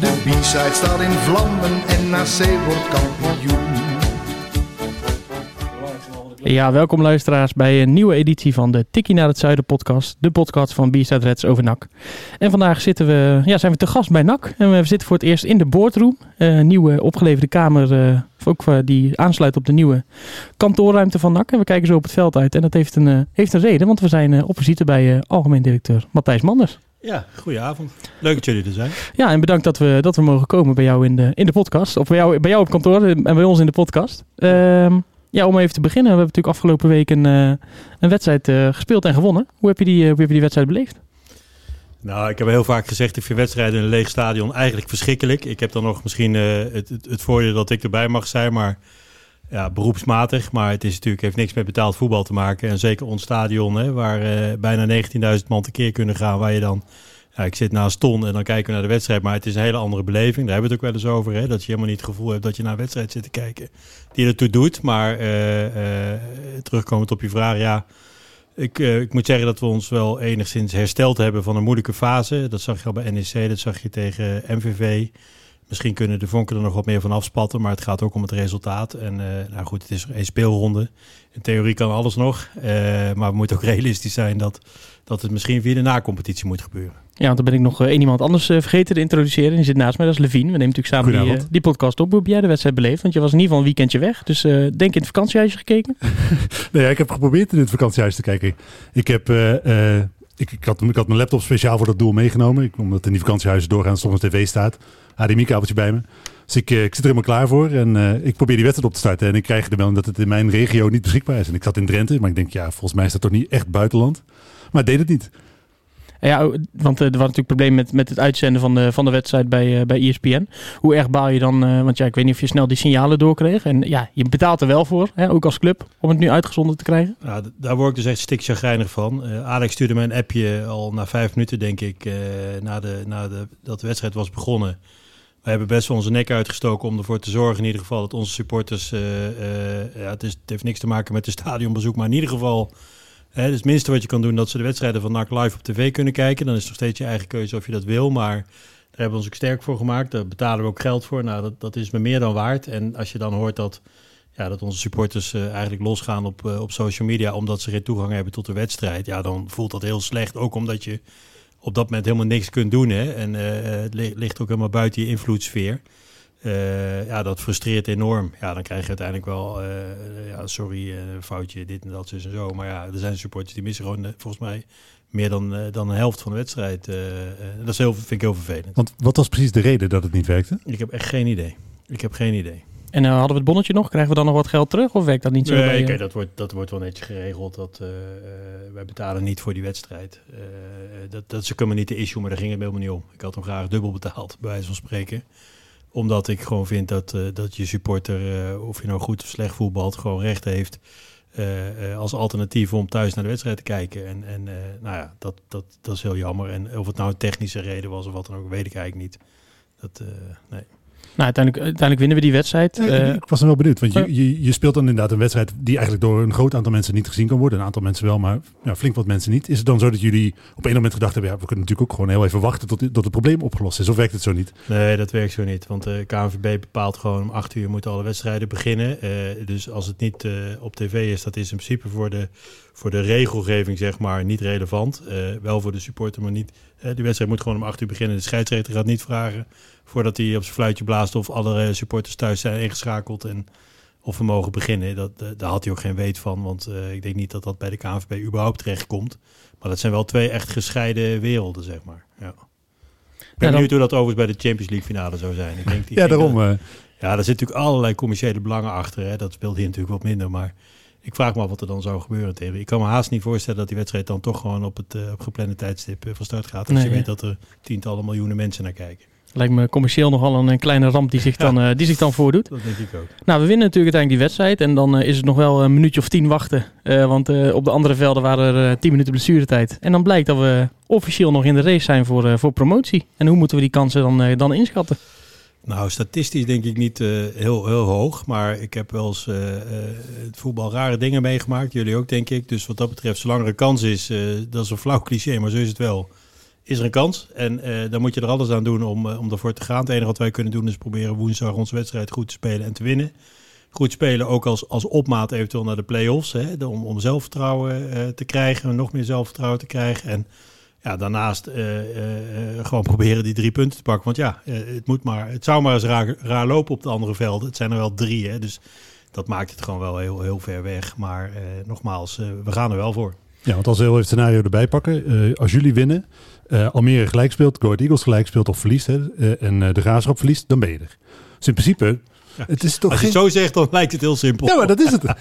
De B-side staat in vlammen en NAC wordt kampioen. Ja, welkom luisteraars bij een nieuwe editie van de Tikkie naar het Zuiden podcast. De podcast van B-Side Reds over NAC. En vandaag zitten we, ja, zijn we te gast bij NAC. En we zitten voor het eerst in de boardroom. Eh, Een nieuwe opgeleverde kamer, eh, ook eh, die aansluit op de nieuwe kantoorruimte van NAC. En we kijken zo op het veld uit. En dat heeft een, eh, heeft een reden, want we zijn eh, op visite bij eh, algemeen directeur Matthijs Manders. Ja, goedenavond. Leuk dat jullie er zijn. Ja, en bedankt dat we, dat we mogen komen bij jou in de, in de podcast. Of bij jou, bij jou op kantoor en bij ons in de podcast. Ehm, ja, om even te beginnen. We hebben natuurlijk afgelopen week een, eh, een wedstrijd eh, gespeeld en gewonnen. Hoe heb je die, eh, hoe heb je die wedstrijd beleefd? Nou, ik heb heel vaak gezegd, ik vind wedstrijden in een leeg stadion eigenlijk verschrikkelijk. Ik heb dan nog misschien het, het, het voordeel dat ik erbij mag zijn, maar ja, beroepsmatig. Maar het is natuurlijk, heeft niks met betaald voetbal te maken. En zeker ons stadion, hè, waar eh, bijna 19.000 man tekeer kunnen gaan, waar je dan... Ja, ik zit naast Ton en dan kijken we naar de wedstrijd, maar het is een hele andere beleving. Daar hebben we het ook wel eens over, hè, dat je helemaal niet het gevoel hebt dat je naar een wedstrijd zit te kijken die ertoe doet. Maar eh, eh, terugkomend op je vraag, ja, ik, ik moet zeggen dat we ons wel enigszins hersteld hebben van een moeilijke fase. Dat zag je al bij NEC, dat zag je tegen MVV. Misschien kunnen de vonken er nog wat meer van afspatten, maar het gaat ook om het resultaat. En eh, nou goed, het is één speelronde. In theorie kan alles nog, eh, maar we moeten ook realistisch zijn dat, dat het misschien via de na-competitie moet gebeuren. Ja, want dan ben ik nog eh, één iemand anders eh, vergeten te introduceren. Die zit naast mij, dat is Levine. We nemen natuurlijk samen die, podcast op. Hoe heb jij de wedstrijd beleefd? Want je was in ieder geval een weekendje weg. Dus eh, denk in het vakantiehuisje gekeken. Nee, ik heb geprobeerd in het vakantiehuis te kijken. Ik heb... ik, ik, had, ik had mijn laptop speciaal voor dat doel meegenomen. Omdat in die vakantiehuizen doorgaans soms tv staat. HDMI-kabeltje bij me. Dus ik, eh, ik zit er helemaal klaar voor. En eh, ik probeer die wedstrijd op te starten. En ik krijg de melding dat het in mijn regio niet beschikbaar is. En ik zat in Drenthe. Maar ik denk, ja, volgens mij is dat toch niet echt buitenland. Maar deed het niet. Ja, want eh, er was natuurlijk probleem met, met het uitzenden van de, van de wedstrijd bij, eh, bij ESPN. Hoe erg baal je dan? eh, want ja, ik weet niet of je snel die signalen doorkreeg. En ja, je betaalt er wel voor, hè, ook als club, om het nu uitgezonden te krijgen. D- daar word ik dus echt stik chagrijnig van. Eh, Alex stuurde mij een appje al na vijf minuten, denk ik, eh, na de, na de, dat de wedstrijd was begonnen. We hebben best wel onze nek uitgestoken om ervoor te zorgen in ieder geval dat onze supporters... ja, het, is, het heeft niks te maken met de stadionbezoek, maar in ieder geval... Dus het minste wat je kan doen, dat ze de wedstrijden van NAC live op tv kunnen kijken. Dan is het nog steeds je eigen keuze of je dat wil, maar... Daar hebben we ons ook sterk voor gemaakt. Daar betalen we ook geld voor. Nou, dat, dat is me meer dan waard. En als je dan hoort dat, ja, dat onze supporters eh, eigenlijk losgaan op, eh, op social media omdat ze geen toegang hebben tot de wedstrijd, ja, dan voelt dat heel slecht. Ook omdat je op dat moment helemaal niks kunt doen. Hè? En eh, het li- ligt ook helemaal buiten je invloedssfeer. Eh, ja, dat frustreert enorm. Ja, dan krijg je uiteindelijk wel, eh, ja, sorry, eh, foutje, dit en dat, zus en zo. Maar ja, er zijn supporters die missen gewoon, volgens mij, meer dan, eh, dan een helft van de wedstrijd. dat is heel, vind ik heel vervelend. Want wat was precies de reden dat het niet werkte? Ik heb echt geen idee. Ik heb geen idee. En hadden we het bonnetje nog? Krijgen we dan nog wat geld terug? Of werkt dat niet zo? Nee, kijk, dat wordt, dat wordt wel netjes geregeld. Dat, wij betalen niet voor die wedstrijd. Eh, dat, dat is ook helemaal niet de issue, maar daar ging het helemaal niet om. Ik had hem graag dubbel betaald, bij wijze van spreken. Omdat ik gewoon vind dat, eh, dat je supporter, eh, of je nou goed of slecht voetbalt, gewoon recht heeft eh, als alternatief om thuis naar de wedstrijd te kijken. En, en nou ja, dat, dat, dat is heel jammer. En of het nou een technische reden was of wat dan ook, weet ik eigenlijk niet. Dat, nee. Nou, uiteindelijk, uiteindelijk winnen we die wedstrijd. Ja, Eh, ik was dan wel benieuwd, want ja. je, je, je speelt dan inderdaad een wedstrijd die eigenlijk door een groot aantal mensen niet gezien kan worden. Een aantal mensen wel, maar ja, flink wat mensen niet. Is het dan zo dat jullie op een moment gedacht hebben, ja, we kunnen natuurlijk ook gewoon heel even wachten tot, tot het probleem opgelost is? Of werkt het zo niet? Nee, dat werkt zo niet. Want de KNVB bepaalt gewoon om acht uur moeten alle wedstrijden beginnen. Eh, dus als het niet eh, op tv is, dat is in principe voor de, voor de regelgeving zeg maar niet relevant. Eh, wel voor de supporter, maar niet. eh, die wedstrijd moet gewoon om acht uur beginnen. De scheidsrechter gaat niet vragen voordat hij op zijn fluitje blaast of alle supporters thuis zijn ingeschakeld en of we mogen beginnen. Dat, eh, daar had hij ook geen weet van, want ik denk niet dat dat bij de KNVB überhaupt terecht komt. Maar dat zijn wel twee echt gescheiden werelden, zeg maar. Ja. Ik ben dan- benieuwd hoe dat overigens bij de Champions League finale zou zijn. Ik denk, Ja, daarom. ja, daar zit natuurlijk allerlei commerciële belangen achter. Hè. Dat speelt hier natuurlijk wat minder. Maar ik vraag me af wat er dan zou gebeuren tegen. Ik kan me haast niet voorstellen dat die wedstrijd dan toch gewoon op het eh, op geplande tijdstip eh, van start gaat. Als Nee, je ja. weet dat er tientallen miljoenen mensen naar kijken. Lijkt me commercieel nogal een, een kleine ramp die zich, dan, eh, die zich dan voordoet. Dat denk ik ook. Nou, we winnen natuurlijk uiteindelijk die wedstrijd. En dan eh, is het nog wel een minuutje of tien wachten. Eh, want eh, op de andere velden waren er eh, tien minuten blessuretijd. En dan blijkt dat we officieel nog in de race zijn voor, eh, voor promotie. En hoe moeten we die kansen dan, eh, dan inschatten? Nou, statistisch denk ik niet eh, heel, heel hoog. Maar ik heb wel eens eh, eh, het voetbal rare dingen meegemaakt. Jullie ook, denk ik. Dus wat dat betreft, zolang er een kans is, dat is een flauw cliché, maar zo is het wel. Is er een kans? En dan moet je er alles aan doen om, om ervoor te gaan. Het enige wat wij kunnen doen is proberen woensdag onze wedstrijd goed te spelen en te winnen. Goed spelen ook als, als opmaat eventueel naar de play-offs. Hè, om, om zelfvertrouwen te krijgen, nog meer zelfvertrouwen te krijgen. En ja, daarnaast eh, eh, eh, gewoon proberen die drie punten te pakken. Want ja, het, moet maar, het zou maar eens raar, lopen op de andere velden. Het zijn er wel drie, hè, dus dat maakt het gewoon wel heel, heel ver weg. Maar nogmaals, we gaan er wel voor. Ja, want als we heel even scenario erbij pakken. als jullie winnen, eh, Almere gelijk speelt, Go Eagles gelijk speelt of verliest. Hè, en de Graafschap verliest, dan ben je er. Dus in principe, het is toch Als je geen... het zo zegt, dan lijkt het heel simpel. Ja, maar dat is het.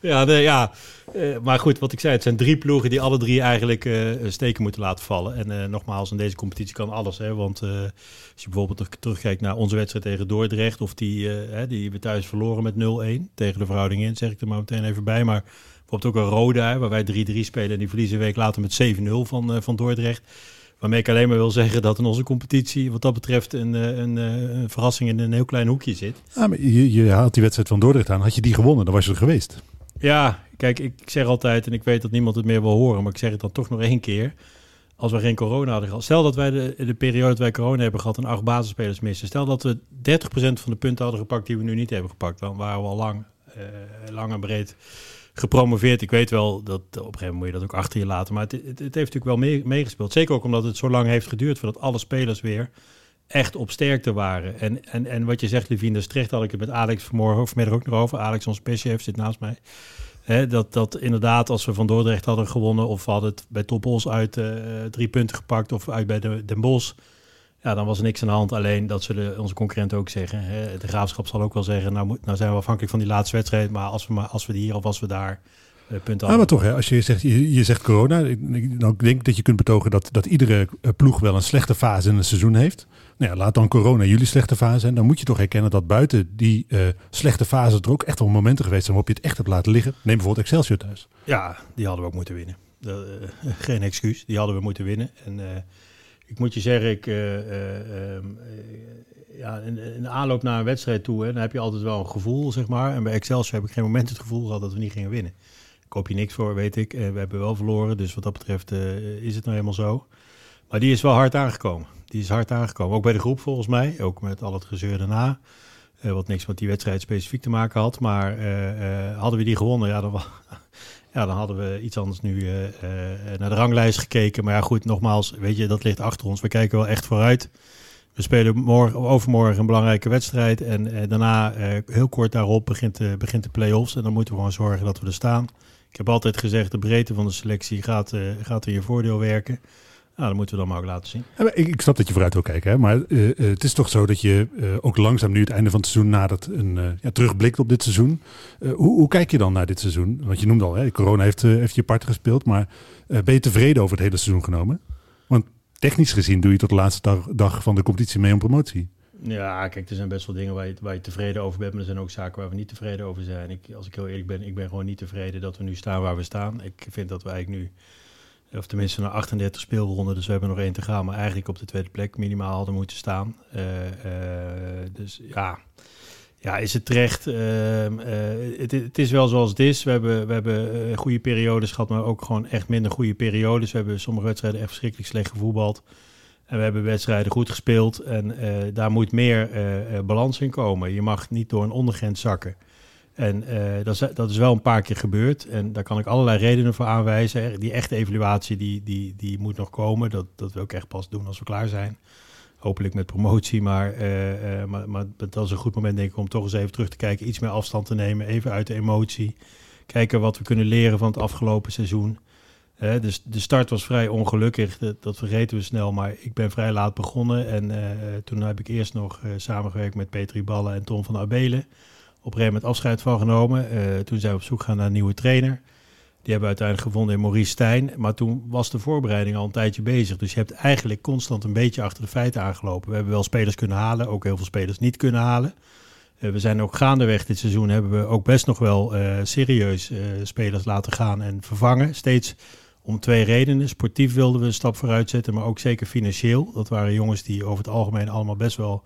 Ja, nee, ja. Eh, maar goed, wat ik zei, het zijn drie ploegen die alle drie eigenlijk eh, steken moeten laten vallen. En eh, nogmaals, in deze competitie kan alles. Hè, want als je bijvoorbeeld terug- terugkijkt naar onze wedstrijd tegen Dordrecht, of die, hè, die we thuis verloren met 0-1 tegen de verhouding in, zeg ik er maar meteen even bij. Maar bijvoorbeeld ook een Roda, waar wij 3-3 spelen en die verliezen een week later met 7-0 van, van Dordrecht. Waarmee ik alleen maar wil zeggen dat in onze competitie, wat dat betreft, een, eh, een, eh, een verrassing in een heel klein hoekje zit. Ja, maar je, je haalt die wedstrijd van Dordrecht aan. Had je die gewonnen, dan was je er geweest. Ja, kijk, ik zeg altijd, en ik weet dat niemand het meer wil horen, maar ik zeg het dan toch nog één keer. Als we geen corona hadden gehad. Stel dat wij de, de periode dat wij corona hebben gehad en acht basisspelers missen. Stel dat we 30% van de punten hadden gepakt die we nu niet hebben gepakt. Dan waren we al lang, eh, lang en breed gepromoveerd. Ik weet wel dat op een gegeven moment moet je dat ook achter je laten. Maar het, het, heeft natuurlijk wel mee- meegespeeld. Zeker ook omdat het zo lang heeft geduurd voordat alle spelers weer echt op sterkte waren. En, en, en wat je zegt, Levine, is terecht. Had ik het met Alex vanmorgen vanmiddag ook nog over. Alex, ons perschef, zit naast mij. Dat, dat inderdaad, als we van Dordrecht hadden gewonnen... of hadden het bij Topos uit eh, drie punten gepakt... of uit bij de, Den Bosch... Ja, dan was er niks aan de hand. Alleen dat zullen onze concurrenten ook zeggen. Hè. De graafschap zal ook wel zeggen... Nou, moet, nou zijn we afhankelijk van die laatste wedstrijd... maar als we, maar als we die hier of als we daar eh, punten Ja, maar toch, hè, als je zegt, je, je zegt corona, ik, ik, dan denk dat je kunt betogen dat, dat iedere eh, ploeg wel een slechte fase in een seizoen heeft. Nou ja, laat dan corona jullie slechte fase zijn. Dan moet je toch herkennen dat buiten die eh, slechte fase er ook echt wel momenten geweest zijn waarop je het echt hebt laten liggen. Neem bijvoorbeeld Excelsior thuis. Ja, die hadden we ook moeten winnen. Dat, geen excuus, die hadden we moeten winnen. En ik moet je zeggen, ik, eh, eh, ehm, eh, ja, in, aanloop naar een wedstrijd toe, hè, dan heb je altijd wel een gevoel, zeg maar. En bij Excelsior heb ik geen moment het gevoel gehad dat we niet gingen winnen. Ik hoop je niks voor, weet ik. Eh, we hebben wel verloren, dus wat dat betreft is het nou helemaal zo. Maar die is wel hard aangekomen. Die is hard aangekomen. Ook bij de groep volgens mij, ook met al het gezeur daarna. Wat niks met die wedstrijd specifiek te maken had. Maar hadden we die gewonnen, ja, dan, wa- ja, dan hadden we iets anders nu eh, eh, naar de ranglijst gekeken. Maar ja, goed, nogmaals, weet je, dat ligt achter ons. We kijken wel echt vooruit. We spelen morgen, overmorgen een belangrijke wedstrijd. En eh, daarna, heel kort daarop, begint, de begint de play-offs. En dan moeten we gewoon zorgen dat we er staan. Ik heb altijd gezegd, de breedte van de selectie gaat, gaat in je voordeel werken. Nou, dat moeten we dan maar ook laten zien. Ja, maar ik, ik snap dat je vooruit wil kijken, hè? maar eh, eh, het is toch zo dat je eh, ook langzaam nu het einde van het seizoen nadert een ja, terugblikt op dit seizoen. Hoe, hoe kijk je dan naar dit seizoen? Want je noemde al, hè, corona heeft, heeft je part gespeeld, maar ben je tevreden over het hele seizoen genomen? Want technisch gezien doe je tot de laatste dag, dag van de competitie mee om promotie. Ja, kijk, er zijn best wel dingen waar je, waar je tevreden over bent, maar er zijn ook zaken waar we niet tevreden over zijn. Ik, als ik heel eerlijk ben, ik ben gewoon niet tevreden dat we nu staan waar we staan. Ik vind dat we eigenlijk nu, of tenminste naar 38 speelronden, dus we hebben nog één te gaan, maar eigenlijk op de tweede plek minimaal hadden moeten staan. Eh, eh, dus ja, ja, is het terecht? Ehm, eh, het, is wel zoals het is. We hebben, we hebben goede periodes gehad, maar ook gewoon echt minder goede periodes. We hebben sommige wedstrijden echt verschrikkelijk slecht gevoetbald. En we hebben wedstrijden goed gespeeld. En daar moet meer balans in komen. Je mag niet door een ondergrens zakken. En eh, dat, is, dat is wel een paar keer gebeurd. En daar kan ik allerlei redenen voor aanwijzen. Die echte evaluatie die, die, die moet nog komen. Dat, dat wil ik echt pas doen als we klaar zijn. Hopelijk met promotie. Maar, eh, maar, maar dat is een goed moment denk ik om toch eens even terug te kijken. Iets meer afstand te nemen. Even uit de emotie. Kijken wat we kunnen leren van het afgelopen seizoen. Dus de start was vrij ongelukkig, dat, vergeten we snel. Maar ik ben vrij laat begonnen. En toen heb ik eerst nog samengewerkt met Petri Ballen en Tom van Abelen. Op een gegeven moment afscheid van genomen. Eh, toen zijn we op zoek gegaan naar een nieuwe trainer. Die hebben we uiteindelijk gevonden in Maurice Stijn. Maar toen was de voorbereiding al een tijdje bezig. Dus je hebt eigenlijk constant een beetje achter de feiten aangelopen. We hebben wel spelers kunnen halen, ook heel veel spelers niet kunnen halen. Uh, we zijn ook gaandeweg dit seizoen hebben we ook best nog wel uh, serieus spelers laten gaan en vervangen. Steeds om twee redenen. Sportief wilden we een stap vooruit zetten, maar ook zeker financieel. Dat waren jongens die over het algemeen allemaal best wel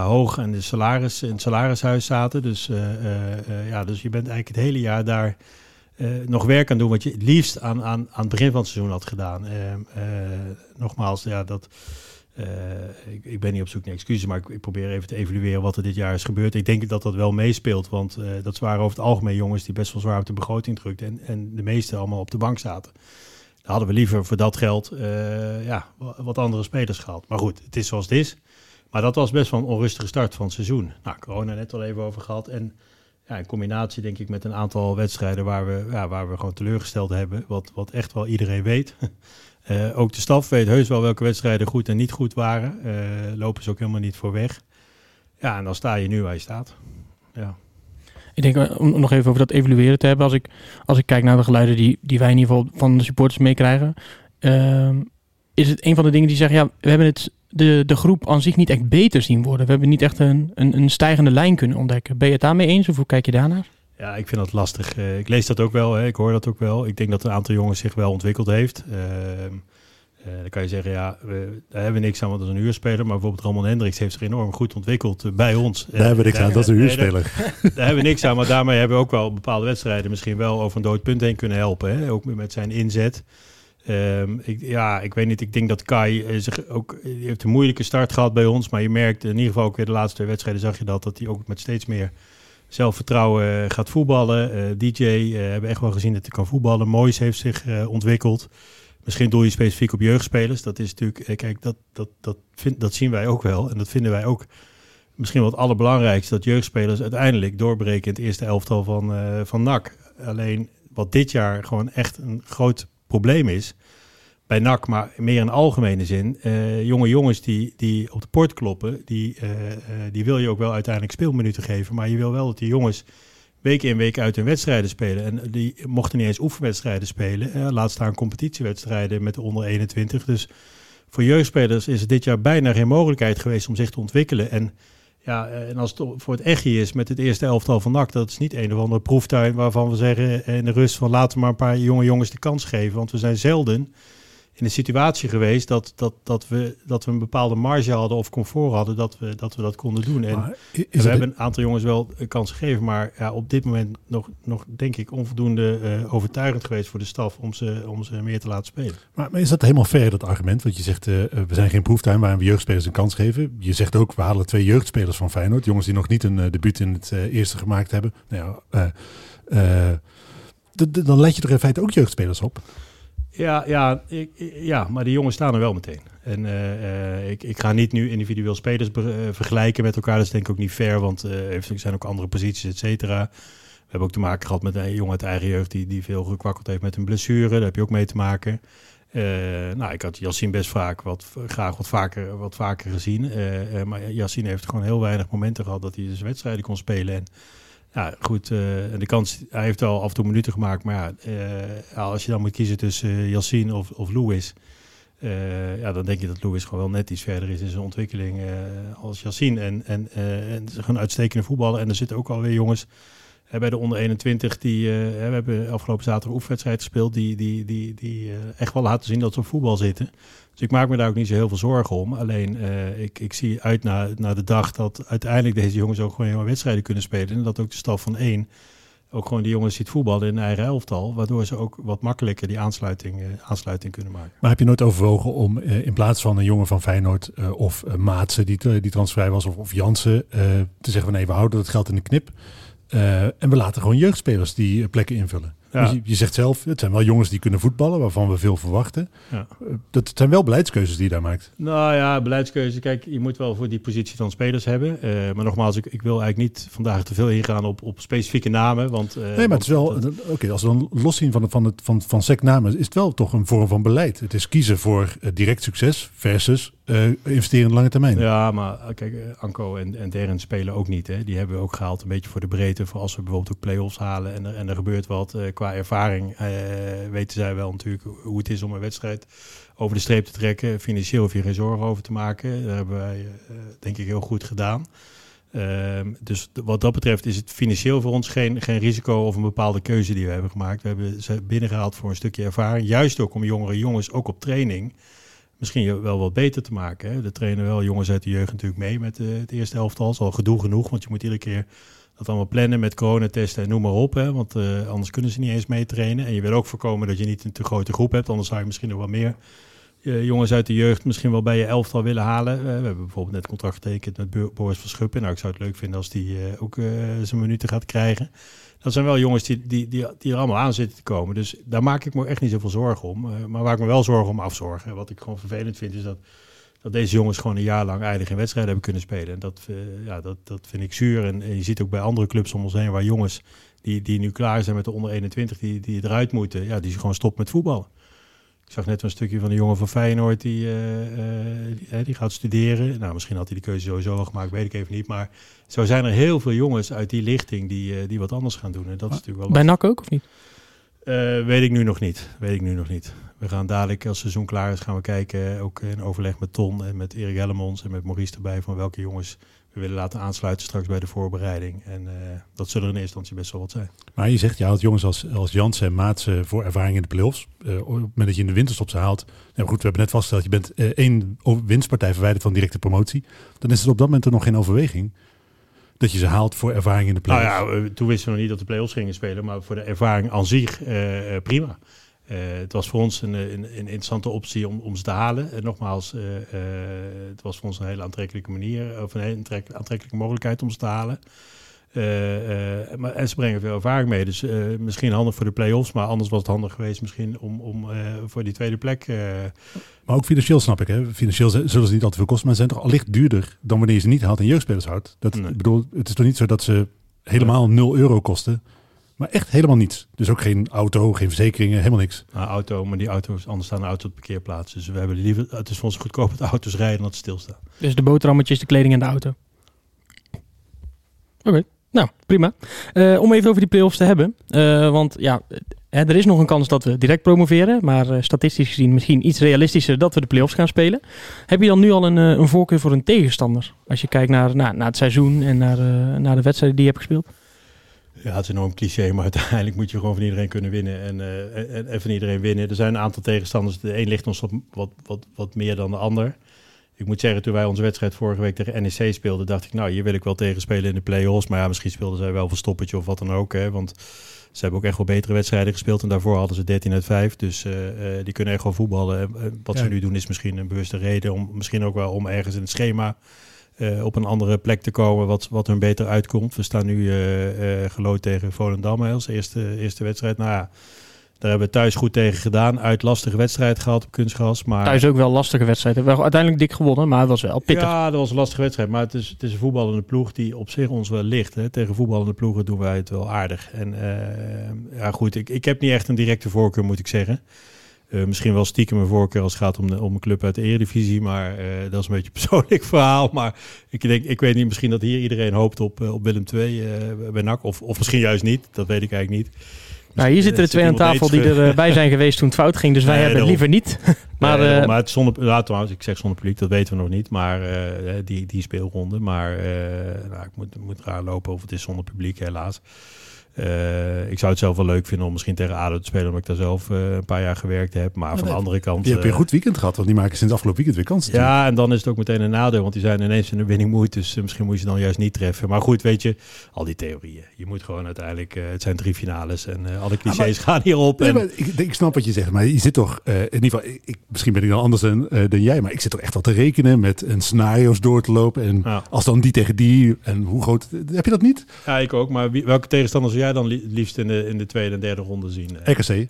hoog en de salaris, in het salarishuis zaten. Dus, ja, dus je bent eigenlijk het hele jaar daar nog werk aan doen wat je het liefst aan, aan, aan het begin van het seizoen had gedaan. nogmaals, ja, dat ik, ik, ben niet op zoek naar excuses, maar ik, probeer even te evalueren wat er dit jaar is gebeurd. Ik denk dat dat wel meespeelt, want dat waren over het algemeen jongens die best wel zwaar op de begroting drukten en, en de meeste allemaal op de bank zaten. Hadden we liever voor dat geld ja, wat andere spelers gehad. Maar goed, het is zoals het is. Maar dat was best wel een onrustige start van het seizoen. Nou, corona net al even over gehad. En ja, in combinatie denk ik met een aantal wedstrijden waar we, ja, waar we gewoon teleurgesteld hebben. Wat, wat echt wel iedereen weet. Uh, ook de staf weet heus wel welke wedstrijden goed en niet goed waren. Uh, lopen ze ook helemaal niet voor weg. Ja, en dan sta je nu waar je staat. Ja. Ik denk, eh, om nog even over dat evalueren te hebben. Als ik, als ik kijk naar de geluiden die, die wij in ieder geval van de supporters meekrijgen. Uh, is het een van de dingen die zeggen, ja, we hebben het, de, de groep aan zich niet echt beter zien worden. We hebben niet echt een, een, een stijgende lijn kunnen ontdekken. Ben je het daarmee eens of hoe kijk je daarnaar? Ja, ik vind dat lastig. Uh, ik lees dat ook wel, hè. ik hoor dat ook wel. Ik denk dat een aantal jongens zich wel ontwikkeld heeft. Uh, uh, dan kan je zeggen, ja, we, daar hebben we niks aan, want dat is een huurspeler. Maar bijvoorbeeld Ramon Hendricks heeft zich enorm goed ontwikkeld bij ons. Daar hebben we niks aan, dat is een huurspeler. Daar, daar, hebben we niks aan, maar daarmee hebben we ook wel bepaalde wedstrijden misschien wel over een dood punt heen kunnen helpen. Hè? Ook met zijn inzet. Um, ik, ja, ik weet niet. Ik denk dat Kai zich ook heeft een moeilijke start gehad bij ons. Maar je merkt in ieder geval ook weer de laatste twee wedstrijden zag je dat, dat hij ook met steeds meer zelfvertrouwen gaat voetballen. DJ uh, hebben echt wel gezien dat hij kan voetballen. Moois heeft zich ontwikkeld. Misschien doe je specifiek op jeugdspelers. Dat is natuurlijk, kijk, dat, dat, dat, dat zien wij ook wel. En dat vinden wij ook misschien wel het allerbelangrijkste. Dat jeugdspelers uiteindelijk doorbreken in het eerste elftal van, van NAC. Alleen wat dit jaar gewoon echt een groot probleem is bij NAC, maar meer in algemene zin. Uh, jonge jongens die, die op de poort kloppen, die, uh, uh, die wil je ook wel uiteindelijk speelminuten geven. Maar je wil wel dat die jongens week in week uit hun wedstrijden spelen. En die mochten niet eens oefenwedstrijden spelen. laat staan competitiewedstrijden met de onder 21. Dus voor jeugdspelers is het dit jaar bijna geen mogelijkheid geweest om zich te ontwikkelen. En ja, en als het voor het echtje is met het eerste elftal van NAC, dat is niet een of andere proeftuin waarvan we zeggen in de rust van laten we maar een paar jonge jongens de kans geven. Want we zijn zelden in een situatie geweest dat, dat, dat, we, dat we een bepaalde marge hadden of comfort hadden dat we dat, we dat konden doen. En, we hebben een aantal jongens wel een kans gegeven, maar ja, op dit moment nog, nog denk ik onvoldoende uh, overtuigend geweest voor de staf om ze, om ze meer te laten spelen. Maar, maar is dat helemaal fair, dat argument? Want je zegt, uh, we zijn geen proeftuin waarin we jeugdspelers een kans geven. Je zegt ook, we halen twee jeugdspelers van Feyenoord, jongens die nog niet een uh, debuut in het eerste gemaakt hebben. Nou ja, dan let je toch in feite ook jeugdspelers op? Ja, ja, ik, ja, maar die jongens staan er wel meteen. En uh, uh, ik, ik ga niet nu individueel spelers uh, vergelijken met elkaar. Dat is denk ik ook niet fair, want er zijn ook andere posities, et cetera. We hebben ook te maken gehad met een jongen uit eigen jeugd die, die veel gekwakkeld heeft met een blessure. Daar heb je ook mee te maken. nou, ik had Yassine best vaak wat, graag wat vaker, wat vaker gezien. maar Yassine heeft gewoon heel weinig momenten gehad dat hij dus wedstrijden kon spelen. En ja, goed. Uh, de kans, hij heeft al af en toe minuten gemaakt. Maar uh, als je dan moet kiezen tussen uh, Yassine of, of Louis. ja, dan denk je dat Louis gewoon wel net iets verder is in zijn ontwikkeling als Yassine. En, en, en ze gaan uitstekende voetballen. En er zitten ook alweer jongens bij de onder 21 die we hebben afgelopen zaterdag oefenwedstrijd gespeeld. Die, die, die, die echt wel laten zien dat ze op voetbal zitten. Dus ik maak me daar ook niet zo heel veel zorgen om. Alleen uh, ik, ik zie uit naar, naar de dag dat uiteindelijk deze jongens ook gewoon helemaal wedstrijden kunnen spelen. En dat ook de staf van één ook gewoon die jongens ziet voetballen in eigen elftal. Waardoor ze ook wat makkelijker die aansluiting, uh, aansluiting kunnen maken. Maar heb je nooit overwogen om uh, in plaats van een jongen van Feyenoord of Maatse die, die transfervrij was of, of Jansen te zeggen van nee, we houden dat geld in de knip. en we laten gewoon jeugdspelers die plekken invullen. Ja. Je, je, zegt zelf, het zijn wel jongens die kunnen voetballen, waarvan we veel verwachten. Ja. Eh, dat zijn wel beleidskeuzes die je daar maakt. Nou ja, beleidskeuzes. Kijk, je moet wel voor die positie dan spelers hebben. Uh, maar nogmaals, ik, ik, wil eigenlijk niet vandaag te veel ingaan op, op specifieke namen. Want, uh, nee, maar het is wel, oké, als we dan loszien van, van, het, van, van secnamen, is het wel toch een vorm van beleid. Het is kiezen voor direct succes versus eh, investeren in lange termijn. Ja, maar eh, kijk, eh, Anko en, en Darren spelen ook niet. Hè. Die hebben we ook gehaald een beetje voor de breedte. Voor als we bijvoorbeeld ook play-offs halen en er, en er gebeurt wat. qua ervaring weten zij wel natuurlijk hoe het is om een wedstrijd over de streep te trekken. Financieel hoef je geen zorgen over te maken. Dat hebben wij denk ik heel goed gedaan. Ehm, dus wat dat betreft is het financieel voor ons geen, geen risico of een bepaalde keuze die we hebben gemaakt. We hebben ze binnengehaald voor een stukje ervaring. Juist ook om jongere jongens, ook op training, misschien wel wat beter te maken. Hè. Er trainen wel jongens uit de jeugd natuurlijk mee met eh, het eerste elftal. Dat is al gedoe genoeg, want je moet iedere keer dat allemaal plannen met coronatesten en noem maar op. Hè, want eh, anders kunnen ze niet eens mee trainen. En je wil ook voorkomen dat je niet een te grote groep hebt. Anders zou je misschien nog wel meer eh, jongens uit de jeugd misschien wel bij je elftal willen halen. We hebben bijvoorbeeld net contract getekend met Bo- Boris van Schuppen. Nou, ik zou het leuk vinden als die ook zijn minuten gaat krijgen. Dat zijn wel jongens die, die, die, die er allemaal aan zitten te komen. Dus daar maak ik me echt niet zoveel zorgen om. Eh, maar waar ik me wel zorgen om afzorgen. Wat ik gewoon vervelend vind is dat, dat deze jongens gewoon een jaar lang eigenlijk geen wedstrijden hebben kunnen spelen. En dat, eh, ja, dat, dat vind ik zuur. En, en je ziet ook bij andere clubs om ons heen waar jongens die, die nu klaar zijn met de onder 21, die, die eruit moeten, ja, die gewoon stoppen met voetballen. Ik zag net een stukje van de jongen van Feyenoord die, eh, eh, die, die gaat studeren. Nou, misschien had hij die keuze sowieso al gemaakt, weet ik even niet. Maar zo zijn er heel veel jongens uit die lichting die, eh, die wat anders gaan doen. En dat is natuurlijk wel Bij NAC ook, of niet? weet ik nu nog niet. Weet ik nu nog niet. We gaan dadelijk, als het seizoen klaar is, gaan we kijken. Ook in overleg met Ton en met Erik Hellemons en met Maurice erbij. Van welke jongens we willen laten aansluiten straks bij de voorbereiding. En eh, dat zullen er in eerste instantie best wel wat zijn. Maar je zegt, je haalt jongens als, als Jansen en Maatsen voor ervaring in de play-offs. Eh, op het moment dat je in de winterstop ze haalt. Nou goed, we hebben net vastgesteld, je bent eh, één winstpartij verwijderd van directe promotie. Dan is het op dat moment er nog geen overweging. Dat je ze haalt voor ervaring in de Nou play-offs. ja, eh, toen wisten we nog niet dat de play-offs gingen spelen. Maar voor de ervaring aan zich eh, eh, prima. Eh, het was voor ons een, een, een interessante optie om, om ze te halen. En nogmaals, eh, eh, het was voor ons een hele aantrekkelijke manier, of een hele aantrek- aantrekkelijke mogelijkheid om ze te halen. Eh, eh, maar, en ze brengen veel ervaring mee. Dus eh, misschien handig voor de play-offs, maar anders was het handig geweest misschien om, om eh, voor die tweede plek. eh, Maar ook financieel snap ik. Hè. Financieel zullen ze niet al te veel kosten. Maar ze zijn toch allicht duurder dan wanneer je ze niet haalt en jeugdspelers houdt. Dat, Nee. bedoel, het is toch niet zo dat ze helemaal 0 euro kosten. Maar echt helemaal niets. Dus ook geen auto, geen verzekeringen, helemaal niks. nou, auto, maar die auto's, anders staan de auto's op de parkeerplaats. Dus we hebben liever, het is voor ons goedkoop dat de auto's rijden dan dat ze stilstaan. Dus de boterhammetjes, de kleding en de auto. Oké, nou prima. Eh, om even over die play-offs te hebben. Eh, want ja, er is nog een kans dat we direct promoveren. Maar eh, statistisch gezien misschien iets realistischer dat we de play-offs gaan spelen. Heb je dan nu al een, een voorkeur voor een tegenstander? Als je kijkt naar, naar, naar het seizoen en naar, eh, naar de wedstrijden die je hebt gespeeld. Ja, het is enorm cliché, maar uiteindelijk moet je gewoon van iedereen kunnen winnen en, eh, en, en van iedereen winnen. Er zijn een aantal tegenstanders. De een ligt ons wat, wat, wat, wat meer dan de ander. Ik moet zeggen, toen wij onze wedstrijd vorige week tegen NEC speelden, dacht ik, nou, hier wil ik wel tegen spelen in de play-offs. Maar ja, misschien speelden zij wel verstoppertje of wat dan ook. Hè, want ze hebben ook echt wel betere wedstrijden gespeeld. En daarvoor hadden ze 13 uit 5. Dus eh, eh, die kunnen echt wel voetballen. En, wat Ja. ze nu doen is misschien een bewuste reden. Om, misschien ook wel om ergens in het schema eh, op een andere plek te komen wat, wat hun beter uitkomt. We staan nu eh eh gelood tegen Volendam als eerste, eerste wedstrijd. Nou ja, daar hebben we thuis goed tegen gedaan. Uit lastige wedstrijd gehad op kunstgras. Maar Thuis ook wel lastige wedstrijden. Wel uiteindelijk dik gewonnen, maar het was wel pittig. ja, dat was een lastige wedstrijd. Maar het is, het is een voetballende ploeg die op zich ons wel ligt. Hè. Tegen voetballende ploegen doen wij het wel aardig. En ja, goed, ik, ik heb niet echt een directe voorkeur, moet ik zeggen. Eh, misschien wel stiekem een voorkeur als het gaat om, de, om een club uit de Eredivisie. Maar eh, dat is een beetje een persoonlijk verhaal. Maar ik, denk, ik weet niet, misschien dat hier iedereen hoopt op, eh, op Willem II bij NAC. Of, of misschien juist niet, dat weet ik eigenlijk niet. Nou, hier Eh, zitten er twee aan tafel die erbij zijn geweest toen het fout ging. Dus wij Nee, hebben het liever niet. maar Nee, maar het zonder, ja, trouwens, ik zeg zonder publiek, dat weten we nog niet. Maar die, die speelronde. Maar nou, ik moet, moet raar lopen of het is zonder publiek, helaas. Eh, ik zou het zelf wel leuk vinden om misschien tegen ADO te spelen, omdat ik daar zelf eh, een paar jaar gewerkt heb. Maar van de andere kant... Die heb je een eh, goed weekend gehad. Want die maken sinds afgelopen weekend weer kansen. ja, en dan is het ook meteen een nadeel, want die zijn ineens in de winning mood. Dus misschien moet je ze dan juist niet treffen. Maar goed, weet je, al die theorieën. Je moet gewoon uiteindelijk, eh, het zijn drie finales en eh, alle clichés gaan hierop. Nee, en, maar ik, ik snap wat je zegt, maar je zit toch, eh, in ieder geval, ik, misschien ben ik dan anders dan, dan jij, maar ik zit toch echt wel te rekenen met een scenario's door te lopen. En Ja. als dan die tegen die, en hoe groot, heb je dat niet? Ja, ik ook. Maar wie, welke tegenstander zou jij dan li- liefst in de, in de tweede en derde ronde zien? Eh, RKC.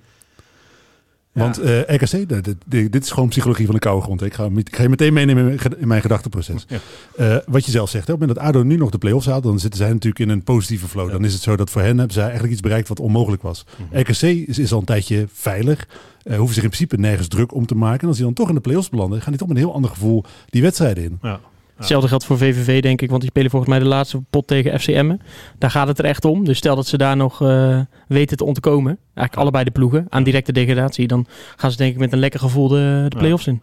Want uh, RKC, dit, dit, is gewoon psychologie van de koude grond. Ik ga, ik ga je meteen meenemen in mijn gedachteproces. Ja. Uh, wat je zelf zegt, hè, op het moment dat ADO nu nog de play-offs haalt... dan zitten zij natuurlijk in een positieve flow. Dan is het zo dat voor hen hebben zij eigenlijk iets bereikt wat onmogelijk was. RKC is, is, al een tijdje veilig. Uh, hoeven zich in principe nergens druk om te maken. En als die dan toch in de play-offs belanden... gaan die toch met een heel ander gevoel die wedstrijden in. Ja. Hetzelfde geldt voor VVV, denk ik, want die spelen volgens mij de laatste pot tegen FCM. Daar gaat het er echt om. Dus stel dat ze daar nog uh, weten te ontkomen, eigenlijk allebei de ploegen, aan directe degradatie, dan gaan ze denk ik met een lekker gevoel de, de play-offs in.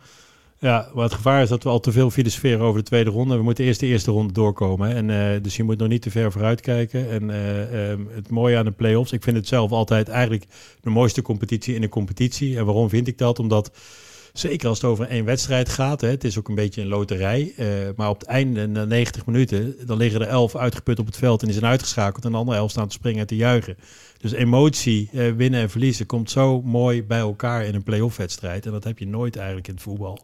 Ja, maar het gevaar is dat we al te veel filosoferen over de tweede ronde. We moeten eerst de eerste ronde doorkomen. En, uh, dus je moet nog niet te ver vooruit kijken. En uh, um, het mooie aan de play-offs, ik vind het zelf altijd eigenlijk de mooiste competitie in een competitie. En waarom vind ik dat? Omdat Zeker als het over één wedstrijd gaat. Hè. Het is ook een beetje een loterij. Uh, maar op het einde, na 90 minuten, dan liggen er elf uitgeput op het veld en die zijn uitgeschakeld. En de andere elf staan te springen en te juichen. Dus emotie, uh, winnen en verliezen, komt zo mooi bij elkaar in een play-off wedstrijd. En dat heb je nooit eigenlijk in het voetbal.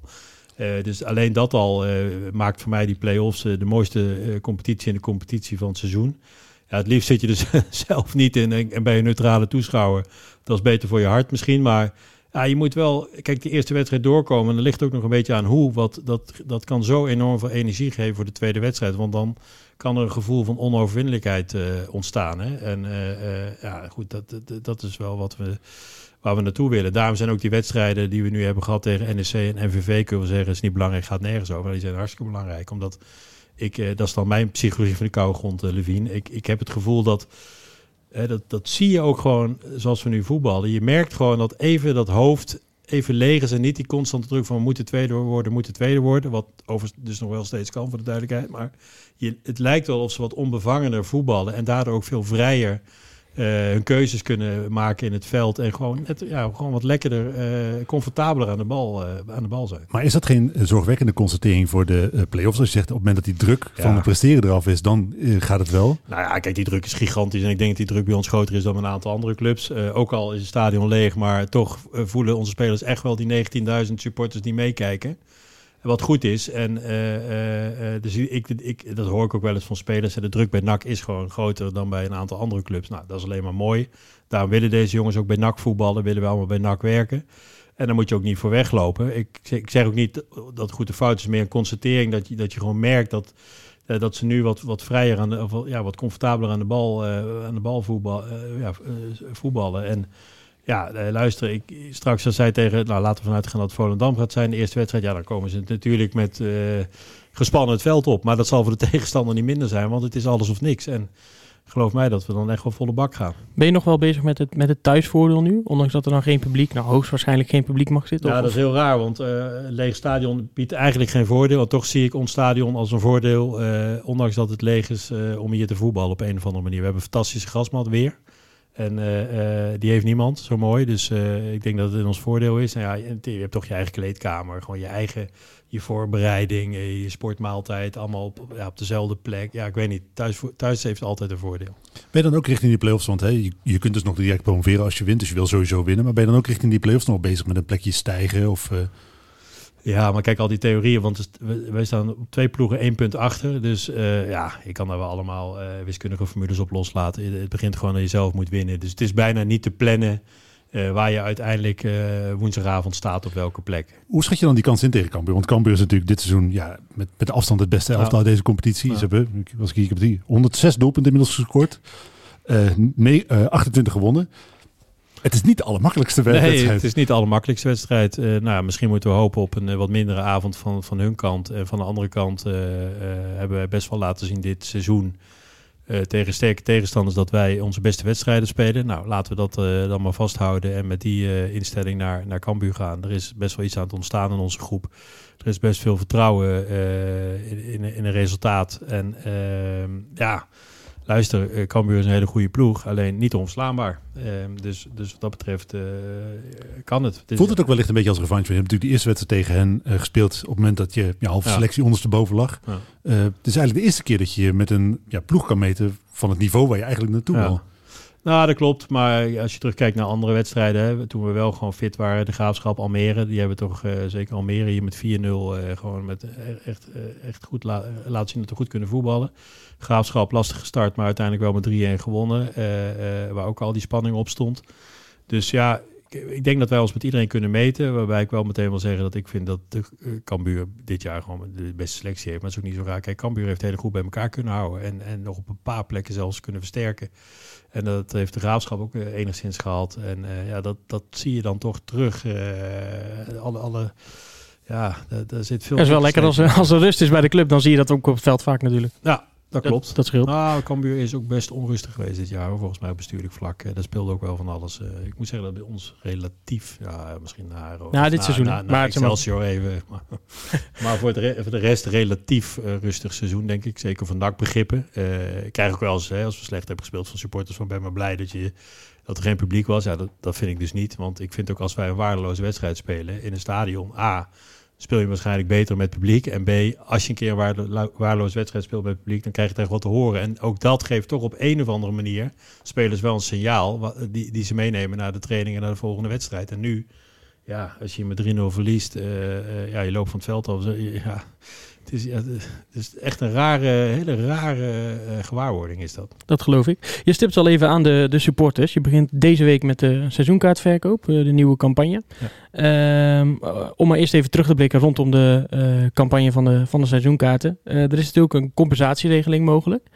Uh, dus alleen dat al maakt voor mij die play-offs de mooiste competitie in de competitie van het seizoen. Ja, het liefst zit je dus zelf niet in en, en bij een neutrale toeschouwer. Dat is beter voor je hart misschien, maar ja, je moet wel, kijk, de eerste wedstrijd doorkomen. En er ligt ook nog een beetje aan hoe. Wat, dat, dat kan zo enorm veel energie geven voor de tweede wedstrijd. Want dan kan er een gevoel van onoverwinnelijkheid uh, ontstaan. Hè? En uh, ja, goed, dat, dat, dat, is wel wat we, waar we naartoe willen. Daarom zijn ook die wedstrijden die we nu hebben gehad tegen NEC en NVV, kunnen we zeggen, is niet belangrijk, gaat nergens over. Die zijn hartstikke belangrijk. Omdat ik, dat is dan mijn psychologie van de koude grond, Levine. Ik, ik heb het gevoel dat dat, dat zie je ook gewoon zoals we nu voetballen. Je merkt gewoon dat even dat hoofd even leeg is en niet die constante druk van moeten tweede worden, moeten tweede worden. Wat overigens dus nog wel steeds kan voor de duidelijkheid. Maar je, het lijkt wel of ze wat onbevangener voetballen en daardoor ook veel vrijer hun keuzes kunnen maken in het veld. En gewoon, het, ja, gewoon wat lekkerder, uh, comfortabeler aan de, bal, uh, aan de bal zijn. Maar is dat geen zorgwekkende constatering voor de play-offs? Als je zegt op het moment dat die druk van het presteren eraf is, dan gaat het wel? Nou ja, kijk, die druk is gigantisch. En ik denk dat die druk bij ons groter is dan een aantal andere clubs. ook al is het stadion leeg, maar toch voelen onze spelers echt wel die 19.000 supporters die meekijken wat goed is. En uh, dus ik, ik, dat hoor ik ook wel eens van spelers. De druk bij NAC is gewoon groter dan bij een aantal andere clubs. Nou, dat is alleen maar mooi. Daarom willen deze jongens ook bij NAC voetballen. Willen we allemaal bij NAC werken. En daar moet je ook niet voor weglopen. Ik, ik zeg ook niet dat goed of fout is. Meer een constatering dat je, dat je gewoon merkt dat, dat ze nu wat, wat vrijer aan de, of ja, wat comfortabeler aan de bal, aan de bal voetbal, ja, voetballen. En ja, eh, luister, ik, straks als zij tegen, nou laten we vanuit gaan dat Volendam gaat zijn, de eerste wedstrijd, ja, dan komen ze natuurlijk met uh, gespannen het veld op. Maar dat zal voor de tegenstander niet minder zijn, want het is alles of niks. En geloof mij dat we dan echt wel volle bak gaan. Ben je nog wel bezig met het, met het thuisvoordeel nu? Ondanks dat er dan geen publiek, nou hoogstwaarschijnlijk geen publiek mag zitten? Ja, dat is heel raar, want uh, een leeg stadion biedt eigenlijk geen voordeel. Want toch zie ik ons stadion als een voordeel, ondanks dat het leeg is, om hier te voetballen op een of andere manier. We hebben fantastische grasmat weer. En uh, uh, die heeft niemand, zo mooi. Dus uh, ik denk dat het in ons voordeel is. Nou ja, je hebt toch je eigen kleedkamer, gewoon je eigen je voorbereiding, je sportmaaltijd, allemaal op, ja, op dezelfde plek. Ja, ik weet niet. Thuis, thuis heeft altijd een voordeel. Ben je dan ook richting die playoffs? Want hè, je, je kunt dus nog direct promoveren als je wint, dus je wil sowieso winnen. Maar ben je dan ook richting die playoffs nog bezig met een plekje stijgen? Of, ja, maar kijk al die theorieën, want wij staan op twee ploegen één punt achter. Dus uh, ja, ik kan daar wel allemaal uh, wiskundige formules op loslaten. Het begint gewoon dat je zelf moet winnen. Dus het is bijna niet te plannen uh, waar je uiteindelijk woensdagavond staat op welke plek. Hoe schat je dan die kans in tegen Cambuur? Want Cambuur is natuurlijk dit seizoen ja, met, met afstand het beste elftal uit deze competitie. Ze hebben, was ik hier, ik heb 106 doelpunten inmiddels gescoord. nee, 28 gewonnen. Het is niet de allermakkelijkste wedstrijd. Het is niet de allermakkelijkste wedstrijd. Uh, nou, misschien moeten we hopen op een uh, wat mindere avond van, van hun kant. En van de andere kant uh, hebben wij best wel laten zien dit seizoen... tegen sterke tegenstanders dat wij onze beste wedstrijden spelen. Nou, laten we dat dan maar vasthouden en met die instelling naar, naar Cambuur gaan. Er is best wel iets aan het ontstaan in onze groep. Er is best veel vertrouwen in, in, in, een resultaat. En ehm, ja luister, uh, Cambuur is een hele goede ploeg, alleen niet onverslaanbaar. Uh, dus, dus wat dat betreft uh, kan het. het Voelt het ook wellicht een beetje als revanche? Je hebt natuurlijk de eerste wedstrijd tegen hen uh, gespeeld op het moment dat je ja, halve selectie ondersteboven lag. Het is eigenlijk de eerste keer dat je met een ja, ploeg kan meten van het niveau waar je eigenlijk naartoe wil. Nou, dat klopt. Maar als je terugkijkt naar andere wedstrijden, hè, toen we wel gewoon fit waren, de Graafschap Almere, die hebben toch uh, zeker Almere hier met 4-0 uh, gewoon met echt, uh, echt goed la laten zien dat we goed kunnen voetballen. Graafschap lastig gestart, maar uiteindelijk wel met 3-1 gewonnen. Waar ook al die spanning op stond. Dus ja, ik, ik denk dat wij ons met iedereen kunnen meten. Waarbij ik wel meteen wil zeggen dat ik vind dat de uh, Cambuur dit jaar gewoon de beste selectie heeft. Maar het is ook niet zo raar. Kijk, Cambuur heeft hele groep bij elkaar kunnen houden. En, en nog op een paar plekken zelfs kunnen versterken. En dat heeft de graafschap ook uh, enigszins gehad. En uh, ja, dat, dat zie je dan toch terug. Uh, alle, alle, ja, daar zit veel. Het is wel lekker als, als er rust is bij de club, dan zie je dat ook op het veld vaak natuurlijk. Ja, dat klopt. Dat, dat scheelt. Nou, Cambuur is ook best onrustig geweest dit jaar, volgens mij op bestuurlijk vlak. Dat speelde ook wel van alles. ik moet zeggen dat bij ons relatief, ja, misschien naar. Nou, dit na, seizoen. Na, na maar Excelsior maar... even. Maar, maar voor, de, voor de rest relatief rustig seizoen, denk ik. Zeker van dakbegrippen. Uh, ik krijg ook wel eens, hè, als we slecht hebben gespeeld van supporters, van ben maar blij dat je dat er geen publiek was. Ja, dat, dat vind ik dus niet. Want ik vind ook als wij een waardeloze wedstrijd spelen in een stadion, A, speel je waarschijnlijk beter met publiek. En B, als je een keer een waarde, waardeloos wedstrijd speelt met publiek, dan krijg je echt wat te horen. En ook dat geeft toch op een of andere manier spelers wel een signaal die, die ze meenemen naar de training en naar de volgende wedstrijd. En nu, ja, als je met 3-0 verliest, uh, uh, ja, je loopt van het veld af. Ja, het is, ja, het is echt een rare, hele rare uh, gewaarwording is dat. Dat geloof ik. Je stipt al even aan de, de supporters. Je begint deze week met de seizoenkaartverkoop, uh, de nieuwe campagne. Ja. Um, om maar eerst even terug te blikken rondom de uh, campagne van de, van de seizoenkaarten. Uh, er is natuurlijk een compensatieregeling mogelijk.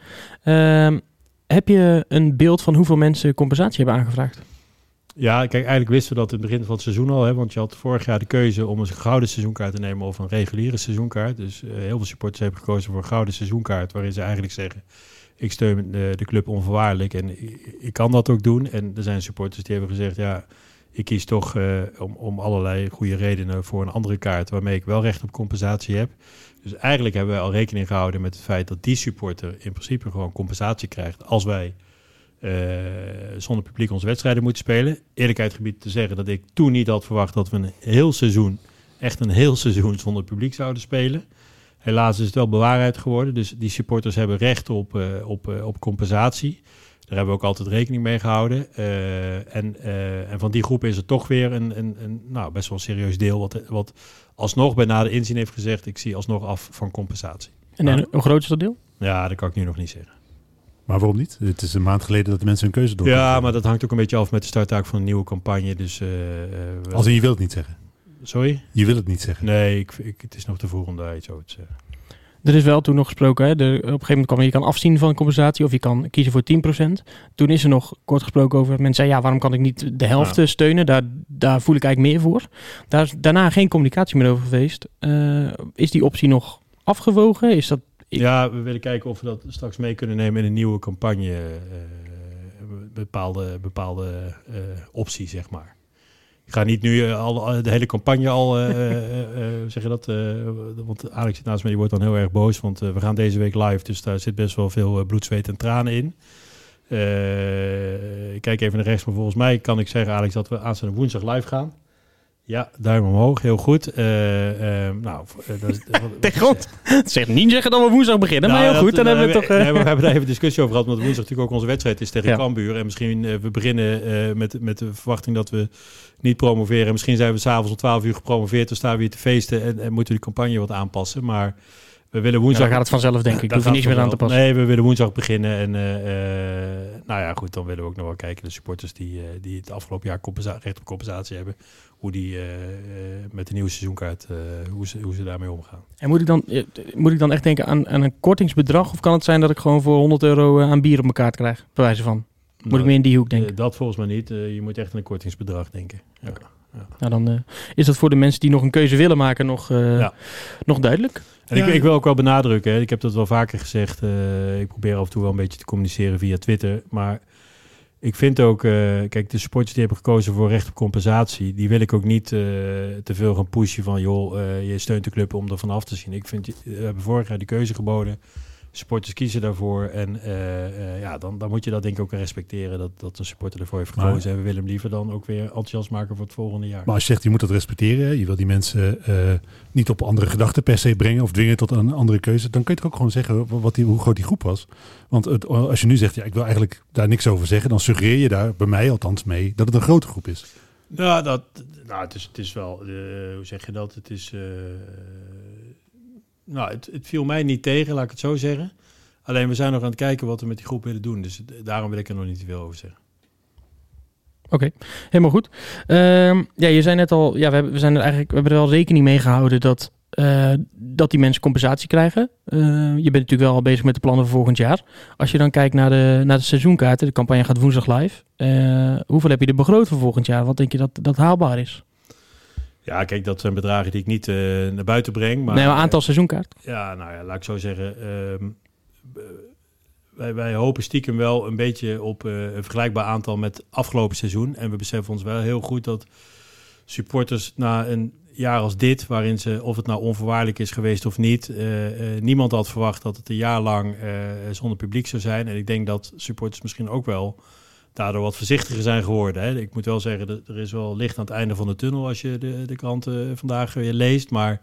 Um, heb je een beeld van hoeveel mensen compensatie hebben aangevraagd? Ja, kijk, eigenlijk wisten we dat in het begin van het seizoen al. Hè, want je had vorig jaar de keuze om een gouden seizoenkaart te nemen of een reguliere seizoenkaart. Dus uh, heel veel supporters hebben gekozen voor een gouden seizoenkaart. Waarin ze eigenlijk zeggen, ik steun de, de club onvoorwaardelijk en ik, kan dat ook doen. En er zijn supporters die hebben gezegd, ja, ik kies toch uh, om, om allerlei goede redenen voor een andere kaart. Waarmee ik wel recht op compensatie heb. Dus eigenlijk hebben wij al rekening gehouden met het feit dat die supporter in principe gewoon compensatie krijgt als wij... Uh, zonder publiek onze wedstrijden moeten spelen. Eerlijkheid gebied te zeggen dat ik toen niet had verwacht dat we een heel seizoen, echt een heel seizoen zonder publiek zouden spelen. Helaas is het wel bewaarheid geworden. Dus die supporters hebben recht op, uh, op, uh, op compensatie. Daar hebben we ook altijd rekening mee gehouden. Uh, en, en van die groep is er toch weer een, een, een nou, best wel een serieus deel. Wat, wat alsnog bij nader inzien heeft gezegd: ik zie alsnog af van compensatie. En nou, hoe groot is dat deel? Ja, dat kan ik nu nog niet zeggen. Maar waarom niet? Het is een maand geleden dat de mensen hun keuze doen. Ja, maar dat hangt ook een beetje af met de starttaak van een nieuwe campagne. Dus, uh, uh, Als in je wil het niet zeggen? Sorry? Je wil het niet zeggen? Nee, ik, ik, het is nog te vroeg om daar iets over te zeggen. Er is wel toen nog gesproken, hè? De, op een gegeven moment kwam je kan afzien van compensatie of je kan kiezen voor 10%. Toen is er nog kort gesproken over, mensen zei ja, waarom kan ik niet de helft ja. steunen? Daar, daar voel ik eigenlijk meer voor. Daar is daarna geen communicatie meer over geweest. Uh, is die optie nog afgewogen? Is dat Ja, we willen kijken of we dat straks mee kunnen nemen in een nieuwe campagne. Uh, bepaalde bepaalde uh, optie, zeg maar. Ik ga niet nu al, de hele campagne al zeggen dat. want Alex zit naast mij, die wordt dan heel erg boos. Want we gaan deze week live, dus daar zit best wel veel bloed, zweet en tranen in. ik kijk even naar rechts, maar volgens mij kan ik zeggen, Alex, dat we aanstaande woensdag live gaan. Ja, duim omhoog, heel goed. Uh, uh, nou, dat, Tegen grond. Zeg niet zeggen dat we woensdag beginnen, nou, maar heel goed. Dan hebben we toch. Nee, we hebben daar even discussie over gehad, want woensdag natuurlijk ook onze wedstrijd is tegen ja. Cambuur. En misschien uh, we beginnen met, met de verwachting dat we niet promoveren. Misschien zijn we s'avonds om 12 uur gepromoveerd, dan staan we hier te feesten en, en moeten we de campagne wat aanpassen. Maar we willen woensdag. Ja, gaat het vanzelf, denk ik. Daar hoef je niks meer aan te passen. Nee, we willen woensdag beginnen. En uh, uh, nou ja, goed, dan willen we ook nog wel kijken. De supporters die, uh, die het afgelopen jaar recht op compensatie hebben. Hoe die met de nieuwe seizoenkaart, hoe, ze, hoe ze daarmee omgaan. En moet ik dan, moet ik dan echt denken aan, aan een kortingsbedrag? Of kan het zijn dat ik gewoon voor 100 euro aan bier op mijn kaart krijg? Bij wijze van. Moet nou, ik meer in die hoek denken? dat volgens mij niet. je moet echt aan een kortingsbedrag denken. Ja. Ja. Nou, dan uh, is dat voor de mensen die nog een keuze willen maken nog, uh, ja. nog duidelijk. En ja. ik, ik, wil ook wel benadrukken, hè. ik heb dat wel vaker gezegd. Uh, ik probeer af en toe wel een beetje te communiceren via Twitter. Maar ik vind ook, kijk, de supporters die hebben gekozen voor recht op compensatie, die wil ik ook niet te veel gaan pushen van, joh, je steunt de club om er vanaf te zien. Ik vind, we hebben vorig jaar die keuze geboden supporters kiezen daarvoor. En uh, uh, ja, dan, dan moet je dat denk ik ook respecteren dat, dat een supporter ervoor heeft gekozen. Maar, en we willen hem liever dan ook weer enthousiast maken voor het volgende jaar. Maar als je zegt, je moet dat respecteren. Je wil die mensen uh, niet op andere gedachten per se brengen of dwingen tot een andere keuze. Dan kun je toch ook gewoon zeggen wat die, hoe groot die groep was. Want het, als je nu zegt, ja, ik wil eigenlijk daar niks over zeggen. Dan suggereer je daar, bij mij althans mee, dat het een grote groep is. Nou, dat, nou het, is, het is wel, hoe zeg je dat? Het is nou, het, het, viel mij niet tegen, laat ik het zo zeggen. Alleen we zijn nog aan het kijken wat we met die groep willen doen. Dus daarom wil ik er nog niet te veel over zeggen. Oké, helemaal goed. Ehm, ja, je zei net al, ja, we, hebben, we, zijn er eigenlijk, we hebben er wel rekening mee gehouden dat, eh, dat die mensen compensatie krijgen. Eh, je bent natuurlijk wel al bezig met de plannen voor volgend jaar. Als je dan kijkt naar de, naar de seizoenkaarten, de campagne gaat woensdag live. Eh, hoeveel heb je er begroot voor volgend jaar? Wat denk je dat dat haalbaar is? Ja, kijk, dat zijn bedragen die ik niet naar buiten breng. Maar, nee, maar aantal seizoenkaart. Ja, nou ja, laat ik zo zeggen. Ehm, wij, wij hopen stiekem wel een beetje op een vergelijkbaar aantal met afgelopen seizoen. En we beseffen ons wel heel goed dat supporters na een jaar als dit, waarin ze, of het nou onvoorwaardelijk is geweest of niet, uh, uh, niemand had verwacht dat het een jaar lang uh, zonder publiek zou zijn. En ik denk dat supporters misschien ook wel daardoor wat voorzichtiger zijn geworden. Hè. Ik moet wel zeggen, er is wel licht aan het einde van de tunnel als je de, de kranten vandaag weer leest. Maar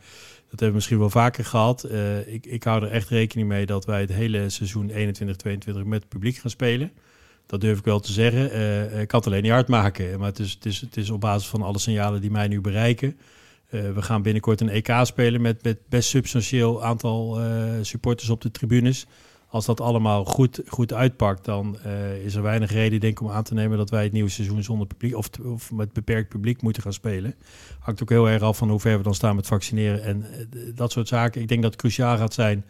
dat hebben we misschien wel vaker gehad. ik, ik hou er echt rekening mee dat wij het hele seizoen 21-22 met publiek gaan spelen. Dat durf ik wel te zeggen. ik kan het alleen niet hard maken. Maar het is, het, is, het is op basis van alle signalen die mij nu bereiken. We gaan binnenkort een EK spelen met, met best substantieel aantal supporters op de tribunes. Als dat allemaal goed, goed uitpakt, dan uh, is er weinig reden denk ik, om aan te nemen dat wij het nieuwe seizoen zonder publiek of, of met beperkt publiek moeten gaan spelen. Hangt ook heel erg af van hoe ver we dan staan met vaccineren en dat soort zaken. Ik denk dat het cruciaal gaat zijn.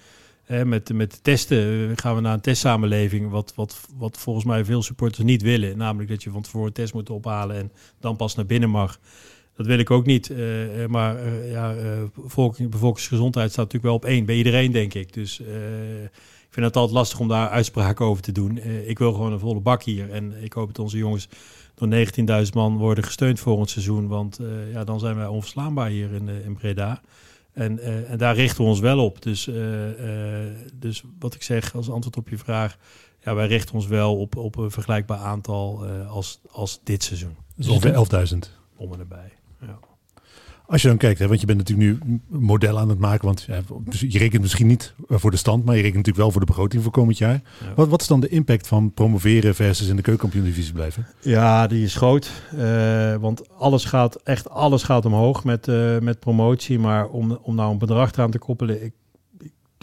met, met testen gaan we naar een testsamenleving, wat, wat, wat volgens mij veel supporters niet willen. Namelijk dat je van tevoren een test moet ophalen en dan pas naar binnen mag. Dat wil ik ook niet. Maar ja, bevolking, bevolkingsgezondheid staat natuurlijk wel op één. Bij iedereen, denk ik. Dus vind het altijd lastig om daar uitspraken over te doen. ik wil gewoon een volle bak hier. En ik hoop dat onze jongens door 19.000 man worden gesteund voor het seizoen. Want ja, dan zijn wij onverslaanbaar hier in, in Breda. En, en daar richten we ons wel op. Dus, dus wat ik zeg als antwoord op je vraag. Ja, wij richten ons wel op, op een vergelijkbaar aantal als, als dit seizoen. Dus ongeveer 11.000 om en erbij. Als je dan kijkt, hè, want je bent natuurlijk nu model aan het maken, want ja, je rekent misschien niet voor de stand, maar je rekent natuurlijk wel voor de begroting voor komend jaar. Ja. Wat, wat is dan de impact van promoveren versus in de keukenkampioen-divisie blijven? Ja, die is groot, uh, want alles gaat, echt alles gaat omhoog met, uh, met promotie, maar om, om nou een bedrag eraan te koppelen, ik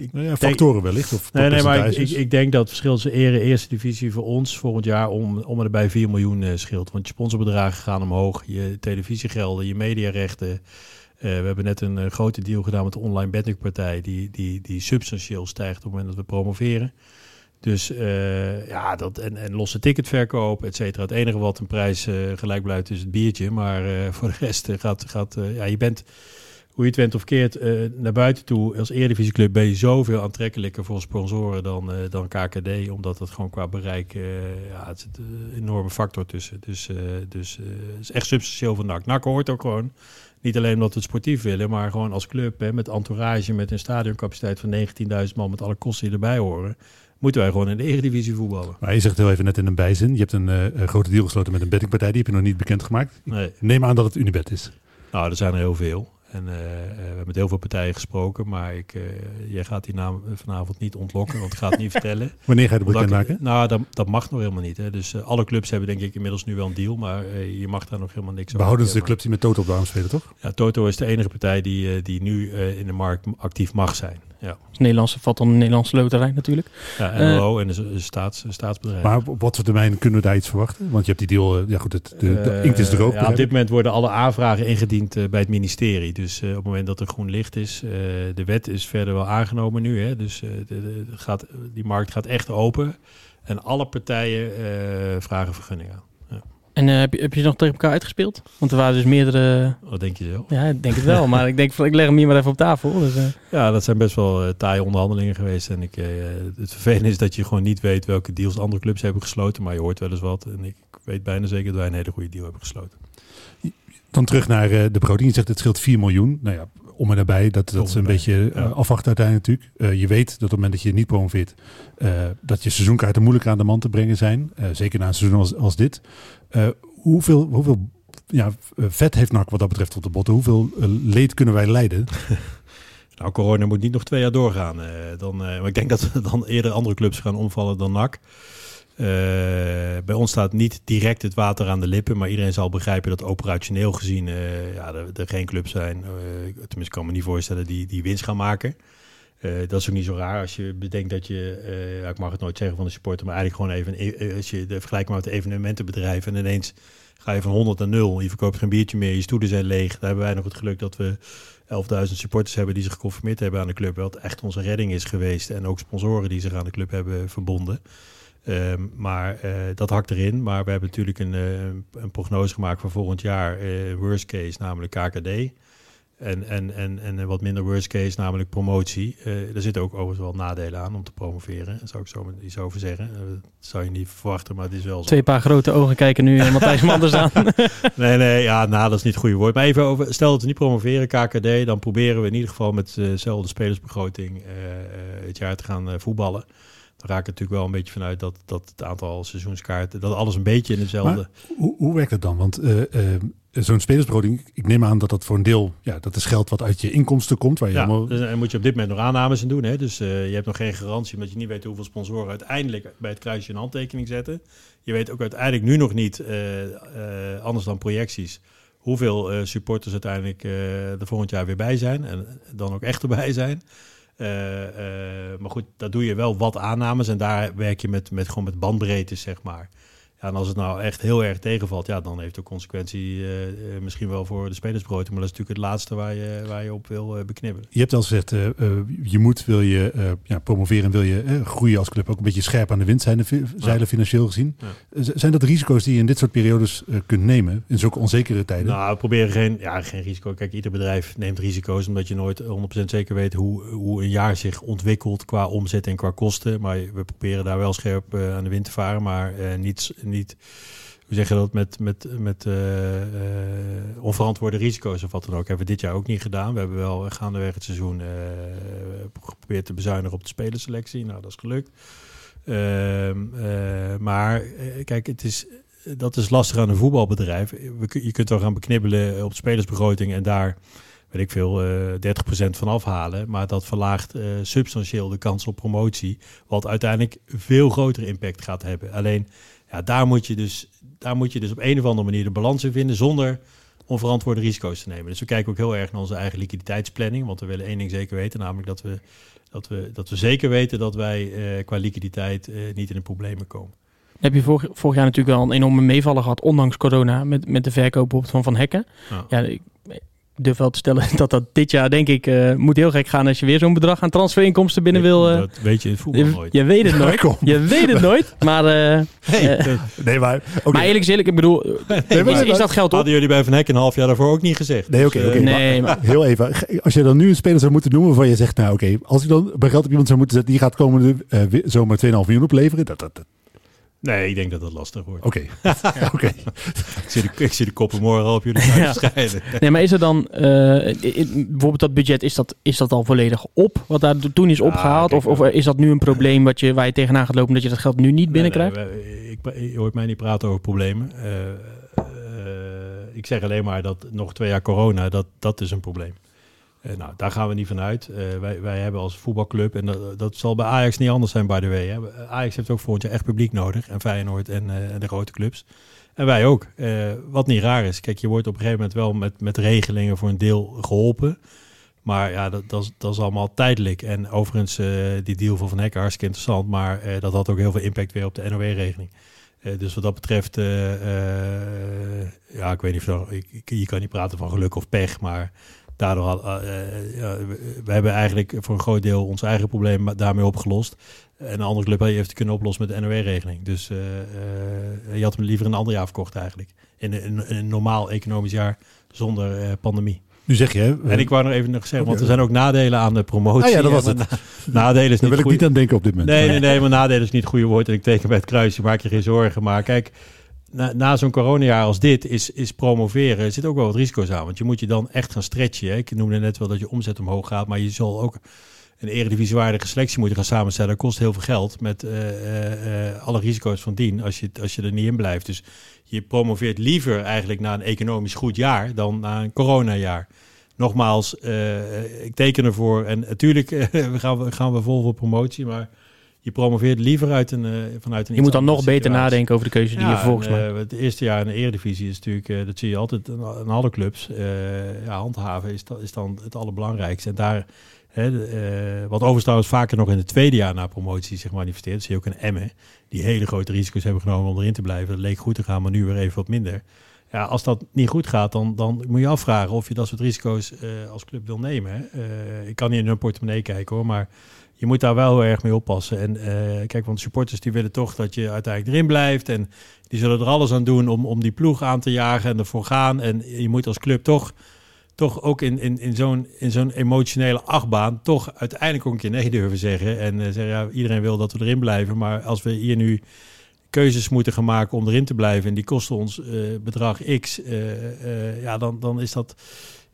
ik nou ja, factoren wellicht? Of nee, nee, maar ik, ik, denk dat het verschil tussen ere eerste divisie voor ons volgend jaar om, om er bij 4 miljoen uh, scheelt. Want je sponsorbedragen gaan omhoog, je televisiegelden, je mediarechten. Uh, we hebben net een uh, grote deal gedaan met de online bettingpartij die, die, die substantieel stijgt op het moment dat we promoveren. Dus ja, dat, en, en losse ticketverkoop, et cetera. Het enige wat een prijs gelijk blijft is het biertje. Maar voor de rest gaat, gaat ja, je bent hoe je het went of keert, uh, naar buiten toe als Eredivisieclub ben je zoveel aantrekkelijker voor sponsoren dan, uh, dan KKD. Omdat het gewoon qua bereik, uh, ja, het zit een enorme factor tussen. Dus, dus het is echt substantieel van NAC. NAC hoort ook gewoon, niet alleen omdat we het sportief willen, maar gewoon als club hè, met entourage, met een stadioncapaciteit van 19.000 man, met alle kosten die erbij horen moeten wij gewoon in de Eredivisie voetballen. Maar je zegt heel even net in een bijzin. Je hebt een, een grote deal gesloten met een bettingpartij. Die heb je nog niet bekendgemaakt. Nee. Neem aan dat het Unibet is. Nou, er zijn er heel veel. En uh, we hebben met heel veel partijen gesproken, maar ik, uh, jij gaat die naam vanavond niet ontlokken, want ik ga het niet vertellen. Wanneer ga je de bekend maken? Nou, dat, dat mag nog helemaal niet. Hè. Dus uh, alle clubs hebben denk ik inmiddels nu wel een deal, maar je mag daar nog helemaal niks over Behouden ze de clubs die met Toto op de arm spelen, toch? Ja, Toto is de enige partij die, die nu in de markt actief mag zijn. Ja. Dus Nederlandse valt dan de Nederlandse loterij natuurlijk. Ja, NLO en de staats, staatsbedrijf. Maar op wat voor termijn kunnen we daar iets verwachten? Want je hebt die deal, ja goed, het, de, de inkt is er ook. Ja, op dit moment worden alle aanvragen ingediend bij het ministerie. Dus op het moment dat er groen licht is. Uh, de wet is verder wel aangenomen nu. Hè? Dus uh, de, de, gaat, die markt gaat echt open. En alle partijen uh, vragen vergunningen. Ja. En heb, je, heb je nog tegen elkaar uitgespeeld? Want er waren dus meerdere... Wat denk je zo? Ja, ik denk het wel. maar ik denk, ik leg hem hier maar even op tafel. Dus, Ja, dat zijn best wel taaie onderhandelingen geweest. En ik, het vervelende is dat je gewoon niet weet welke deals andere clubs hebben gesloten. Maar je hoort wel eens wat. En ik weet bijna zeker dat wij een hele goede deal hebben gesloten. Dan terug naar de. Je zegt het scheelt 4 miljoen. Nou ja, om en nabij. Dat, dat is een beetje uh, afwachten uiteindelijk natuurlijk. Uh, je weet dat op het moment dat je niet promoveert, uh, dat je seizoenkaarten moeilijk aan de man te brengen zijn. zeker na een seizoen als, als dit. hoeveel hoeveel ja, vet heeft NAC wat dat betreft op de botten? Hoeveel leed kunnen wij leiden? nou, corona moet niet nog twee jaar doorgaan. dan, maar ik denk dat dan eerder andere clubs gaan omvallen dan NAC. Uh, bij ons staat niet direct het water aan de lippen, maar iedereen zal begrijpen dat operationeel gezien uh, ja, er, geen clubs zijn, uh, tenminste kan me niet voorstellen, die, die winst gaan maken. Eh, dat is ook niet zo raar als je bedenkt dat je, eh, ik mag het nooit zeggen van de supporter, maar eigenlijk gewoon even, als je de vergelijking maakt met evenementenbedrijf en ineens ga je van 100 naar 0, je verkoopt geen biertje meer, je stoelen zijn leeg. Daar hebben wij nog het geluk dat we 11.000 supporters hebben die zich geconformeerd hebben aan de club, wat echt onze redding is geweest. En ook sponsoren die zich aan de club hebben verbonden. Ehm, maar eh, dat hakt erin. Maar we hebben natuurlijk een, eh, een prognose gemaakt voor volgend jaar. eh, worst case, namelijk KKD. En, en, en, en wat minder worst case, namelijk promotie. Er zitten ook overigens wel nadelen aan om te promoveren. Daar zou ik zo iets over zeggen. Dat zou je niet verwachten, maar het is wel zo. Twee paar grote ogen kijken nu Matthijs Manders aan. Nee, nee, ja, nou, dat is niet het goede woord. Maar even over, stel dat we niet promoveren, KKD, dan proberen we in ieder geval met dezelfde spelersbegroting het jaar te gaan voetballen. Raak ik natuurlijk wel een beetje vanuit dat, dat het aantal seizoenskaarten, dat alles een beetje in dezelfde... Hoe, hoe werkt dat dan? Want eh, eh, zo'n spelersbegroting, ik neem aan dat dat voor een deel, ja, dat is geld wat uit je inkomsten komt. Waar je Ja, allemaal, dus, en moet je op dit moment nog aannames in doen. Hè? Dus eh, je hebt nog geen garantie, omdat je niet weet hoeveel sponsoren uiteindelijk bij het kruisje een handtekening zetten. Je weet ook uiteindelijk nu nog niet, eh, eh, anders dan projecties, hoeveel eh, supporters uiteindelijk eh, er volgend jaar weer bij zijn. En dan ook echt erbij zijn. Eh, eh, maar goed, daar doe je wel wat aannames en daar werk je met, met, gewoon met bandbreedtes, zeg maar. Ja, en als het nou echt heel erg tegenvalt, ja, dan heeft het consequentie eh, eh, misschien wel voor de spelersbrood. Maar dat is natuurlijk het laatste waar je, waar je op wil eh, beknibbelen. Je hebt al gezegd, je moet, wil je ja, promoveren, wil je groeien als club ook een beetje scherp aan de wind zijn, zeilen financieel gezien. Ja. Zijn dat risico's die je in dit soort periodes kunt nemen, in zulke onzekere tijden? Nou, we proberen geen, ja, geen risico. Kijk, ieder bedrijf neemt risico's omdat je nooit 100% zeker weet hoe, hoe een jaar zich ontwikkelt qua omzet en qua kosten. Maar we proberen daar wel scherp aan de wind te varen, maar eh, niet, we zeggen dat met, met, met eh, eh, onverantwoorde risico's of wat dan ook. Hebben we dit jaar ook niet gedaan. We hebben wel gaandeweg het seizoen eh, geprobeerd te bezuinigen op de spelerselectie. Nou, dat is gelukt. Ehm, eh, maar kijk, het is, dat is lastig aan een voetbalbedrijf. Je kunt wel gaan beknibbelen op de spelersbegroting en daar, weet ik veel, eh 30% van afhalen. Maar dat verlaagt substantieel de kans op promotie. Wat uiteindelijk veel grotere impact gaat hebben. Alleen, ja, daar, moet je dus, daar moet je dus op een of andere manier de balans in vinden zonder onverantwoorde risico's te nemen. Dus we kijken ook heel erg naar onze eigen liquiditeitsplanning. Want we willen één ding zeker weten, namelijk dat we, dat we, dat we zeker weten dat wij eh, qua liquiditeit eh, niet in de problemen komen. heb je vorig, vorig jaar natuurlijk wel een enorme meevaller gehad, ondanks corona, met, met de verkoop bijvoorbeeld van Van Hekken. Ja. Ja, ik ik durf wel te stellen dat dat dit jaar, denk ik, eh, moet heel gek gaan als je weer zo'n bedrag aan transferinkomsten binnen wil. eh, Dat weet je in het voetbal je, nooit. je weet het nooit. Je weet het nooit. Maar, eh, eh, Nee, maar... oké. maar eerlijk is eerlijk, ik bedoel, Nee, maar- is, is dat geld op? Hadden jullie bij Van Heck een half jaar daarvoor ook niet gezegd. Nee, oké, Dus, oké. Nee, maar Heel even. Als je dan nu een speler zou moeten noemen waarvan je zegt, nou oké, als ik dan bij geld op iemand zou moeten zetten, die gaat komende zomer 2,5 miljoen opleveren. Dat, dat, dat- Nee, ik denk dat dat lastig wordt. Oké, oké. Ik, zie de, ik zie de koppen morgen al op jullie Ja. schijnen. Nee, maar is er dan, eh, bijvoorbeeld dat budget, is dat, is dat al volledig op? Wat daar toen is opgehaald? kijk, of, of is dat nu een probleem wat je, waar je tegenaan gaat lopen dat je dat geld nu niet binnenkrijgt? Nee, nee, wij- ik, je hoort mij niet praten over problemen. Eh, eh, ik zeg alleen maar dat nog twee jaar corona, dat, dat is een probleem. Eh, nou, daar gaan we niet vanuit. Eh wij, wij hebben als voetbalclub, en dat, dat zal bij Ajax niet anders zijn, by the way. Hè. Ajax heeft ook volgend jaar echt publiek nodig. En Feyenoord en, eh, de grote clubs. En wij ook. Wat niet raar is. Kijk, je wordt op een gegeven moment wel met, met regelingen voor een deel geholpen. Maar ja, dat, dat, is, dat is allemaal tijdelijk. En overigens, die deal van Van Hekken, hartstikke interessant. Maar dat had ook heel veel impact weer op de NOW-regeling. Dus wat dat betreft, ja, ik weet niet of je kan niet praten van geluk of pech, maar daardoor had, eh, eh, ja, we, hebben eigenlijk voor een groot deel ons eigen probleem daarmee opgelost. En een andere club heeft het kunnen oplossen met de NOW-regeling. Dus eh, eh, je had hem liever een ander jaar verkocht eigenlijk. In een, in een normaal economisch jaar zonder eh, pandemie. Nu zeg je, hè, En ik wou nog even nog zeggen, want er zijn ook nadelen aan de promotie. Ah ja, dat was het. nadelen is daar wil ik niet aan denken op dit moment. Nee, nee, nee, maar nadelen is niet het goede woord. En ik teken bij het kruisje, maak je geen zorgen. Maar kijk, na, na zo'n coronajaar als dit is, is promoveren, er zit ook wel wat risico's aan. Want je moet je dan echt gaan stretchen. Hè. Ik noemde net wel dat je omzet omhoog gaat, maar je zal ook een eredivisiewaardige selectie moeten gaan samenstellen. Dat kost heel veel geld met eh, eh, eh, alle risico's van dien als je, als je er niet in blijft. Dus je promoveert liever eigenlijk naar een economisch goed jaar dan naar een coronajaar. Nogmaals, ik teken ervoor. En natuurlijk gaan, we, gaan we vol voor promotie, maar je promoveert liever uit een, eh, vanuit een Je moet dan nog beter nadenken over de keuze die je volgens en, mij... eh, het eerste jaar in de Eredivisie is natuurlijk, eh, dat zie je altijd aan alle clubs. ja, handhaven is, is dan het allerbelangrijkste. En daar Hè, de, wat overigens trouwens vaker nog in het tweede jaar na promotie zich manifesteert. Zie je ook een Emmen, die hele grote risico's hebben genomen om erin te blijven. Dat leek goed te gaan, maar nu weer even wat minder. Ja, als dat niet goed gaat, dan, dan moet je afvragen of je dat soort risico's als club wil nemen. Hè. Ik kan niet in hun portemonnee kijken hoor, maar je moet daar wel heel erg mee oppassen. En eh, kijk, want supporters die willen toch dat je uiteindelijk erin blijft. En die zullen er alles aan doen om, om die ploeg aan te jagen en ervoor gaan. En je moet als club toch, toch ook in, in, in zo'n in zo'n emotionele achtbaan... toch uiteindelijk ook een keer nee durven zeggen. En eh, zeggen, ja, iedereen wil dat we erin blijven. Maar als we hier nu keuzes moeten gaan maken om erin te blijven... en die kosten ons eh, bedrag X, ja, dan, dan is dat